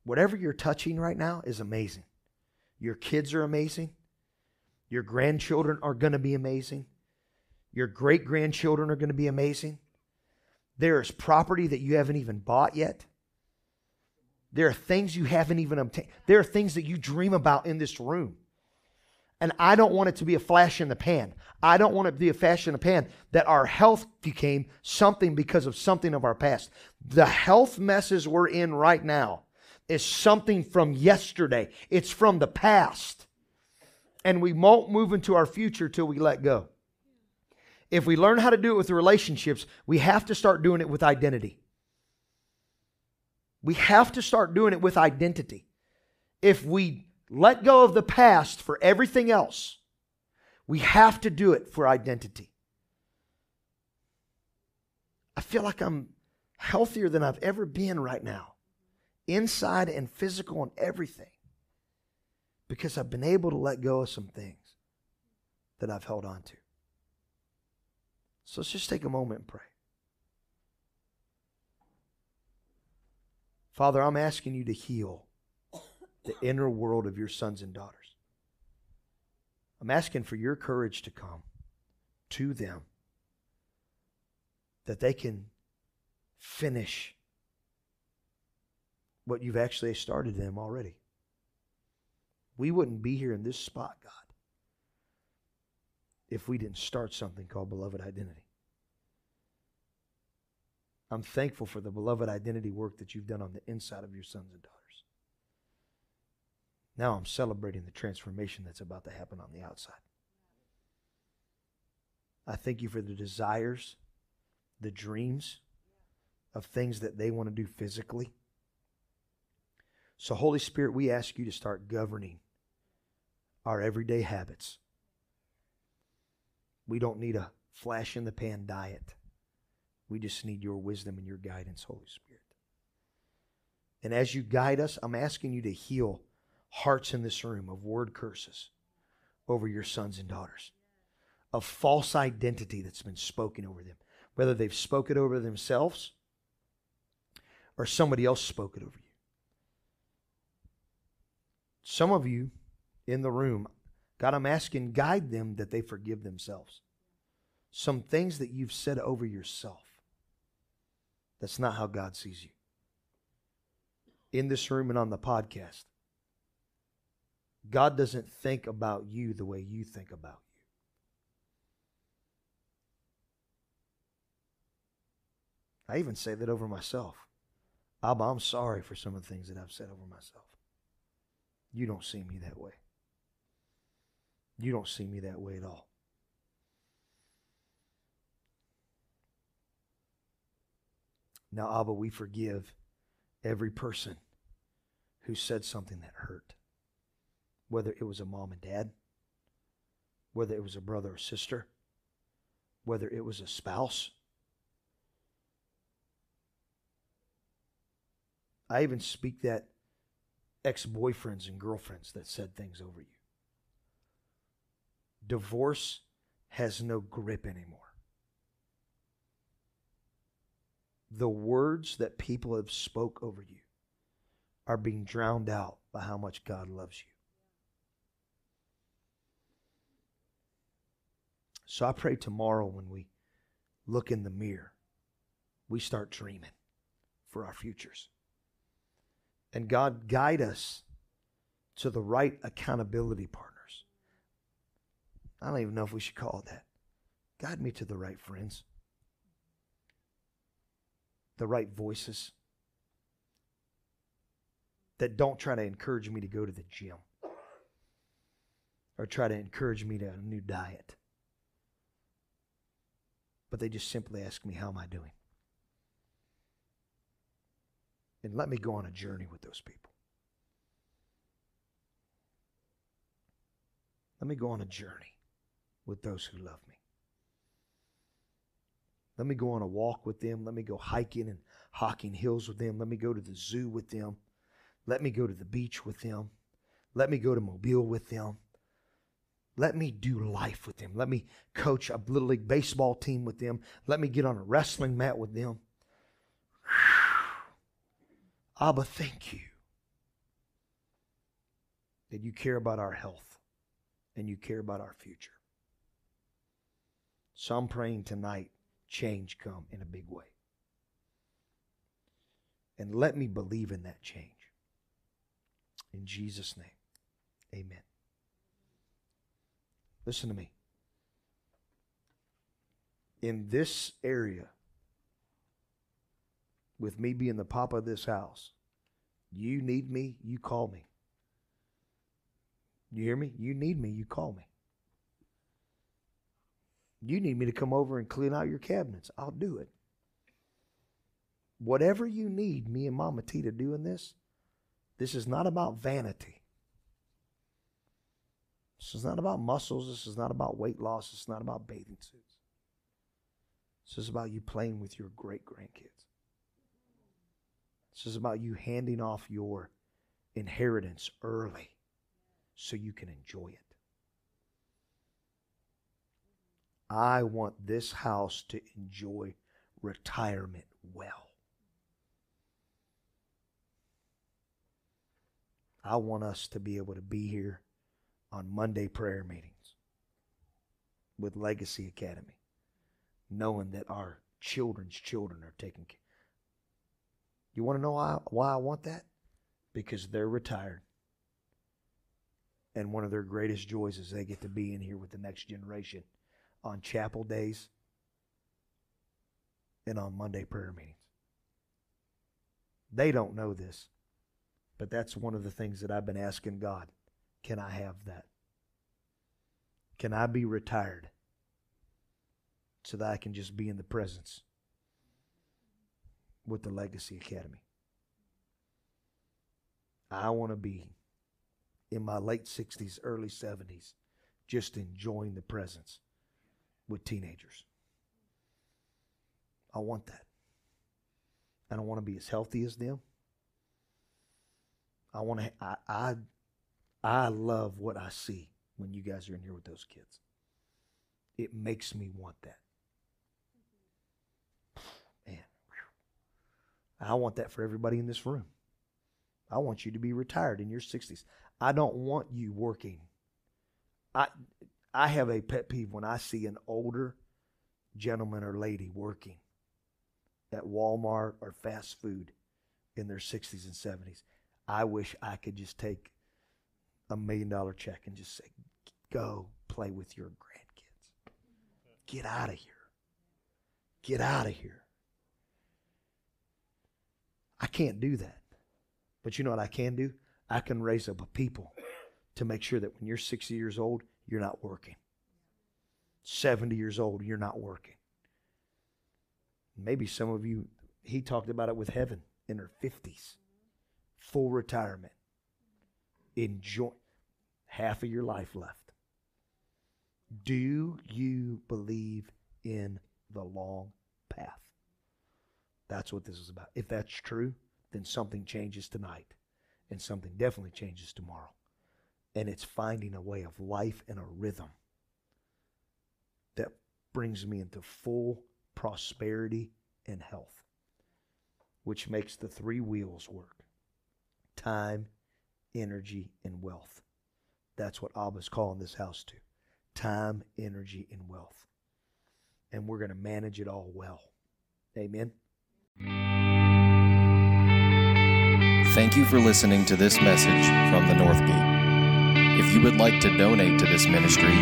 Whatever you're touching right now is amazing. Your kids are amazing. Your grandchildren are going to be amazing. Your great grandchildren are going to be amazing. There is property that you haven't even bought yet. There are things you haven't even obtained. There are things that you dream about in this room. And I don't want it to be a flash in the pan. I don't want it to be a flash in the pan that our health became something because of something of our past. The health messes we're in right now is something from yesterday, it's from the past. And we won't move into our future till we let go. If we learn how to do it with relationships, we have to start doing it with identity. We have to start doing it with identity. If we let go of the past for everything else. We have to do it for identity. I feel like I'm healthier than I've ever been right now, inside and physical and everything, because I've been able to let go of some things that I've held on to. So let's just take a moment and pray. Father, I'm asking you to heal the inner world of your sons and daughters. I'm asking for your courage to come to them that they can finish what you've actually started them already. We wouldn't be here in this spot, God, if we didn't start something called beloved identity. I'm thankful for the beloved identity work that you've done on the inside of your sons and daughters. Now I'm celebrating the transformation that's about to happen on the outside. I thank you for the desires, the dreams of things that they want to do physically. So, Holy Spirit, we ask you to start governing our everyday habits. We don't need a flash in the pan diet. We just need your wisdom and your guidance, Holy Spirit. And as you guide us, I'm asking you to heal hearts in this room of word curses over your sons and daughters, of false identity that's been spoken over them, whether they've spoken it over themselves or somebody else spoke it over you. Some of you in the room, God, I'm asking, guide them that they forgive themselves. Some things that you've said over yourself. That's not how God sees you. In this room and on the podcast. God doesn't think about you the way you think about you. I even say that over myself. Abba, I'm sorry for some of the things that I've said over myself. You don't see me that way. You don't see me that way at all. Now, Abba, we forgive every person who said something that hurt whether it was a mom and dad, whether it was a brother or sister, whether it was a spouse. I even speak that ex boyfriends and girlfriends that said things over you. Divorce has no grip anymore. The words that people have spoke over you are being drowned out by how much God loves you. So I pray tomorrow when we look in the mirror, we start dreaming for our futures. And God, guide us to the right accountability partners. I don't even know if we should call it that. Guide me to the right friends, the right voices that don't try to encourage me to go to the gym or try to encourage me to a new diet but they just simply ask me, How am I doing? And let me go on a journey with those people. Let me go on a journey with those who love me. Let me go on a walk with them. Let me go hiking and Hocking Hills with them. Let me go to the zoo with them. Let me go to the beach with them. Let me go to Mobile with them. Let me do life with them. Let me coach a little league baseball team with them. Let me get on a wrestling mat with them. Abba, thank you that you care about our health and you care about our future. So I'm praying tonight change come in a big way. And let me believe in that change. In Jesus' name, amen. Listen to me. In this area, with me being the papa of this house, you need me, you call me. You hear me? You need me, you call me. You need me to come over and clean out your cabinets. I'll do it. Whatever you need me and Mama T to do in this, this is not about vanity. This is not about muscles. This is not about weight loss. Is not about bathing suits. This is about you playing with your great grandkids. This is about you handing off your inheritance early so you can enjoy it. I want this house to enjoy retirement well. I want us to be able to be here on Monday prayer meetings with Legacy Academy, knowing that our children's children are taken care. You want to know why, why I want that? Because they're retired. And one of their greatest joys is they get to be in here with the next generation on chapel days and on Monday prayer meetings. They don't know this, but that's one of the things that I've been asking God. Can I have that? Can I be retired so that I can just be in the presence with the Legacy Academy? I want to be in my late 60s, early 70s, just enjoying the presence with teenagers. I want that. I don't want to be as healthy as them. I want to. I, I I love what I see when you guys are in here with those kids. It makes me want that. Man, I want that for everybody in this room. I want you to be retired in your 60s. I don't want you working. I I have a pet peeve when I see an older gentleman or lady working at Walmart or fast food in their 60s and 70s. I wish I could just take a million dollar check and just say, go play with your grandkids. Get out of here. Get out of here. I can't do that. But you know what I can do? I can raise up a people to make sure that when you're 60 years old, you're not working. 70 years old, you're not working. Maybe some of you, he talked about it with heaven in her 50s, full retirement enjoy half of your life left. Do you believe in the long path? That's what this is about. If that's true, then something changes tonight and something definitely changes tomorrow. And it's finding a way of life and a rhythm that brings me into full prosperity and health, which makes the three wheels work time, energy, and wealth. That's what Abba's calling this house to time, energy, and wealth. And we're going to manage it all well. Amen. Thank you for listening to this message from the North Gate. If you would like to donate to this ministry,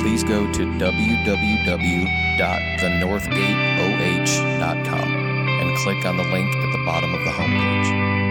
please go to www.thenorthgateoh.com and click on the link at the bottom of the homepage.